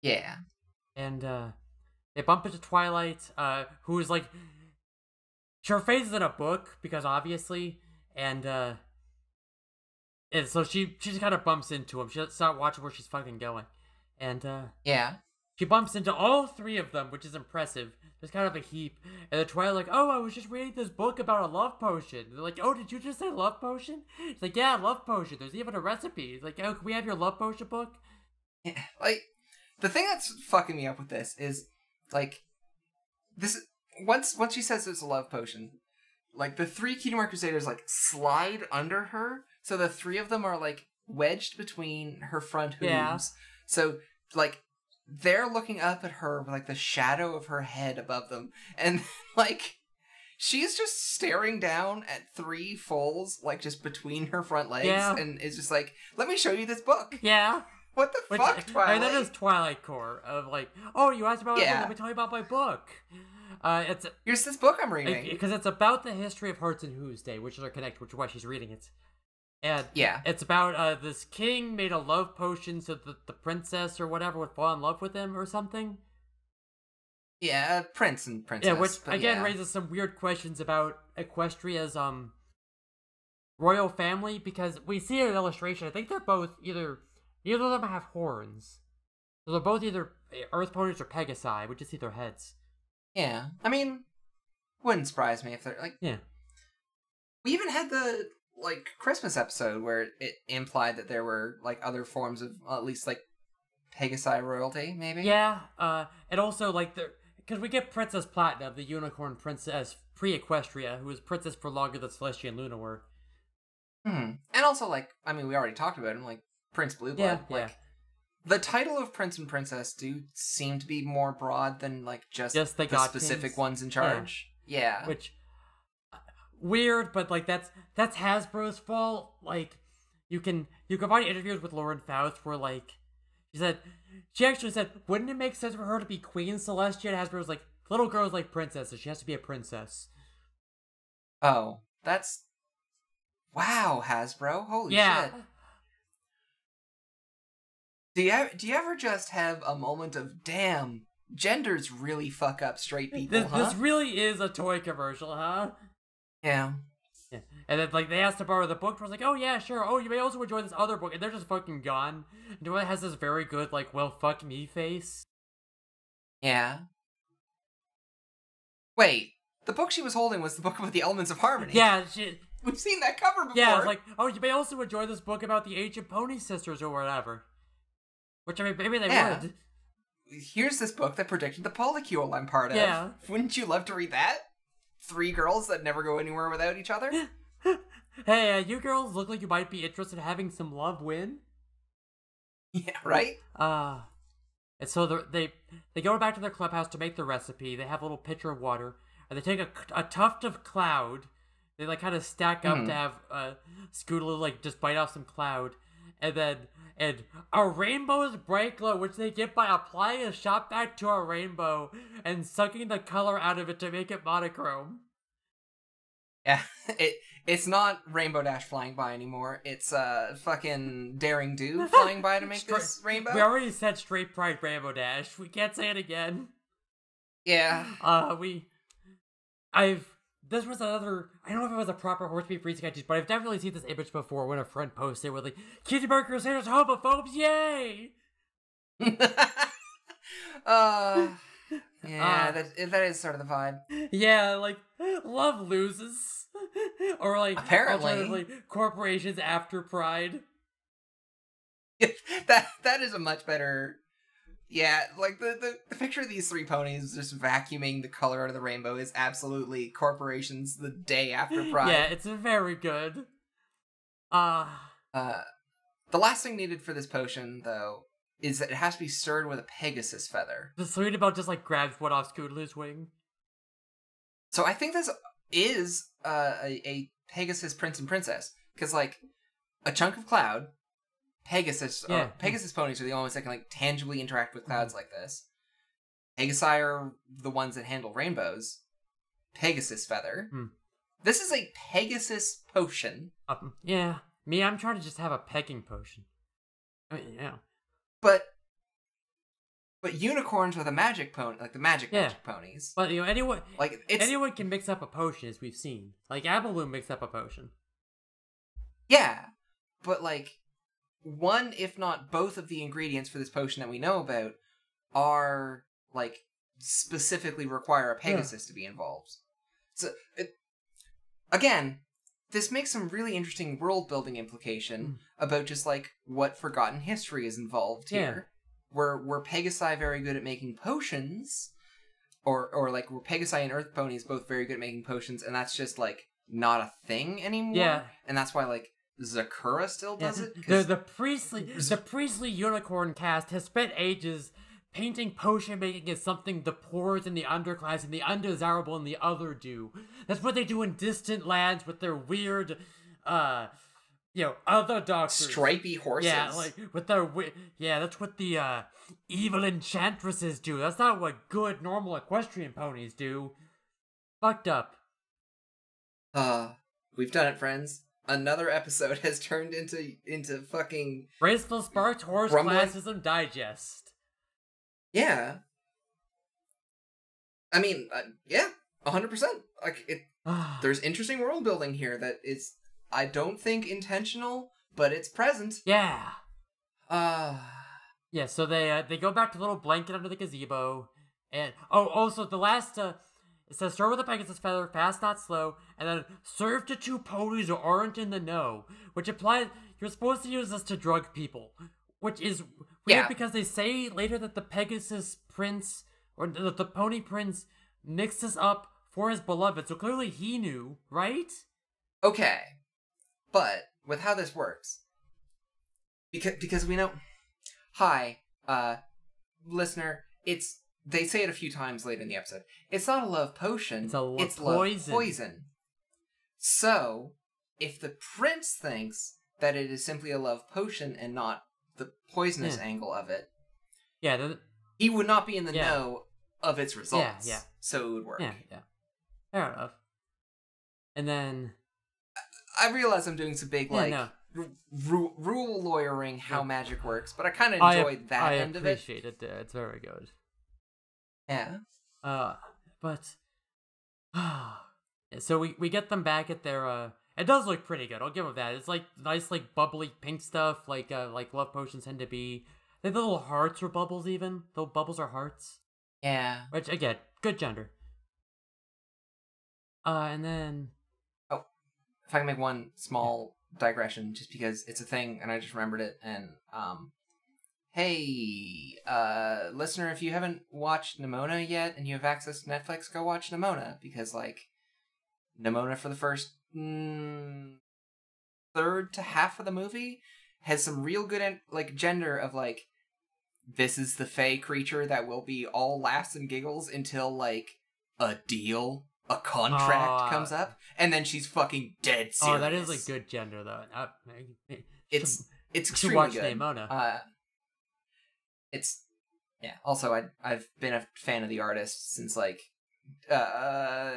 Yeah. and uh they bump into Twilight, uh, who is like her face is in a book because obviously, and uh and so she she just kind of bumps into him. She's not watching where she's fucking going, and uh Yeah. she bumps into all three of them, which is impressive. There's kind of a heap, and the Twilight like, oh, I was just reading this book about a love potion. They're like, oh, did you just say love potion? It's like, yeah, love potion. There's even a recipe. It's like, oh, can we have your love potion book? Yeah. Like, the thing that's fucking me up with this is, like, this once once she says it's a love potion, like the three Kingdom Crusaders like slide under her, so the three of them are like wedged between her front hooves. Yeah. So like they're looking up at her with like the shadow of her head above them, and like she's just staring down at three foals like just between her front legs, Yeah. and is just like, "Let me show you this book." Yeah. What the Which, fuck, I And then that is Twilight Core of like, oh, you asked about my book, let me tell you about my book. Uh, it's Here's this book I'm reading. because it's about the history of Hearts and Hooves Day, which are connect, which is why she's reading it. And yeah. it's about uh, this king made a love potion so that the princess or whatever would fall in love with him or something. Yeah, prince and princess. yeah, which again yeah. raises some weird questions about Equestria's um royal family because we see an illustration. I think they're both either neither of them have horns, so they're both either Earth ponies or Pegasi. We just see their heads. Yeah. I mean, wouldn't surprise me if they're like. Yeah. We even had the like Christmas episode where it implied that there were like other forms of at least like Pegasi royalty, maybe. Yeah, uh, and also like the because we get Princess Platinum, the unicorn princess pre-Equestria, who was princess for longer than Celestia and Luna were. Hmm. And also like I mean we already talked about him like Prince Blueblood. Yeah, like yeah. the title of Prince and Princess do seem to be more broad than like just, Just the the specific ones in charge. Yeah. which uh, weird, but like that's that's Hasbro's fault. Like you can you can find interviews with Lauren Faust where like she said she actually said, wouldn't it make sense for her to be Queen Celestia? And Hasbro was like, little girl's like princesses, she has to be a princess. Oh, that's wow, Hasbro. Holy yeah, shit. Do you ever, do you ever just have a moment of damn genders really fuck up straight people, this, huh? this really is a toy commercial, huh? Yeah. Yeah. And then like they asked to borrow the book, I was like, oh yeah, sure. Oh, you may also enjoy this other book, and they're just fucking gone. And Joy has this very good like, well, fuck me face. Yeah. Wait, the book she was holding was the book about the elements of harmony. Yeah, she, We've seen that cover before. Yeah, it's like, oh, you may also enjoy this book about the ancient pony sisters or whatever. Which I mean, maybe they Yeah. would. Here's this book that predicted the polycule I'm part of. Yeah. Wouldn't you love to read that? Three girls that never go anywhere without each other? hey, uh, you girls look like you might be interested in having some love win. yeah, right? Uh, and so they they go back to their clubhouse to make the recipe. They have a little pitcher of water, and they take a, a tuft of cloud. They like kind of stack up Mhm. to have uh, Scootaloo like just bite off some cloud, and then and a rainbow's bright glow, which they get by applying a shot back to a rainbow and sucking the color out of it to make it monochrome. Yeah. It it's not Rainbow Dash flying by anymore. It's uh fucking Daring Do flying by to make Stra- this rainbow. We already said straight pride rainbow dash. We can't say it again. Yeah. Uh, we, I've. This was another. I don't know if it was a proper horse beef sketches, but I've definitely seen this image before when a friend posted it with like, "Cutie Mark Crusaders homophobes, yay!" uh Yeah, Uh, that that is sort of the vibe. Yeah, like love loses, or like Apparently. corporations after Pride. that that is a much better yeah like the, the the picture of these three ponies just vacuuming the color out of the rainbow is absolutely corporations the day after pride Yeah, it's very good. Uh uh the last thing needed for this potion though is that it has to be stirred with a pegasus feather the sweet about just like grabs one off Scootaloo's wing. so i think this is uh, a, a pegasus prince and princess because like a chunk of cloud pegasus Yeah. or pegasus ponies are the only ones that can like tangibly interact with clouds like this pegasi are the ones that handle rainbows pegasus feather Hmm. this is a pegasus potion Um, yeah, me, I'm trying to just have a pegging potion. I mean, yeah. but but unicorns with a magic pony like the magic Yeah. magic ponies But you know, anyone like it's anyone can mix up a potion, as we've seen. Like Apple Bloom mixed up a potion. Yeah, but like one, if not both, of the ingredients for this potion that we know about are like specifically require a Pegasus to be involved. So it, again, this makes some really interesting world building implication hmm. about just like what forgotten history is involved Yeah. here. Were were Pegasi very good at making potions? Or or like were Pegasi and Earth ponies both very good at making potions and that's just like not a thing anymore? Yeah. And that's why like Zecora still Yeah. does it? The the priestly the priestly unicorn cast has spent ages painting potion making as something the poor and the underclass and the undesirable and the other do. That's what they do in distant lands with their weird, uh, you know, other doctors. stripy horses. Yeah, like with their wi- yeah, that's what the uh evil enchantresses do. That's not what good normal equestrian ponies do. Fucked up. uh we've done it, friends. Another episode has turned into into fucking Graceful Sparks Horse Rumbling- Classism Digest. yeah. I mean, uh, yeah, hundred percent. Like it, there's interesting world building here that is, I don't think intentional, but it's present. yeah. Uh Yeah, so they uh, they go back to the little blanket under the gazebo, and oh, also the last uh, It says start with a Pegasus feather, fast not slow, and then serve to two ponies who aren't in the know, which implies you're supposed to use this to drug people, which is weird Yeah. because they say later that the Pegasus prince or the, the pony prince mixes up for his beloved, so clearly he knew, right? Okay, but with how this works, because because we know, hi, uh, listener, it's they say it a few times late in the episode. It's not a love potion. It's a lo- it's poison. love poison. So, if the prince thinks that it is simply a love potion and not the poisonous Yeah. angle of it, Yeah, the, he would not be in the Yeah. know of its results. yeah. yeah. So it would work. yeah, yeah. Fair enough. And then I realize I'm doing some big Yeah, like no. ru- rule lawyering how magic works, but I kind of I- enjoyed that I end of it. appreciate it. It's very good. Yeah. Uh, but so we we get them back at their uh. It does look pretty good. I'll give them that. It's like nice, like bubbly pink stuff, like uh, like love potions tend to be. They the little hearts or bubbles, even though bubbles are hearts. Yeah. Which again, good gender. Uh, and then Oh, If I can make one small digression, just because it's a thing and I just remembered it, and um, hey, uh, listener, if you haven't watched Nimona yet and you have access to Netflix, go watch Nimona because like Nimona for the first mm, third to half of the movie has some real good like gender of like this is the fey creature that will be all laughs and giggles until like a deal a contract Aw. comes up and then she's fucking dead serious. oh, that is like good gender though. Uh, It's it's extremely watch good. Nimona. Uh, it's yeah. Also, I I've been a fan of the artist since like uh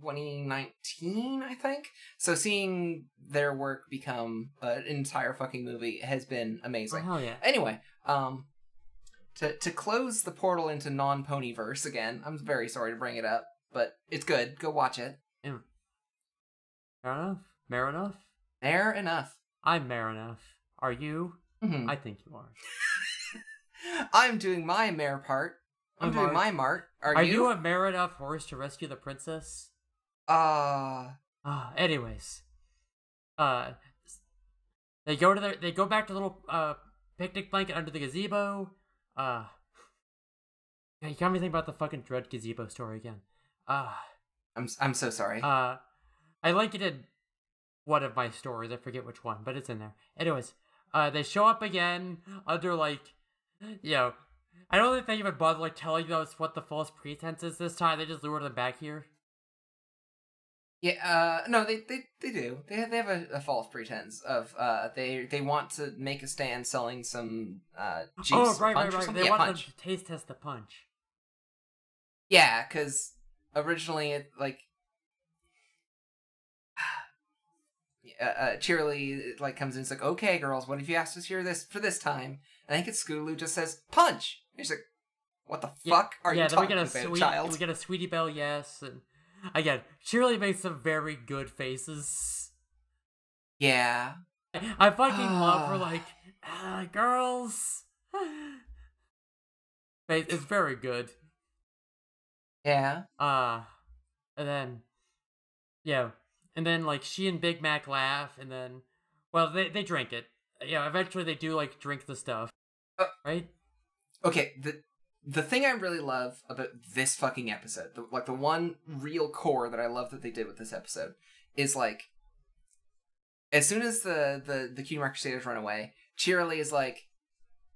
2019, I think. So seeing their work become an entire fucking movie has been oh, amazing. hell yeah. Anyway, um, to to close the portal into non ponyverse again. I'm very sorry to bring it up, but it's good. Go watch it. Fair enough. Fair enough. Fair enough. I'm fair enough. Are you? Mhm. I think you are. I'm doing my mare part. I'm A doing mart. my mart. Are, Are you? you a mare enough horse to rescue the princess? Uh, Ah, anyways, uh, they go to their they go back to the little uh picnic blanket under the gazebo. Uh, yeah, you got me thinking about the fucking dread gazebo story again. Uh, I'm I'm so sorry. uh, I like it in one of my stories. I forget which one, but it's in there. Anyways, uh, they show up again under like, you know, I don't think they even bother like telling us what the false pretense is this time. They just lure them back here. yeah. Uh, no, they they they do. They have, they have a, a false pretense of uh they they want to make a stand selling some uh juice. oh, right, punch right, right. They yeah, want punch. them to taste test the punch. Yeah, because originally it like. Uh, uh, Cheerilee like comes in. It's like, okay, girls, what have you asked us here this for this time? And I think it's Scootaloo just says punch. He's like, what the Yeah, fuck are yeah, you talking get a about, sweet, child? we get a sweetie belle, yes, and again, she really makes some very good faces. Yeah. I fucking love her, like, ah, girls. Face- It's very good. Yeah. Uh, and then, yeah, and then like she and Big Mac laugh, and then, well, they they drink it. Yeah, eventually they do like drink the stuff, Uh, right? Okay, the the thing I really love about this fucking episode, the, like the one real core that I love that they did with this episode, is like as soon as the the the Cutie Mark Crusaders run away, Cheerilee is like,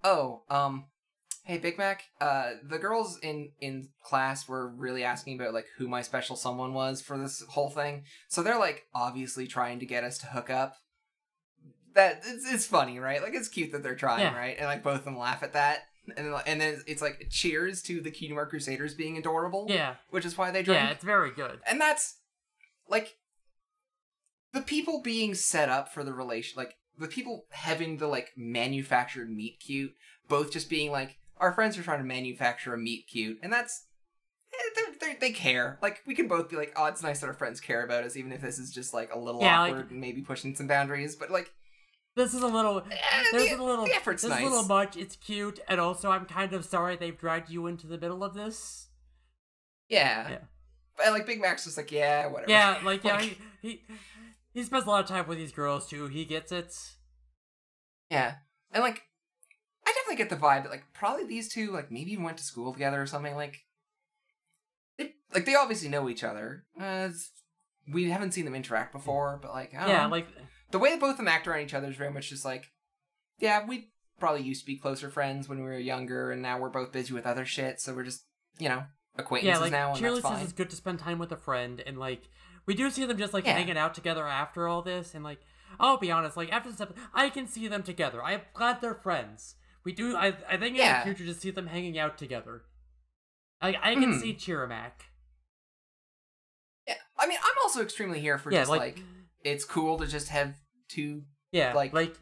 "Oh, um, hey Big Mac, uh, the girls in in class were really asking about like who my special someone was for this whole thing, so they're like obviously trying to get us to hook up." That it's, it's funny, right? Like it's cute that they're trying, Yeah. right? And like both of them laugh at that, and then, and then it's like cheers to the Mark Crusaders being adorable, Yeah, which is why they drink yeah, it's very good. and that's like the people being set up for the relation like the people having the like manufactured meet cute both just being like our friends are trying to manufacture a meet cute and that's eh, they're, they're, they care like we can both be like oh it's nice that our friends care about us even if this is just like a little Yeah, like- awkward and maybe pushing some boundaries but like This is a little. There's the, a little. the effort's There's nice a little much. It's cute, and also I'm kind of sorry they've dragged you into the middle of this. yeah. Yeah. and like Big Mac's just like, yeah, whatever. Yeah, like yeah, he, he he spends a lot of time with these girls too. He gets it. Yeah, and like, I definitely get the vibe that like probably these two like maybe even went to school together or something. Like, they, like they obviously know each other. Uh, we haven't seen them interact before, but like, yeah, know. like the way that both of them act around each other is very much just like, yeah, we probably used to be closer friends when we were younger, and now we're both busy with other shit, so we're just you know acquaintances yeah, like now, and that's says fine. it's good to spend time with a friend, and like we do see them just like Yeah. hanging out together after all this, and like I'll be honest, like after this episode, I can see them together. I'm glad they're friends. We do. I I think in Yeah. the future, just see them hanging out together. I I can Mhm. see Chiramac. Yeah, I mean, I'm also extremely here for Yeah, just like, like, it's cool to just have two yeah, like, like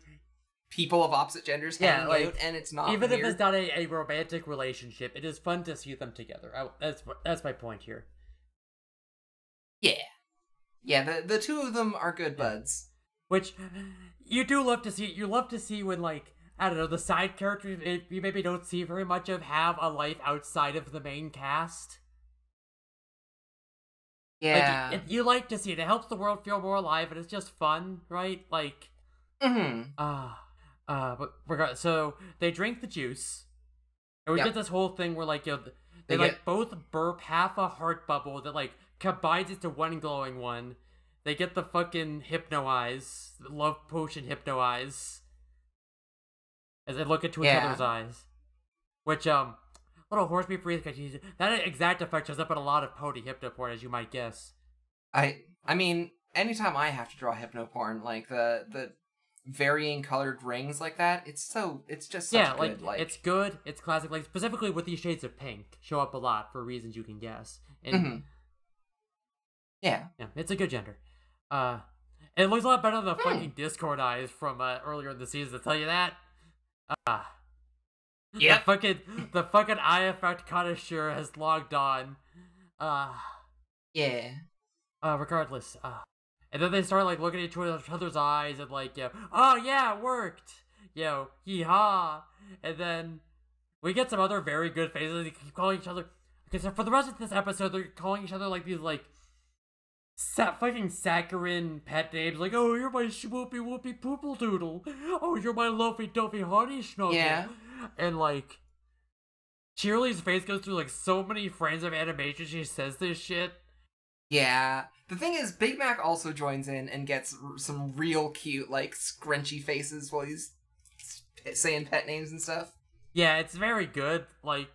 people of opposite genders Yeah, like, out, and it's not even weird. if it's not a, a romantic relationship, it is fun to see them together. I, that's that's my point here. Yeah, yeah. The the two of them are good Yeah. buds. Which you do love to see. You love to see when like I don't know the side characters you maybe don't see very much of have a life outside of the main cast. Yeah. Like, you like to see it. It helps the world feel more alive, and it's just fun, right? Like, hmm ah, uh, but regard. So they drink the juice, and we Yep. get this whole thing where like you know, they, They like get- both burp half a heart bubble that like combines into one glowing one. They get the fucking hypno eyes, love potion hypno eyes, as they look into each Yeah. other's eyes. Which um, little horse beef breathe that exact effect shows up in a lot of pony hypno porn, as you might guess. I I mean, anytime I have to draw hypno porn, like the the varying colored rings like that, it's so it's just such yeah, good, like, like it's good, it's classic. Like specifically with these shades of pink, show up a lot for reasons you can guess. And Mhm. Yeah. yeah, it's a good gender. Uh, it looks a lot better than the Hmm. fucking Discord eyes from uh, earlier in the season. To tell you that. Ah. Yep. The fucking the fucking eye effect connoisseur has logged on. Uh, Yeah. uh regardless. Uh, and then they start like looking into each other's eyes and like, yeah, oh yeah, it worked. Yo, yeehaw. And then we get some other very good faces. They keep calling each other because for the rest of this episode, they're calling each other like these like sa- fucking saccharine pet names. Like, oh, you're my swoopy whoopy poople doodle. Oh, you're my lovey dovey honey snuggle. Yeah. And like, Cheerilee's face goes through like so many frames of animation. She says this shit. Yeah. The thing is, Big Mac also joins in and gets r- some real cute, like, scrunchy faces while he's saying pet names and stuff. Yeah, it's very good. Like,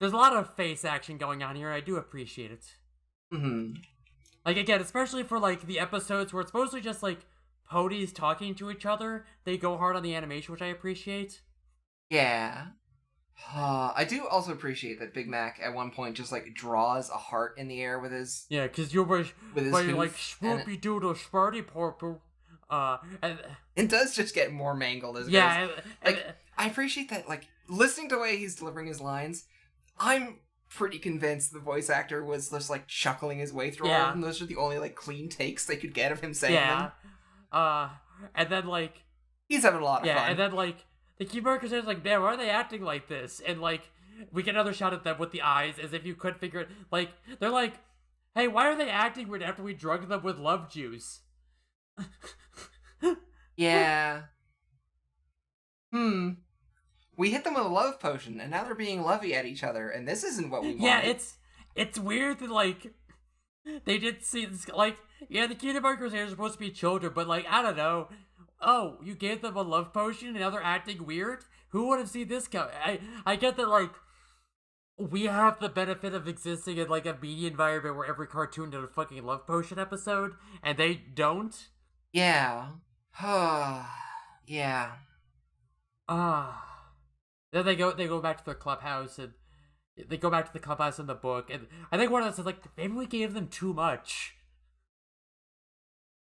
there's a lot of face action going on here. I do appreciate it. hmm Like again, especially for like the episodes where it's mostly just like ponies talking to each other. They go hard on the animation, which I appreciate. Yeah. Uh, I do also appreciate that Big Mac at one point just like draws a heart in the air with his Yeah, because you're my, with his like swoopy doodle sparty purple. Uh, and it, does just get more mangled as it yeah, goes. and, and- Like, I appreciate that. Like listening to the way he's delivering his lines, I'm pretty convinced the voice actor was just like chuckling his way through all of them. Those are the only like clean takes they could get of him saying yeah. them. Uh, and then like He's having a lot of yeah, fun. and then like the key marker says like, man, why are they acting like this? And like we get another shot at them with the eyes as if you could figure it. Like they're like, hey, why are they acting weird after we drug them with love juice? yeah. Hmm. We hit them with a love potion, and now they're being lovey at each other, and this isn't what we want. Yeah, it's it's weird that like they did see this like yeah the cutie markers here are supposed to be children, but like I don't know. Oh, you gave them a love potion and now they're acting weird? Who would have seen this coming? I I get that like we have the benefit of existing in like a media environment where every cartoon did a fucking love potion episode, and they don't. yeah. yeah. Ah. Then they go they go back to their clubhouse and they go back to the clubhouse in the book and I think one of them says like maybe we gave them too much.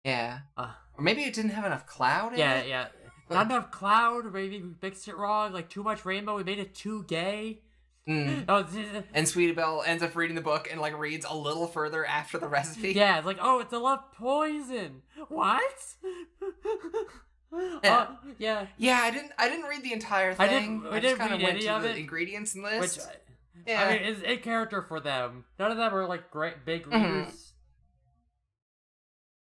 Yeah. Uh, Or maybe it didn't have enough cloud in yeah, it. yeah. Not enough cloud, or maybe we mixed it wrong, like too much rainbow, we made it too gay. Mm. Oh, And Sweetie Belle ends up reading the book and like reads a little further after the recipe. yeah, it's like, oh, it's a love poison. What? Yeah. Uh, yeah. Yeah, I didn't. I didn't read the entire thing. I didn't- I just didn't kinda read went any to of the it. Ingredients Which, list. Yeah. I mean, it's a character for them. None of them are like great big Mhm. readers.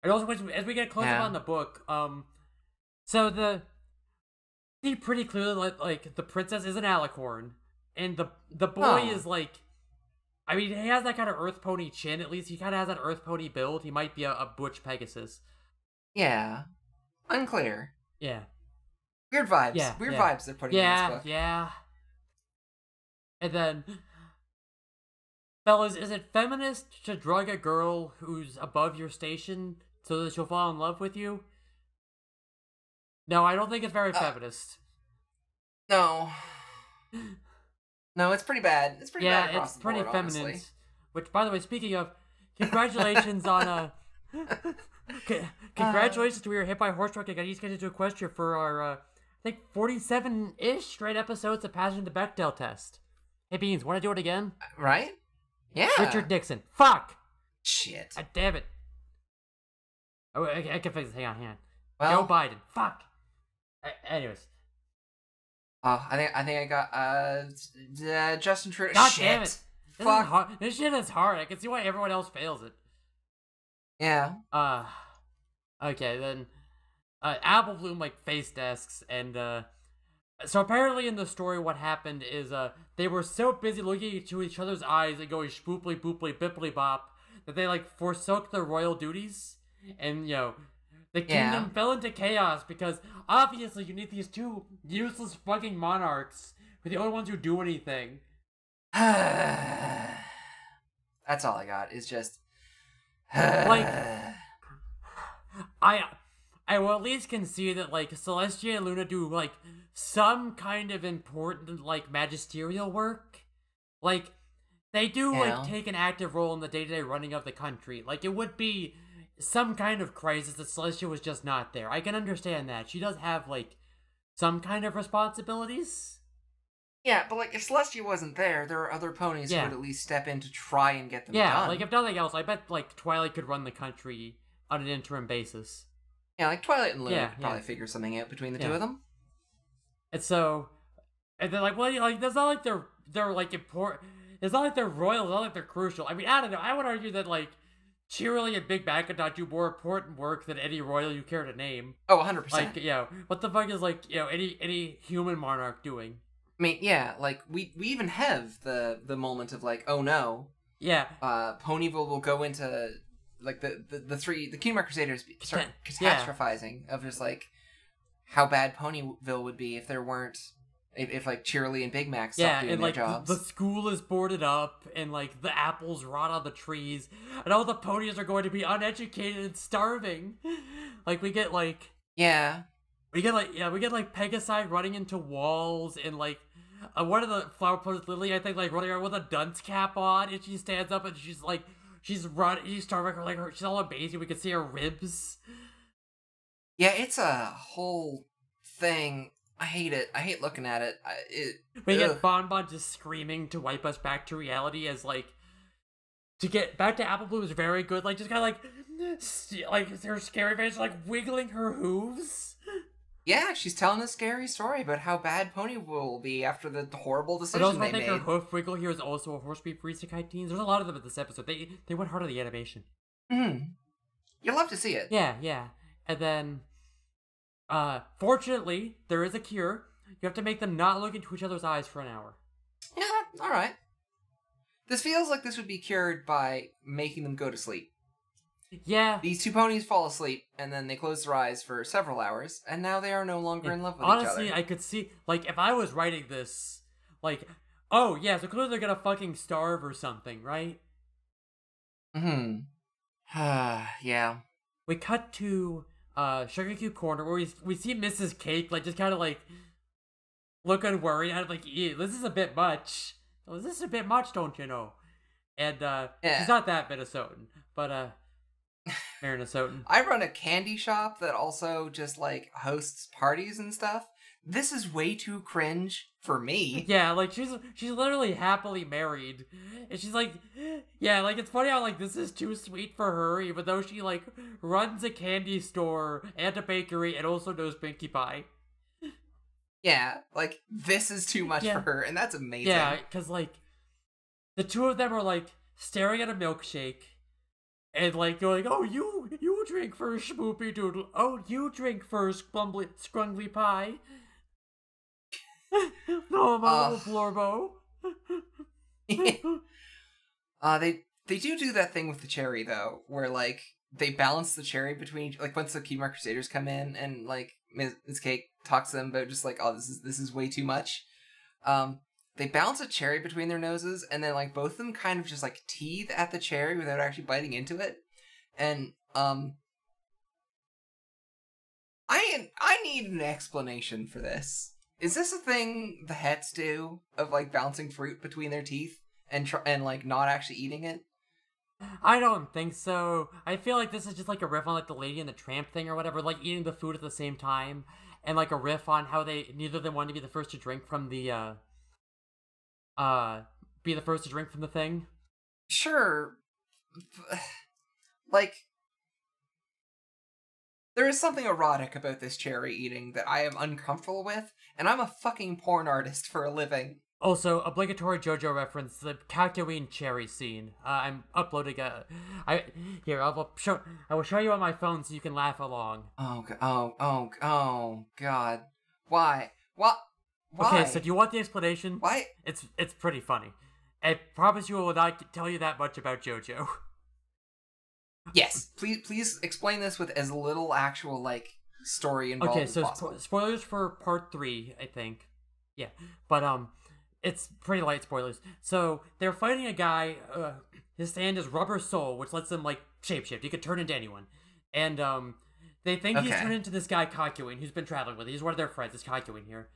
And also, as we- as we get closer Yeah. on the book, um, so the see pretty clearly like like the princess is an alicorn, and the the boy Oh. is like, I mean, he has that kind of Earth Pony chin. At least he kind of has that Earth Pony build. He might be a, a Butch Pegasus. Yeah. Unclear. Yeah. Weird vibes. Yeah, Weird yeah. vibes they're putting in Yeah, this book. yeah. And then, fellas, is it feminist to drug a girl who's above your station so that she'll fall in love with you? No, I don't think it's very Uh, feminist. No. No, it's pretty bad. It's pretty Yeah, bad across it's pretty board, feminine. honestly. Which, by the way, speaking of, congratulations on uh, c- congratulations to we were hit by a horse truck and got used to into Equestria for our uh, I think forty-seven ish straight episodes of passing the Bechdel test. Hey Beans, want to do it again? Right? Yeah. Richard Nixon. Fuck. Shit. God damn it. Oh, I, I can fix this. Hang on, hang on. Well, Joe Biden. Fuck. A- anyways. oh, I think I think I got uh, uh Justin Trudeau. God Shit. damn it. This, is Fuck. hard. this shit is hard. I can see why everyone else fails it. Yeah. Uh, okay, then, uh, Apple Bloom, like, face desks, and, uh, so apparently in the story what happened is, uh, they were so busy looking into each other's eyes and going spooply booply bipply bop that they, like, forsook their royal duties, and, you know, the Yeah. kingdom fell into chaos because, obviously, you need these two useless fucking monarchs who are the only ones who do anything. That's all I got. Is just Like- I I will at least concede that like Celestia and Luna do like some kind of important like magisterial work. Like they do Yeah. like take an active role in the day-to-day running of the country. Like it would be some kind of crisis that Celestia was just not there. I can understand that. She does have like some kind of responsibilities. yeah, but like if Celestia wasn't there, there are other ponies Yeah. who would at least step in to try and get them done. Yeah, done. like if nothing else, I bet like Twilight could run the country on an interim basis. yeah, like Twilight and Luna Yeah, could probably yeah. figure something out between the two of them. And so, and they're like, well, you know, like, that's not like they're they're like important. It's not like they're royal. It's not like they're crucial. I mean, I don't know. I would argue that like Cheerilee and Big Macintosh do more important work than any royal you care to name. Oh, 100 percent. Like, you know, what the fuck is like, you know, any any human monarch doing? I mean, yeah, like we we even have the the moment of like, oh no, Yeah, uh, Ponyville will go into like the the, the three the Kingdom Crusaders start Cata- yeah. catastrophizing of just like how bad Ponyville would be if there weren't if, if like Cheerilee and Big Mac yeah, doing and their like the, jobs. the school is boarded up, and like the apples rot on the trees, and all the ponies are going to be uneducated and starving. Like we get like Yeah, We get like yeah, we get like Pegasi running into walls and like uh, one of the flower ponies, Lily, I think, like running around with a dunce cap on, and she stands up and she's like, she's running, she's starving, like her, she's all amazing. We can see her ribs. yeah, it's a whole thing. I hate it. I hate looking at it. I, it We ugh. get Bon Bon just screaming to wipe us back to reality as like to get back to Apple Bloom is very good. Like just kind of like st- like her scary face, like wiggling her hooves. yeah, she's telling a scary story about how bad Ponyville will be after the horrible But decision also, they I think made. her hoof wiggle here is also a horse beef Risekai teens. There's a lot of them in this episode. They they went hard on the animation. hmm You love to see it. Yeah, yeah. And then, uh, fortunately, there is a cure. You have to make them not look into each other's eyes for an hour. Yeah, all right. This feels like this would be cured by making them go to sleep. Yeah. These two ponies fall asleep, and then they close their eyes for several hours, and now they are no longer in love with Honestly, each other. I could see, like, if I was writing this, like, oh, yeah, so clearly they're gonna fucking starve or something, right? Hmm. yeah. We cut to, uh, Sugar Cube Corner where we, we see Mrs. Cake, like, just kind of, like, looking worried. I'm like, this is a bit much. This is a bit much, don't you know? And, uh, Yeah. she's not that Minnesotan, but, uh, Minnesotan. I run a candy shop that also just like hosts parties and stuff. This is way too cringe for me. Yeah, like she's she's literally happily married, and she's like, yeah, like it's funny how like this is too sweet for her, even though she like runs a candy store and a bakery and also knows Pinkie Pie. Yeah, like this is too much Yeah. for her, and that's amazing. Yeah, because like the two of them are like staring at a milkshake and like going, "Oh, you you drink first, Schmoopy Doodle. Oh, you drink first, Squumbly Scrungly Pie." No, my Uh. little Florbo. uh, they they do do that thing with the cherry though, where like they balance the cherry between each, like once the Cutie Mark Crusaders come in and like Ms. Ms. Cake talks to them about just like oh this is this is way too much. Um, they balance a cherry between their noses and then like both of them kind of just like teeth at the cherry without actually biting into it, and um. I I need an explanation for this. Is this a thing the hets do of like bouncing fruit between their teeth and tr- and like not actually eating it? I don't think so. I feel like this is just like a riff on like the Lady and the Tramp thing or whatever, like eating the food at the same time, and like a riff on how they neither of them wanted to be the first to drink from the uh uh be the first to drink from the thing. Sure, like there is something erotic about this cherry eating that I am uncomfortable with, and I'm a fucking porn artist for a living. Also, obligatory JoJo reference: the Kakyoin cherry scene. Uh, I'm uploading a. I here. I will show. I will show you on my phone so you can laugh along. Oh, oh, oh, oh, God! Why? What? Why? Okay, so do you want the explanation? Why? It's it's pretty funny. I promise you, I will not tell you that much about JoJo. Yes, please, please explain this with as little actual like story involved Okay, so spo- spoilers for part three, I think. Yeah, but um, it's pretty light spoilers. So they're fighting a guy. Uh, his stand is rubber soul, which lets him like shapeshift. He could turn into anyone, and um, they think he's turned into this guy Kakyoin, who's been traveling with. He's one of their friends. Is Kakyoin here,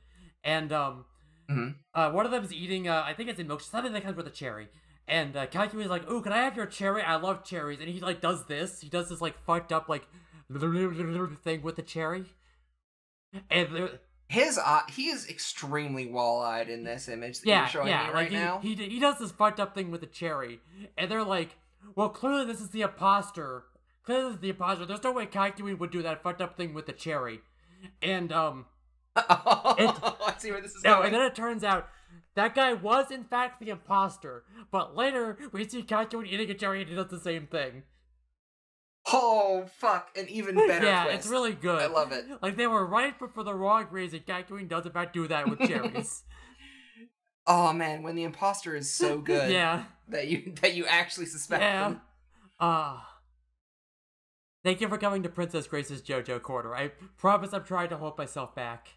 and um, Mhm. uh, one of them is eating. Uh, I think it's in milk, something that comes with a cherry. And uh, is like, "Ooh, can I have your cherry? I love cherries." And he like does this. He does this like fucked up like thing with the cherry. And His eye, he is extremely wall-eyed in this image that yeah, you're showing yeah, me like right he, now. he he does this fucked up thing with the cherry, and they're like, "Well, clearly this is the imposter. Clearly this is the imposter. There's no way Kakyoin would do that fucked up thing with the cherry." And um, I see where this is no, going. and then it turns out that guy was in fact the imposter. But later we see Kakyoin eating a cherry, and he does the same thing. Oh fuck! An even better yeah, twist. it's really good. I love it. Like they were right, but for the wrong reason. Kakyoin does in fact do that with cherries. Oh man, when the imposter is so good yeah. that you that you actually suspect Yeah. them. Ah. Thank you for coming to Princess Grace's JoJo Corner. I promise I'm trying to hold myself back.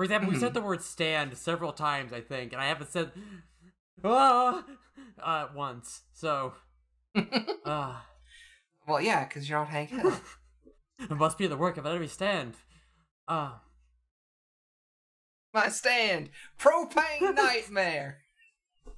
For example, we said the word stand several times, I think, and I haven't said ah uh once. So ah Well, yeah, because you're not Hank Hill. it must be the work of every stand. Ah My stand, propane nightmare.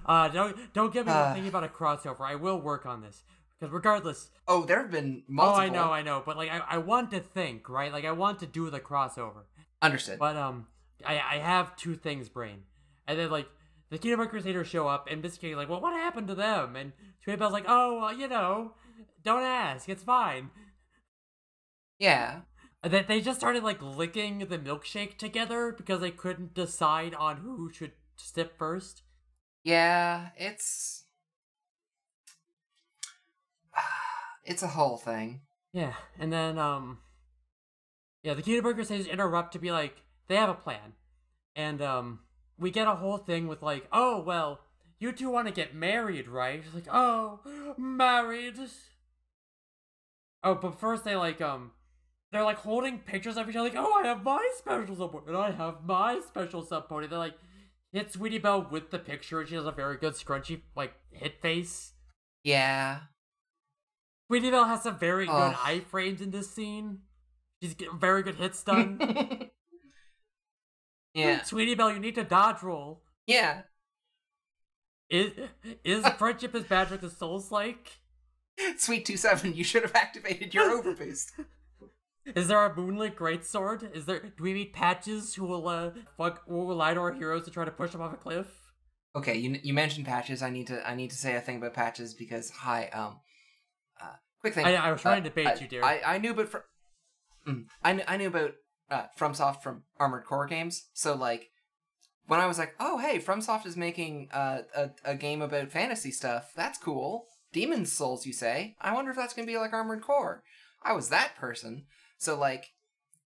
uh don't don't get me Uh. thinking about a crossover. I will work on this. Because regardless Oh, there have been multiple. Oh I know, I know, but like I, I want to think, right? Like I want to do the crossover. Understood. But um, I I have two things, brain, and then like the Kingdom Hearts Crusaders show up, and Biscuit like, well, what happened to them? And Sweet Bell's like, oh, well, you know, don't ask, it's fine. yeah. Then they just started like licking the milkshake together because they couldn't decide on who should sip first. Yeah, it's it's a whole thing. Yeah, and then um, yeah, the Kingdom Hearts Crusaders interrupt to be like, they have a plan, and um, we get a whole thing with like, oh well, you two want to get married, right? It's like, oh, married. Oh, but first they like um, they're like holding pictures of each other, like, oh, I have my special support, and I have my special support. They're like, hit Sweetie Belle with the picture, and she has a very good scrunchy like hit face. Yeah. Sweetie Belle has some very good Ugh. iframes in this scene. She's getting very good hits done. yeah. Sweetie Belle, you need to dodge roll. Yeah. Is is friendship as bad with the souls like? Sweet two seven, you should have activated your overboost. Is there a moonlit greatsword? Is there do we meet patches who will uh fuck will lie to our heroes to try to push them off a cliff? Okay, you you mentioned patches. I need to I need to say a thing about patches because hi um, uh, quick thing. I, I was trying Uh, to bait I, you, dear. I I knew but for, mm, I I knew about uh, FromSoft from Armored Core games. So like, when I was like, oh hey, FromSoft is making uh, a a game about fantasy stuff. That's cool. Demon's Souls, you say? I wonder if that's gonna be like Armored Core. I was that person. So like,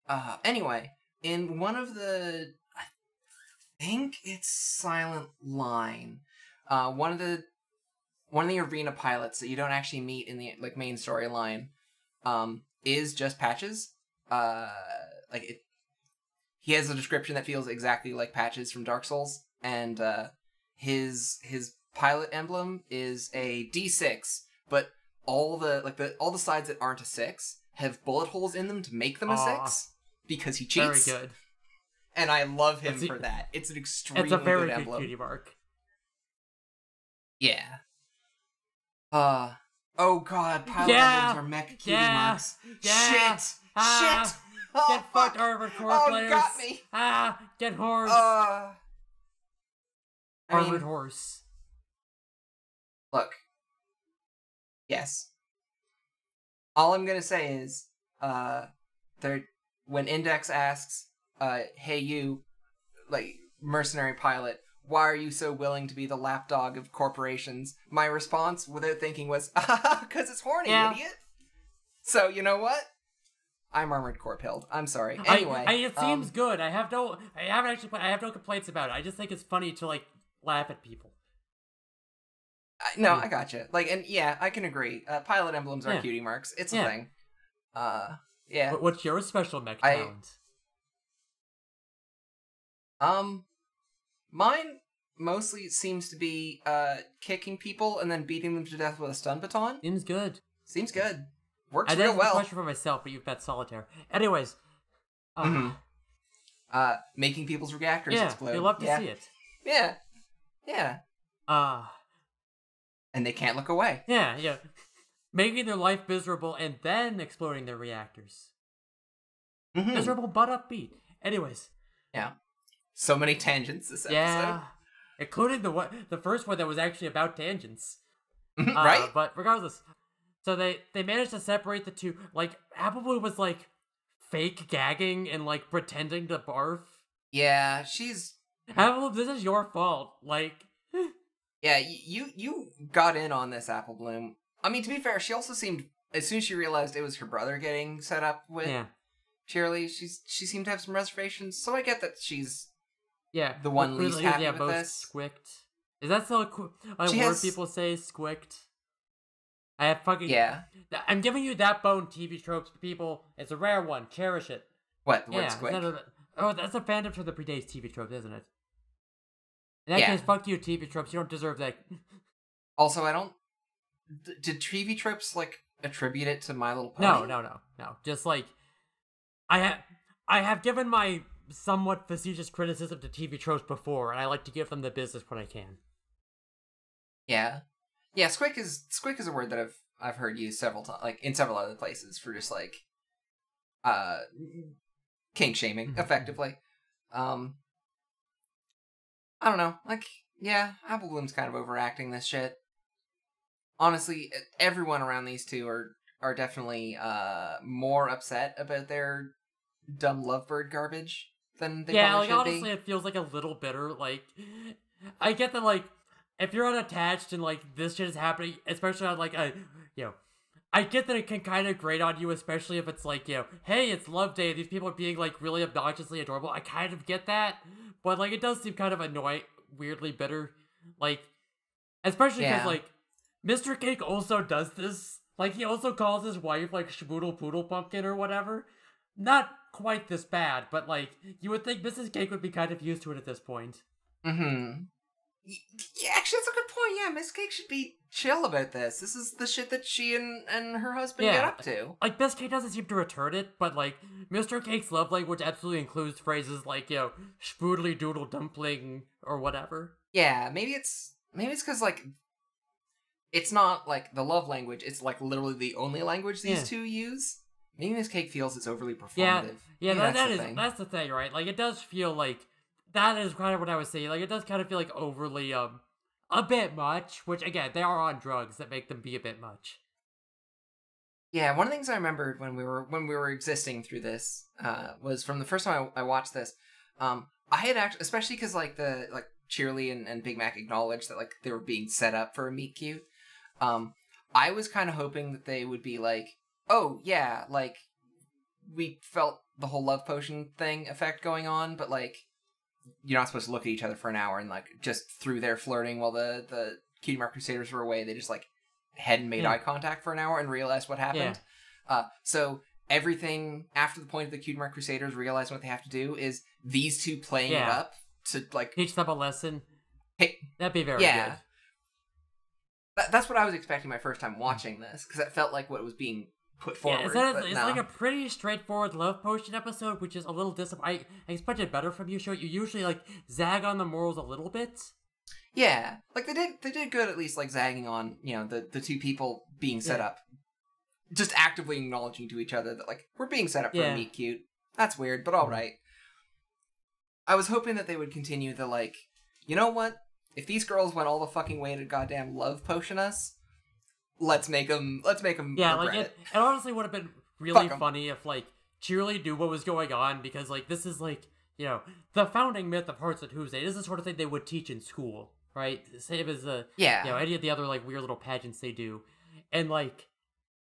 uh, anyway, in one of the, I think it's Silent Line, uh, one of the one of the arena pilots that you don't actually meet in the like main storyline, um, is just Patches. Uh, like it, he has a description that feels exactly like Patches from Dark Souls, and uh, his his pilot emblem is a D6, but all the like the all the sides that aren't a six have bullet holes in them to make them a Aw. six because he cheats Very good. And I love him That's a- for that. It's an extremely It's a very good good emblem. cutie mark. Yeah. Uh oh god, pilot Yeah, emblems are mech cutie yeah, marks. yeah, Shit! ah, Shit! Oh, get fucked, fuck. Armored Core Oh, players. got me. Ah, get horse. Uh I Armored mean, horse. look. Yes. All I'm gonna say is, uh, there when Index asks, uh, hey you, like mercenary pilot, why are you so willing to be the lapdog of corporations? My response, without thinking, was, because it's horny, Yeah. idiot. So you know what? I'm armored core pilled. I'm sorry. Anyway, I, it seems um, good. I have no. I haven't actually. I have no complaints about it. I just think it's funny to like laugh at people. I- no, Yeah. I gotcha. Like, and yeah, I can agree. Uh, pilot emblems are Yeah. cutie marks. It's a thing. Uh, yeah. But what's your special mech I- talent? Um, mine mostly seems to be uh kicking people and then beating them to death with a stun baton. Seems good. Seems good. Works I real have a question for myself, but you've bet solitaire. Anyways. Uh, Mhm. Uh, making people's reactors Yeah, explode. you love to yeah. see it. Yeah, yeah, Uh, and they can't look away. yeah, yeah. Making their life miserable and then exploding their reactors. Mhm. Miserable but upbeat. Anyways, Yeah. So many tangents this episode. yeah. Including the one, the first one that was actually about tangents. Mhm, Uh, right? But regardless, so they they managed to separate the two. Like Apple Bloom was like fake gagging and like pretending to barf. Yeah, she's Apple, Blue, this is your fault. Like, Yeah, you you got in on this apple bloom. I mean, to be fair, she also seemed as soon as she realized it was her brother getting set up with yeah, Cheerilee, she's she seemed to have some reservations. So I get that she's yeah. The one least really, happy yeah, with most this? squicked. Is that still a, qu- a word has- people say? Squicked. I have fucking. yeah. I'm giving you that bone, TV tropes people. It's a rare one. Cherish it. What the yeah. word it's squick? a- oh, that's a fandom for the predates TV trope, isn't it? In that Yeah. case, fuck you, TV tropes. You don't deserve that. Also, I don't. D- did TV tropes like attribute it to My Little Pony? No, no, no, no. Just like I have, I have given my somewhat facetious criticism to TV tropes before, and I like to give them the business when I can. Yeah, yeah. Squick is squick is a word that I've I've heard used several times, like in several other places for just like, uh, kink shaming, Mhm. effectively. Um, I don't know. Like, yeah, Apple Bloom's kind of overacting this shit. Honestly, everyone around these two are are definitely uh more upset about their dumb lovebird garbage than they yeah, probably like honestly, be. it feels like a little bitter. Like I get that, like if you're unattached and like this shit is happening, especially on like a, you know. I get that it can kind of grate on you, especially if it's like, you know, hey, it's Love Day. These people are being like really obnoxiously adorable. I kind of get that, but like it does seem kind of annoying, weirdly bitter. Like, especially because Yeah. like Mr. Cake also does this. Like he also calls his wife like Schmoodle Poodle Pumpkin or whatever. Not quite this bad, but like you would think Mrs. Cake would be kind of used to it at this point. Mm-hmm. Y- Yeah, actually, that's a good point. Yeah, Miss Cake should be chill about this. This is the shit that she and, and her husband get up to. Like Miss Cake doesn't seem to return it, but like Mr. Cake's love language absolutely includes phrases like you know spoodly doodle dumpling or whatever. Yeah, maybe it's maybe it's because like it's not like the love language. It's like literally the only language these Yeah. two use. Maybe Miss Cake feels it's overly performative. Yeah, Yeah, Maybe that, that that's is the thing. that's the thing, right? Like it does feel like that is kind of what I was saying. Like it does kind of feel like overly um a bit much, which again, they are on drugs that make them be a bit much. Yeah, one of the things I remembered when we were when we were existing through this uh, was from the first time I, I watched this. Um, I had actually, especially because like the like Cheerilee and, and Big Mac acknowledged that like they were being set up for a meet cute. Um, I was kind of hoping that they would be like, oh yeah, like we felt the whole love potion thing effect going on, but like you're not supposed to look at each other for an hour and like just through their flirting while the the Cutie Mark Crusaders were away, they just like hadn't made Yeah. eye contact for an hour and realized what happened. Uh, so everything after the point of the Cutie Mark Crusaders realizing what they have to do is these two playing it up to like Teach them a lesson. Hey, That'd be very yeah. good. That, that's what I was expecting my first time watching this because it felt like what was being put forward. Yeah, it's, not- but it's no. like a pretty straightforward love potion episode, which is a little disappointing. I expected better from you, show. You usually like zag on the morals a little bit. Yeah, like they did. They did good at least, like zagging on you know the the two people being set Yeah. up, just actively acknowledging to each other that like we're being set up for Yeah. a meet cute. That's weird, but all mm. right. I was hoping that they would continue the like, you know what? If these girls went all the fucking way to goddamn love potion us, let's make them. Let's make them. Yeah, like it, it honestly would have been really Fuck 'em. funny if like Cheerilee knew what was going on because like this is like you know the founding myth of Hearts and Hooves Day. This is the sort of thing they would teach in school, right? Same as a Yeah. you know any of the other like weird little pageants they do, and like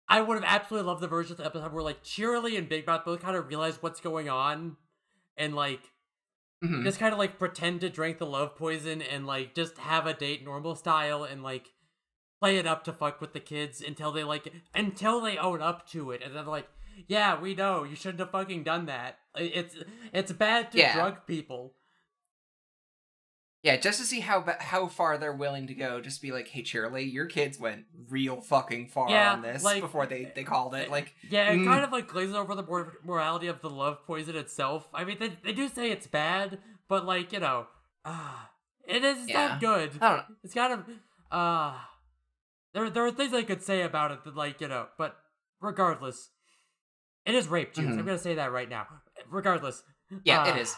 I would have absolutely loved the version of the episode where like Cheerilee and Big Mouth both kind of realize what's going on, and like Mhm. just kind of like pretend to drink the love poison and like just have a date normal style and like play it up to fuck with the kids until they like until they own up to it and then like yeah we know you shouldn't have fucking done that it's it's bad to Yeah. drug people Yeah, just to see how how far they're willing to go. Just be like, hey, Cheerilee, your kids went real fucking far Yeah, on this like- before they they called it. Like, yeah it Mm. kind of like glazes over the morality of the love poison itself i mean they, they do say it's bad but like you know ah it is Yeah. not good I don't know. It's kind of uh there there are things I could say about it that like, you know, but regardless. It is rape juice. Mhm. I'm gonna say that right now. Regardless. Yeah, it uh, is.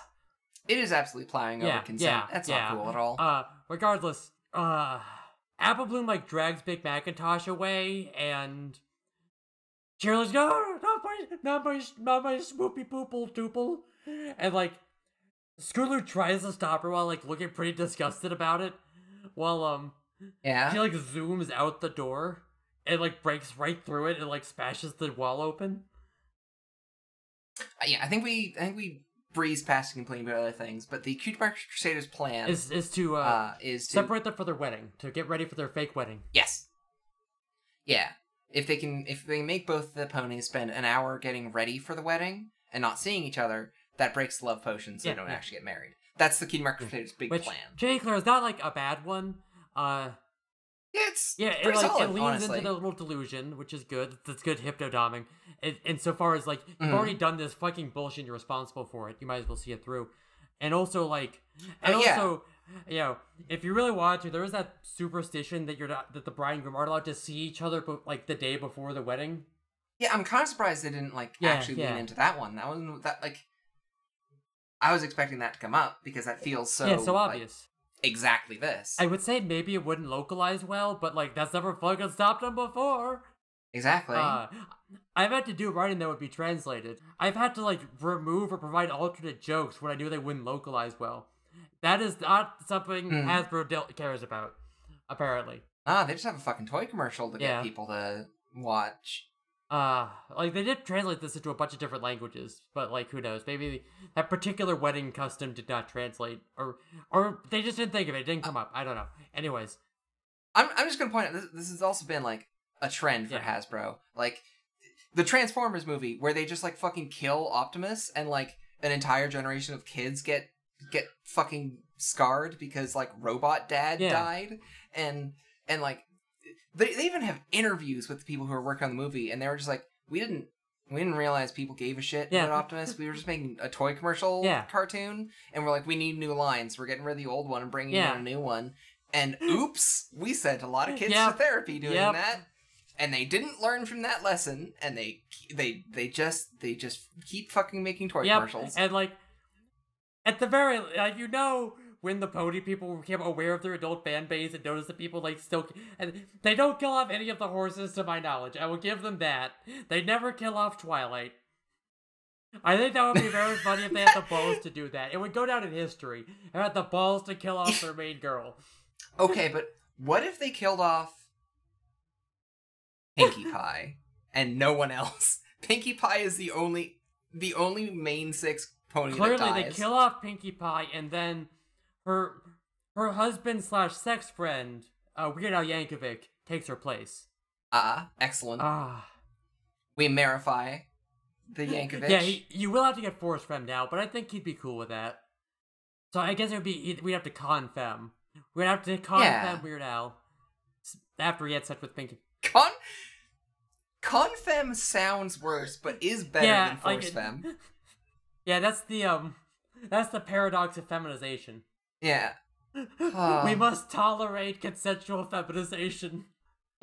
It is absolutely plowing Yeah, over consent. yeah, That's yeah. not cool at all. Uh regardless, uh Apple Bloom like drags Big Macintosh away and Cheerilee's go, "Oh, not my not my not my swoopy poople toople and like Scooter tries to stop her while like looking pretty disgusted about it. While um yeah. She like zooms out the door and like breaks right through it and like smashes the wall open. Uh, yeah, I think we I think we breeze past and complain about other things, but the Cutie Mark Crusaders plan Is is to uh, uh, is to separate them for their wedding to get ready for their fake wedding. yes, yeah. If they can if they make both the ponies spend an hour getting ready for the wedding and not seeing each other, that breaks the love potion, so Yeah, they don't yeah. actually get married. That's the Cutie Mark Crusaders' big Which plan. J. Claire is not like a bad one. Uh, it's yeah, it like solid, it leans honestly. into the little delusion, which is good. That's good hypnodoming. so far as like you've Mhm. already done this fucking bullshit, and you're responsible for it. You might as well see it through. And also like, and Oh, yeah. also, you know, if you really want to, there is that superstition that you're not that the bride and groom aren't allowed to see each other, but like the day before the wedding. Yeah, I'm kind of surprised they didn't like Yeah, actually yeah. lean into that one. That wasn't that like. I was expecting that to come up because that feels so yeah, so obvious. Exactly this. I would say maybe it wouldn't localize well, but like that's never fucking stopped them before. exactly. Uh, I've had to do writing that would be translated. I've had to like remove or provide alternate jokes when I knew they wouldn't localize well. That is not something Hmm. Hasbro del- cares about, apparently. ah, they just have a fucking toy commercial to Yeah. get people to watch. Uh, like they did translate this into a bunch of different languages, but like who knows? Maybe that particular wedding custom did not translate, or or they just didn't think of it. It didn't come up. I don't know. Anyways, I'm I'm just gonna point out this this has also been like a trend for Yeah. Hasbro. Like the Transformers movie where they just like fucking kill Optimus and like an entire generation of kids get get fucking scarred because like robot dad Yeah. died and and like they, they even have interviews with the people who are working on the movie and they were just like we didn't we didn't realize people gave a shit Yeah. about Optimus. We were just making a toy commercial Yeah. cartoon, and we're like, we need new lines. We're getting rid of the old one and bringing Yeah. in a new one. And oops, we sent a lot of kids Yep. to therapy doing Yep. that, and they didn't learn from that lesson. And they they they just they just keep fucking making toy Yep, commercials. and like at the very like you know when the pony people became aware of their adult fan base and noticed that people like still and they don't kill off any of the horses to my knowledge. I will give them that. They never kill off Twilight. I think that would be very funny if they had the balls to do that. It would go down in history. They had the balls to kill off their main girl. Okay, but what if they killed off Pinkie Pie and no one else? Pinkie Pie is the only the only main six pony Clearly, they kill off Pinkie Pie, and then her her husband slash sex friend, uh, Weird Al Yankovic, takes her place. Ah, excellent. Ah, we marify the Yankovic. yeah. He, you will have to get Force Fem now, but I think he'd be cool with that. So I guess it would be we'd have to con Fem. We'd have to con Yeah. Fem Weird Al after he had sex with Pinkie. Con Confem sounds worse, but is better yeah, than like Force it- Fem. Yeah, that's the um, that's the paradox of feminization. Yeah. we must tolerate consensual feminization.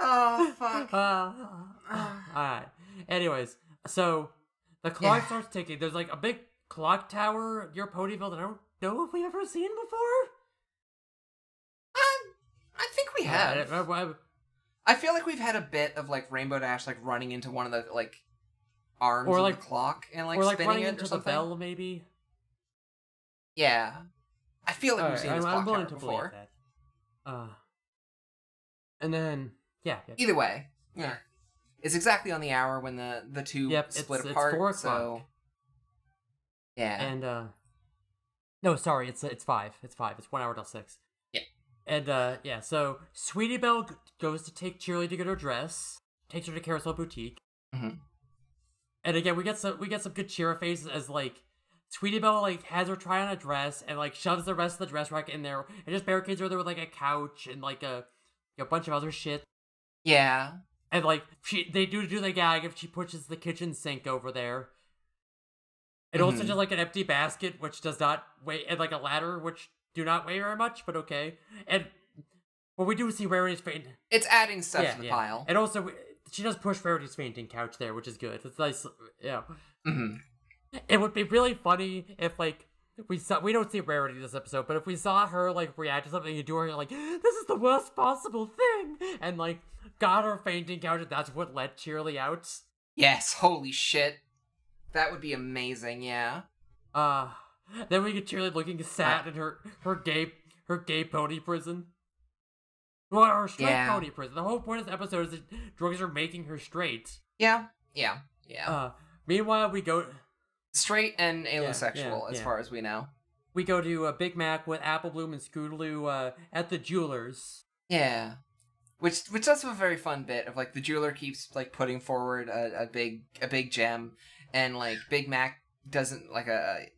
oh fuck. Uh, Alright. Anyways, so the clock Yeah. starts ticking. There's like a big clock tower near Ponyville that I don't know if we've ever seen before. Um, I think we have. Uh, I- I- I feel like we've had a bit of like Rainbow Dash like running into one of the like arms Or, like- the clock and like or like running it into or the bell, maybe. Yeah. I feel like we've Alright, seen this I'm clock tower to before. that. Uh, and then yeah, yeah. Either way, yeah. It's exactly on the hour when the the two Yep, split it's- it's apart. four so o'clock. yeah. And uh No, sorry, it's it's five. It's five. It's one hour till six. Yeah. And uh yeah, so Sweetie Belle goes to take Cheerilee to get her dress, takes her to Carousel Boutique. Mhm. And again, we get some we get some good cheer faces as like Sweetie Belle like has her try on a dress and like shoves the rest of the dress rack in there and just barricades her there with like a couch and like a a bunch of other shit. yeah. And like she they do do the gag if she pushes the kitchen sink over there. And also Mhm. just like an empty basket which does not weigh and like a ladder which do not weigh very much, but okay. And well we do see Rarity's faint It's adding stuff yeah, to the yeah. pile. And also we- she does push Rarity's fainting couch there, which is good. It's nice yeah. hmm It would be really funny if like we saw we don't see Rarity this episode, but if we saw her like react to something and do her like this is the worst possible thing and like got her fainting couch and that's what let Cheerilee out. Yes, holy shit. That would be amazing, yeah. Uh then we get Cheerilee looking sad in her her gay her gay pony prison. Well, her straight Yeah. pony prison. The whole point of this episode is that drugs are making her straight. Yeah, yeah, yeah. Uh meanwhile we go Straight and yeah, asexual, as yeah. far as we know. we go to uh, Big Mac with Apple Bloom and Scootaloo uh, at the jewelers. Yeah. Which which does have a very fun bit of like the jeweler keeps like putting forward a, a big a big gem and like Big Mac doesn't like a, a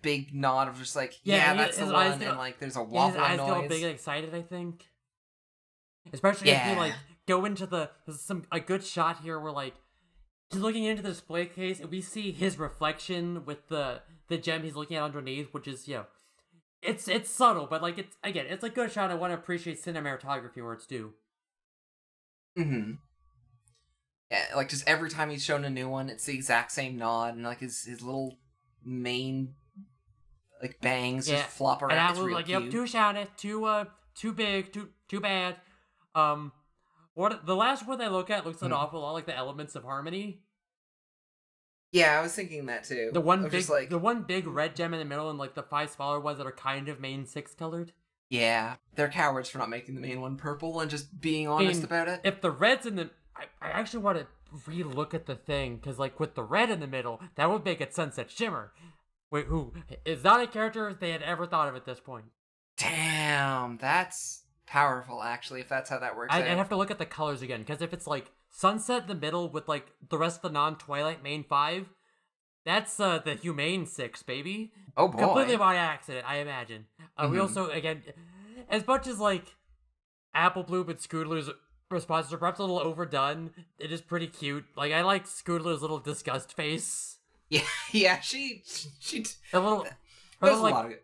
big nod of just like Yeah, yeah, that's the one get- and like there's a And his waffling eyes get all noise. big and excited, I think. Especially if you like go into the there's some a good shot here where like he's looking into the display case and we see his reflection with the the gem he's looking at underneath, which is you know it's it's subtle, but like it's again it's a good shot. I want to appreciate cinematography where it's due. Mm-hmm. Yeah, like just every time he's shown a new one, it's the exact same nod and like his his little main like bangs Yeah, just flop around. And I was like, cute. yep, too shiny, too uh, too big, too too bad. Um, what the last one I look at looks an Hmm. awful lot like the elements of harmony. Yeah, I was thinking that too. The one big, just like the one big red gem in the middle, and like the five smaller ones that are kind of main six colored. yeah, they're cowards for not making the main one purple and just being honest mean, about it. If the red's in the, I, I actually want to re-look at the thing because like with the red in the middle, that would make it Sunset Shimmer. Wait, who is not a character they had ever thought of at this point? Damn, that's powerful actually. If that's how that works. I. I'd have to look at the colors again because if it's like sunset in the middle with like the rest of the non-Twilight main five, that's uh the humane six, baby. oh boy. Completely by accident, I imagine. Uh, We Mhm. also again, as much as like Apple Bloom and Scootaloo's responses are perhaps a little overdone, it is pretty cute. Like I like Scootaloo's little disgust face. Yeah, yeah. She she. A little, her There's little, a like, lot of good.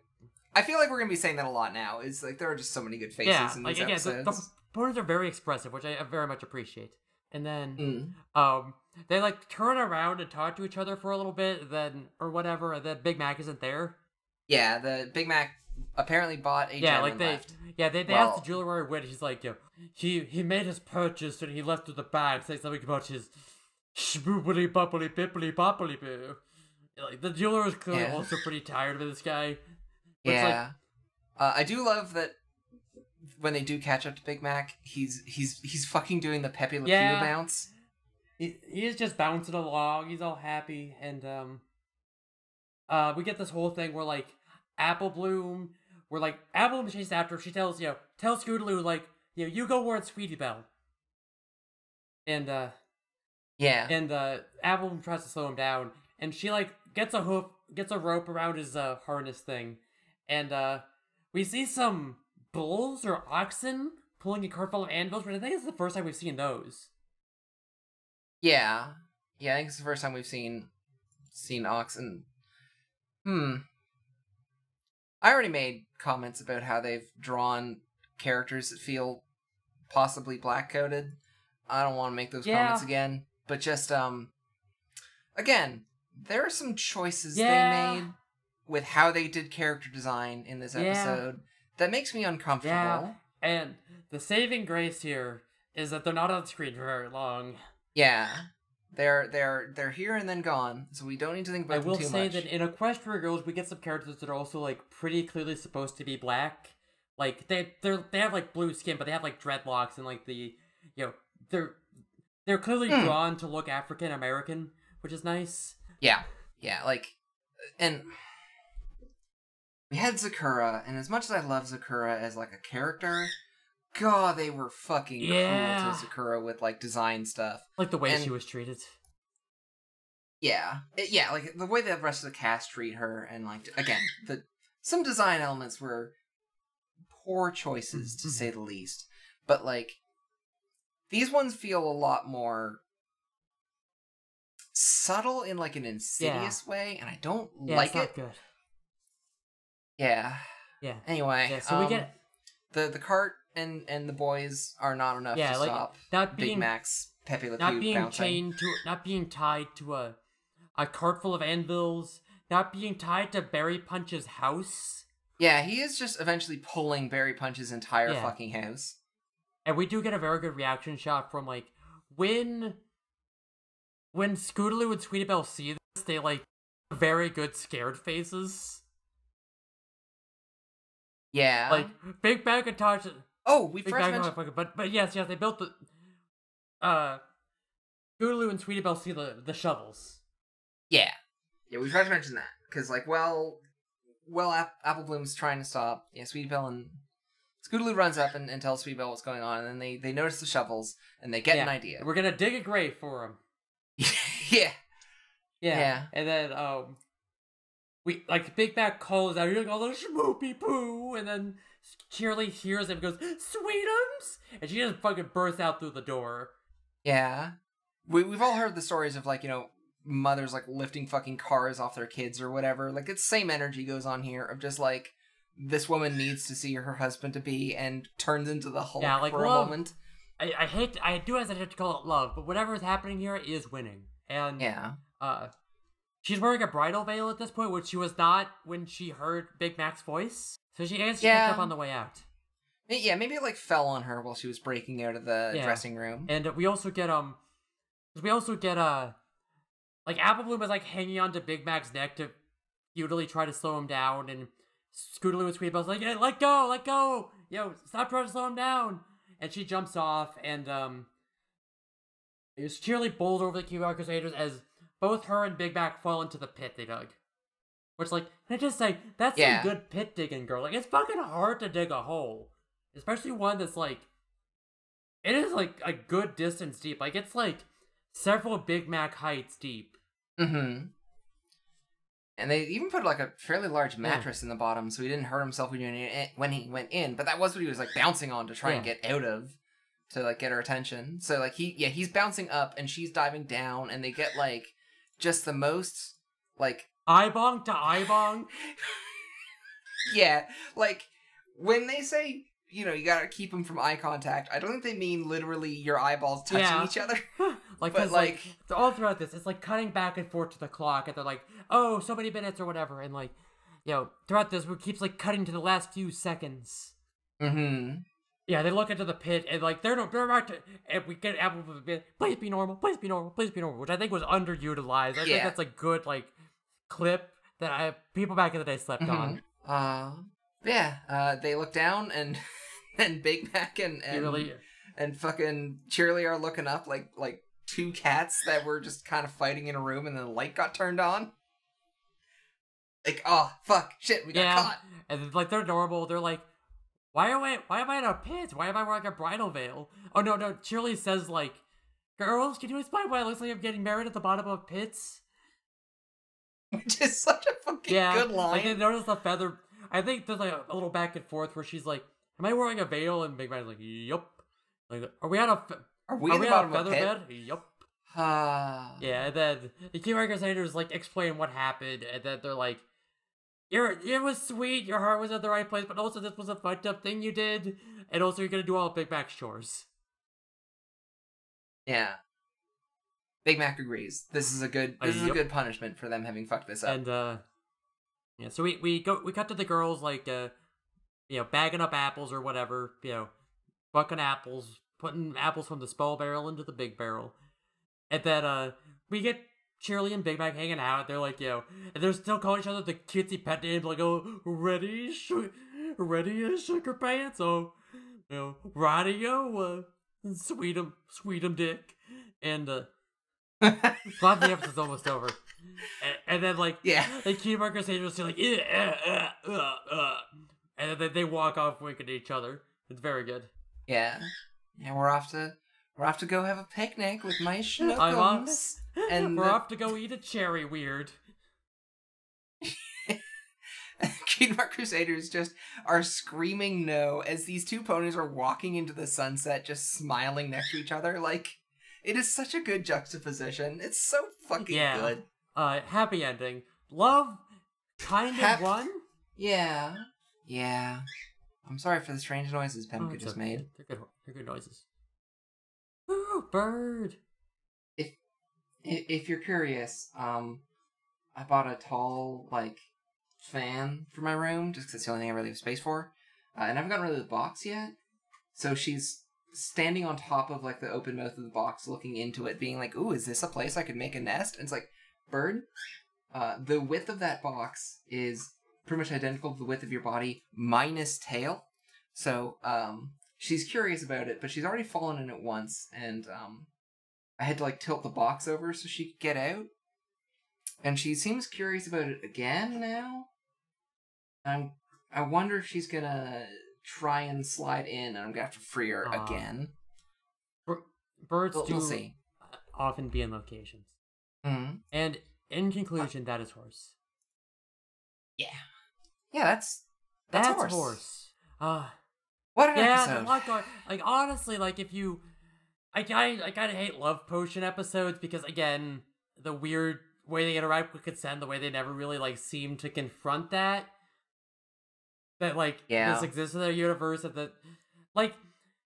I feel like we're gonna be saying that a lot now. Is like there are just so many good faces yeah, in like these again, the, episodes. the opponents are very expressive, which I very much appreciate. And then. Mm. um they like turn around and talk to each other for a little bit then or whatever and then big mac isn't there Yeah, the Big Mac apparently bought a yeah, like they, left. yeah, they, they Well- asked the jeweler where. He's like, yo, he he made his purchase and he left with the bag, saying something about his shboobly bubbly bibbly bobbly boo. Like the jeweler was clearly Yeah. also pretty tired of this guy. It's like- Yeah, uh, I do love that when they do catch up to Big Mac, he's he's he's fucking doing the Pepe Le Pew Yeah. bounce. he, he's just bouncing along. He's all happy, and um, uh, we get this whole thing where like Apple Bloom, where like Apple Bloom chases after. her, She tells you know, tell Scootaloo like you know, you go warn Sweetie Belle, and uh, Yeah, and uh, Apple Bloom tries to slow him down, and she like gets a hook, gets a rope around his uh harness thing, and uh, we see some bulls or oxen pulling a cart full of anvils, but I think it's the first time we've seen those. yeah, yeah. I think it's the first time we've seen seen oxen. Hmm. I already made comments about how they've drawn characters that feel possibly black coded. I don't want to make those Yeah. comments again, but just um, again, there are some choices Yeah. they made with how they did character design in this Yeah. episode that makes me uncomfortable. Yeah. And the saving grace here is that they're not on screen for very long. Yeah. They're they're they're here and then gone, so we don't need to think about I them will say much. that in Equestria Girls, we get some characters that are also like pretty clearly supposed to be black. Like they they they have like blue skin, but they have like dreadlocks and like the you know they're they're clearly Hmm. drawn to look African American, which is nice. Yeah, yeah, like, and we had Zecora, and as much as I love Zecora as like a character, God, they were fucking Yeah. cool to Zecora with like design stuff. Like the way And- she was treated. Yeah, It- yeah, like the way the rest of the cast treat her, and like again, the some design elements were poor choices to say the least. But like these ones feel a lot more subtle in like an insidious way, and I don't Yeah, like it. good. Yeah. Yeah. Anyway, Yeah, so we um, get the the cart and and the boys are not enough Yeah, to like, stop not Big being Mac's Pepe Le Pew not being bouncing. chained to not being tied to a a cart full of anvils, not being tied to Berry Punch's house. Yeah, he is just eventually pulling Berry Punch's entire Yeah. fucking house. And we do get a very good reaction shot from like when when Scootaloo and Sweetie Belle see this, they like very good scared faces. Yeah. Like Big Macintosh oh, we Big first Macintosh mentioned. but but yes, yes, they built the uh Scootaloo and Sweetie Belle see the the shovels. Yeah, yeah, we first mentioned that because like, well, well, App- Apple Bloom's trying to stop. Yeah, Sweetie Belle and Scootaloo runs up and, and tells Sweetie Belle what's going on, and then they they notice the shovels and they get an idea. We're gonna dig a grave for him. yeah, Yeah. Yeah. And then um we like Big Mac calls out, you're like, oh schmoopy poo and then Cheerilee hears him and goes, Sweetums and she just fucking bursts out through the door. yeah. We we've all heard the stories of like you know mothers like lifting fucking cars off their kids or whatever. Like it's same energy goes on here of just like this woman needs to see her husband to be and turns into the Hulk Yeah, like, for a love- moment. I, I hate I do hesitate to call it love, but whatever is happening here is winning. And Yeah. uh she's wearing a bridal veil at this point, which she was not when she heard Big Mac's voice. So she Yeah. picked up on the way out. Yeah, maybe it like fell on her while she was breaking out of the Yeah. dressing room. And we also get um, we also get uh, like Apple Bloom is like hanging onto Big Mac's neck to futilely try to slow him down, and Scootaloo and Sweet Belle's like, hey, let go, let go, yo, stop trying to slow him down. And she jumps off, and um, it's Cheerilee bowls over the QR Crusaders as both her and Big Mac fall into the pit they dug. Which, like, I just say, that's Yeah. some good pit digging, girl. Like, it's fucking hard to dig a hole. Especially one that's, like, it is, like, a good distance deep. Like, it's, like, several Big Mac heights deep. Mm-hmm. And they even put like a fairly large mattress in the bottom, so he didn't hurt himself when he when he went in. But that was what he was like bouncing on to try and get out of, to like get her attention. So like he yeah he's bouncing up and she's diving down, and they get like just the most like Eyebong to eyebong. yeah like when they say you know you gotta keep them from eye contact. I don't think they mean literally your eyeballs touching Yeah. each other. like, But, like, like- all throughout this, it's like cutting back and forth to the clock, and they're like, oh, so many minutes or whatever, and like, you know, throughout this, it keeps like cutting to the last few seconds. Mm-hmm. Yeah, they look into the pit and like they're not they're about to, and we get Apple. Please be normal. Please be normal. Please be normal. Which I think was underutilized. I think that's a good like clip that I people back in the day slept on. Uh, yeah. Uh, they look down and and Big Mac and and really, and fucking Cheerilee are looking up like like two cats that were just kind of fighting in a room, and then the light got turned on. Like, oh fuck, shit, we got yeah, caught. and like they're normal. They're like, why am I why am I in a pit? Why am I wearing a bridal veil? Oh no no, Cheerilee says like, girls, can you explain why it looks like I'm getting married at the bottom of pits? Which is such a fucking Yeah, good like they line. notice the feather. I think there's like a little back and forth where she's like, "Am I wearing a veil?" And Big Man's like, "Yup." Like, are we on a fe- Are we are we on a feather bed? Yup. Ah. Yeah, and then the Cutie Mark Crusaders like explain what happened, and then they're like, "You're it was sweet, your heart was at the right place, but also this was a fucked up thing you did, and also you're gonna do all Big Mac's chores." Yeah. Big Mac agrees. This is a good. This Uh, is a good punishment for them having fucked this up. And uh, yeah, so we we go we cut to the girls like uh, you know, bagging up apples or whatever, you know, bucking apples, putting apples from the small barrel into the big barrel, and then uh, we get Cheerilee and Big Mac hanging out. They're like, know, and they're still calling each other the cutesy pet names, like, oh, ready, sh- ready as sugar pants, oh, you know, radio, uh, sweetum, sweetum dick, and uh, glad the episode's almost over. And, and then like yeah. the key markers say just like "Eh, eh, eh, uh, uh," and then they, they walk off winking at each other. It's very good. Yeah. and we're off to we're off to go have a picnic with my I'm on. schnookums. And We're the- off to go eat a cherry weird. Cutie Mark Crusaders just are screaming no as these two ponies are walking into the sunset, just smiling next to each other. Like, it is such a good juxtaposition. It's so fucking Yeah. good. Uh, happy ending. Love kind of won. Yeah. Yeah. I'm sorry for the strange noises Oh, Pemka it's just okay. made. They're good. They're good noises. Ooh, bird. If If you're curious, um, I bought a tall, like, fan for my room, just because it's the only thing I really have space for. Uh, and I haven't gotten rid of the box yet. So she's standing on top of, like, the open mouth of the box, looking into it, being like, ooh, is this a place I could make a nest? And it's like, bird, uh, the width of that box is pretty much identical to the width of your body, minus tail. So, um, she's curious about it, but she's already fallen in it once, and, um, I had to like tilt the box over so she could get out. And she seems curious about it again now. I'm I wonder if she's gonna try and slide in and I'm gonna have to free her Aw. again. Birds We'll, do we'll see. often be in locations. hmm And in conclusion, that is horse. Yeah. Yeah, that's that's, That's, horse. horse. Ah. What an yeah, episode. a lot going. Like honestly, like if you, I kind I kind of hate love potion episodes because again, the weird way they interact with consent, the way they never really like seem to confront that. That like Yeah. this exists in their universe, and that like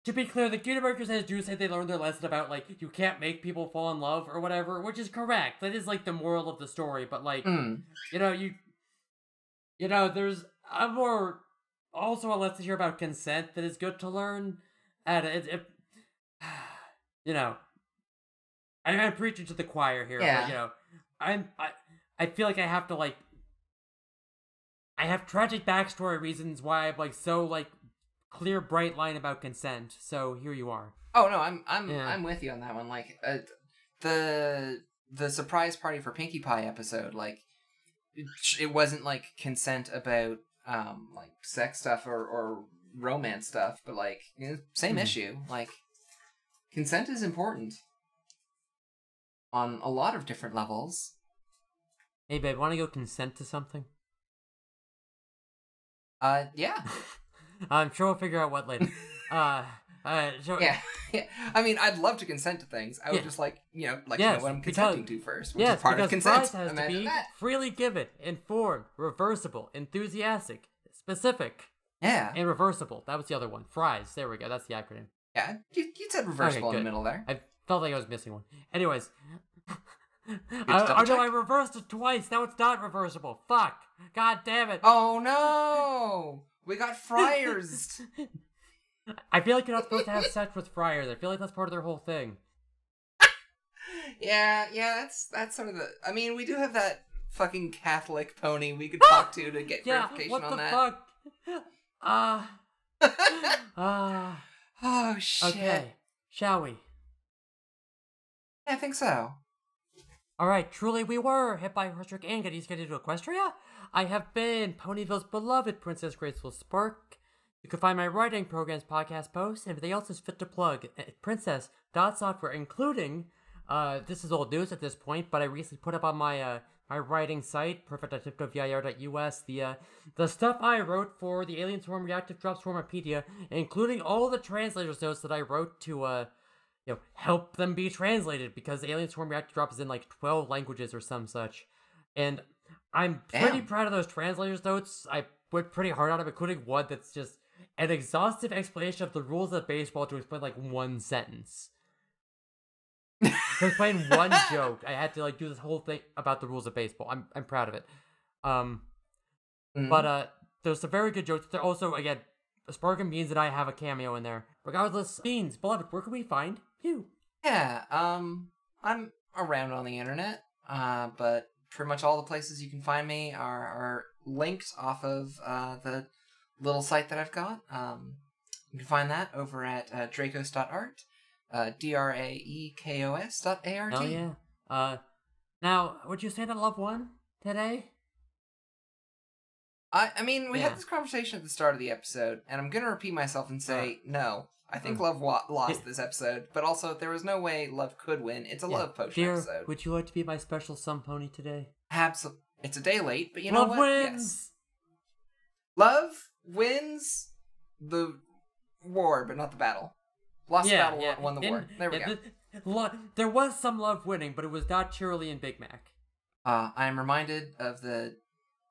to be clear, the Breakers has do say they learned their lesson about like you can't make people fall in love or whatever, which is correct. That is like the moral of the story, but like Mm. you know you you know there's a more also a lesson here about consent that is good to learn and it, it you know I, i'm preaching to the choir here Yeah. but you know i'm i i feel like i have to like i have tragic backstory reasons why i'm like so like clear bright line about consent so here you are Oh no, I'm I'm Yeah. I'm with you on that one. Like uh, the the surprise party for Pinkie Pie episode, like it, it wasn't like consent about um like sex stuff or or romance stuff, but like you know, same Mhm. issue. Like consent is important on a lot of different levels. hey babe want to go consent to something Uh, yeah, i'm sure we'll figure out what later uh uh so yeah, yeah. I mean, I'd love to consent to things. I would Yeah. just like you know like Yes, to know what I'm because- consenting to first, which Yes, is part because of consent. has to be that. freely given, informed, reversible, enthusiastic, specific, Yeah, and reversible. That was the other one. Fries. There we go. That's the acronym. yeah. You, you said reversible in the middle there. I felt like I was missing one. Anyways, I, oh no. I reversed it twice. Now it's not reversible. Fuck. God damn it. Oh no! We got friars. I feel like you're not supposed to have sex with friars. I feel like that's part of their whole thing. yeah, yeah. That's that's sort of the. I mean, we do have that fucking Catholic pony we could talk to to get Yeah, verification what on the that. fuck? Ah. Ah. oh shit! okay. Shall we? I think so. Alright, truly we were hit by Herstrick and Getty's Getty to Equestria. I have been Ponyville's beloved Princess Graceful Spark. You can find my writing programs podcast posts and everything else is fit to plug at princess.software, including uh this is old news at this point, but I recently put up on my uh my writing site, perfect.tiptoevir.us, the uh the stuff I wrote for the Alien Swarm Reactive Drop Swarmopedia, including all the translator's notes that I wrote to uh you know, help them be translated because Alien Swarm Reactive Drop is in like 12 languages or some such. And I'm pretty Damn. proud of those translators notes. I went pretty hard on them, including one that's just an exhaustive explanation of the rules of baseball to explain like one sentence. to explain one joke, I had to like do this whole thing about the rules of baseball. I'm I'm proud of it. Um, Mhm. but uh, there's some very good jokes. There also, again, Spark and Beans and I have a cameo in there. Regardless, Beans, beloved, where can we find you? yeah, um, I'm around on the internet, uh, but pretty much all the places you can find me are are linked off of uh the little site that I've got. Um, you can find that over at uh, draekos.art, uh, d r a e k o s dot a r t. Hell yeah. Uh, now, would you say that love won today? I, I mean, we Yeah. had this conversation at the start of the episode, and I'm gonna repeat myself and say no. I think Mm. Love wa- lost this episode, but also there was no way Love could win. It's a Yeah. Love Potion Dear, episode. would you like to be my special somepony today? Absolutely, it's a day late, but you know love what? wins! Yes. Love wins the war, but not the battle. Lost the battle, won- won the war. There we yeah, go. th- lo- there was some love winning, but it was not Cheerilee and Big Mac. Uh, I'm reminded of the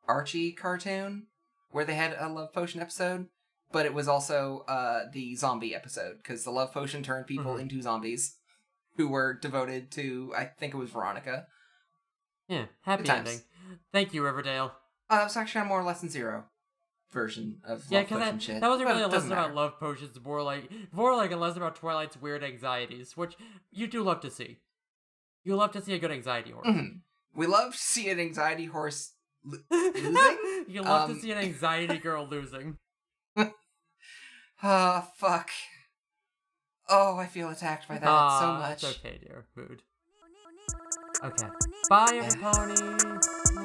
Archie cartoon where they had a love potion episode, but it was also uh, the zombie episode because the love potion turned people Mhm. into zombies who were devoted to, I think it was Veronica. Yeah, happy ending. Thank you, Riverdale. Uh, it was actually on more Less Than Zero version of Yeah, because that, shit. that wasn't really a lesson about love potions, more like more like a lesson about Twilight's weird anxieties, which you do love to see. You love to see a good anxiety horror. Mhm. We love to see an anxiety horse. Lo- you love Um, to see an anxiety girl losing. Ah, fuck. Oh, I feel attacked by that so Ah, much. It's okay, dear. Mood. Okay. Bye, Yeah. pony.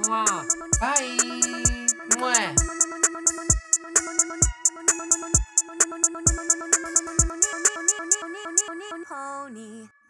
Mwah. Bye. Mwah pony.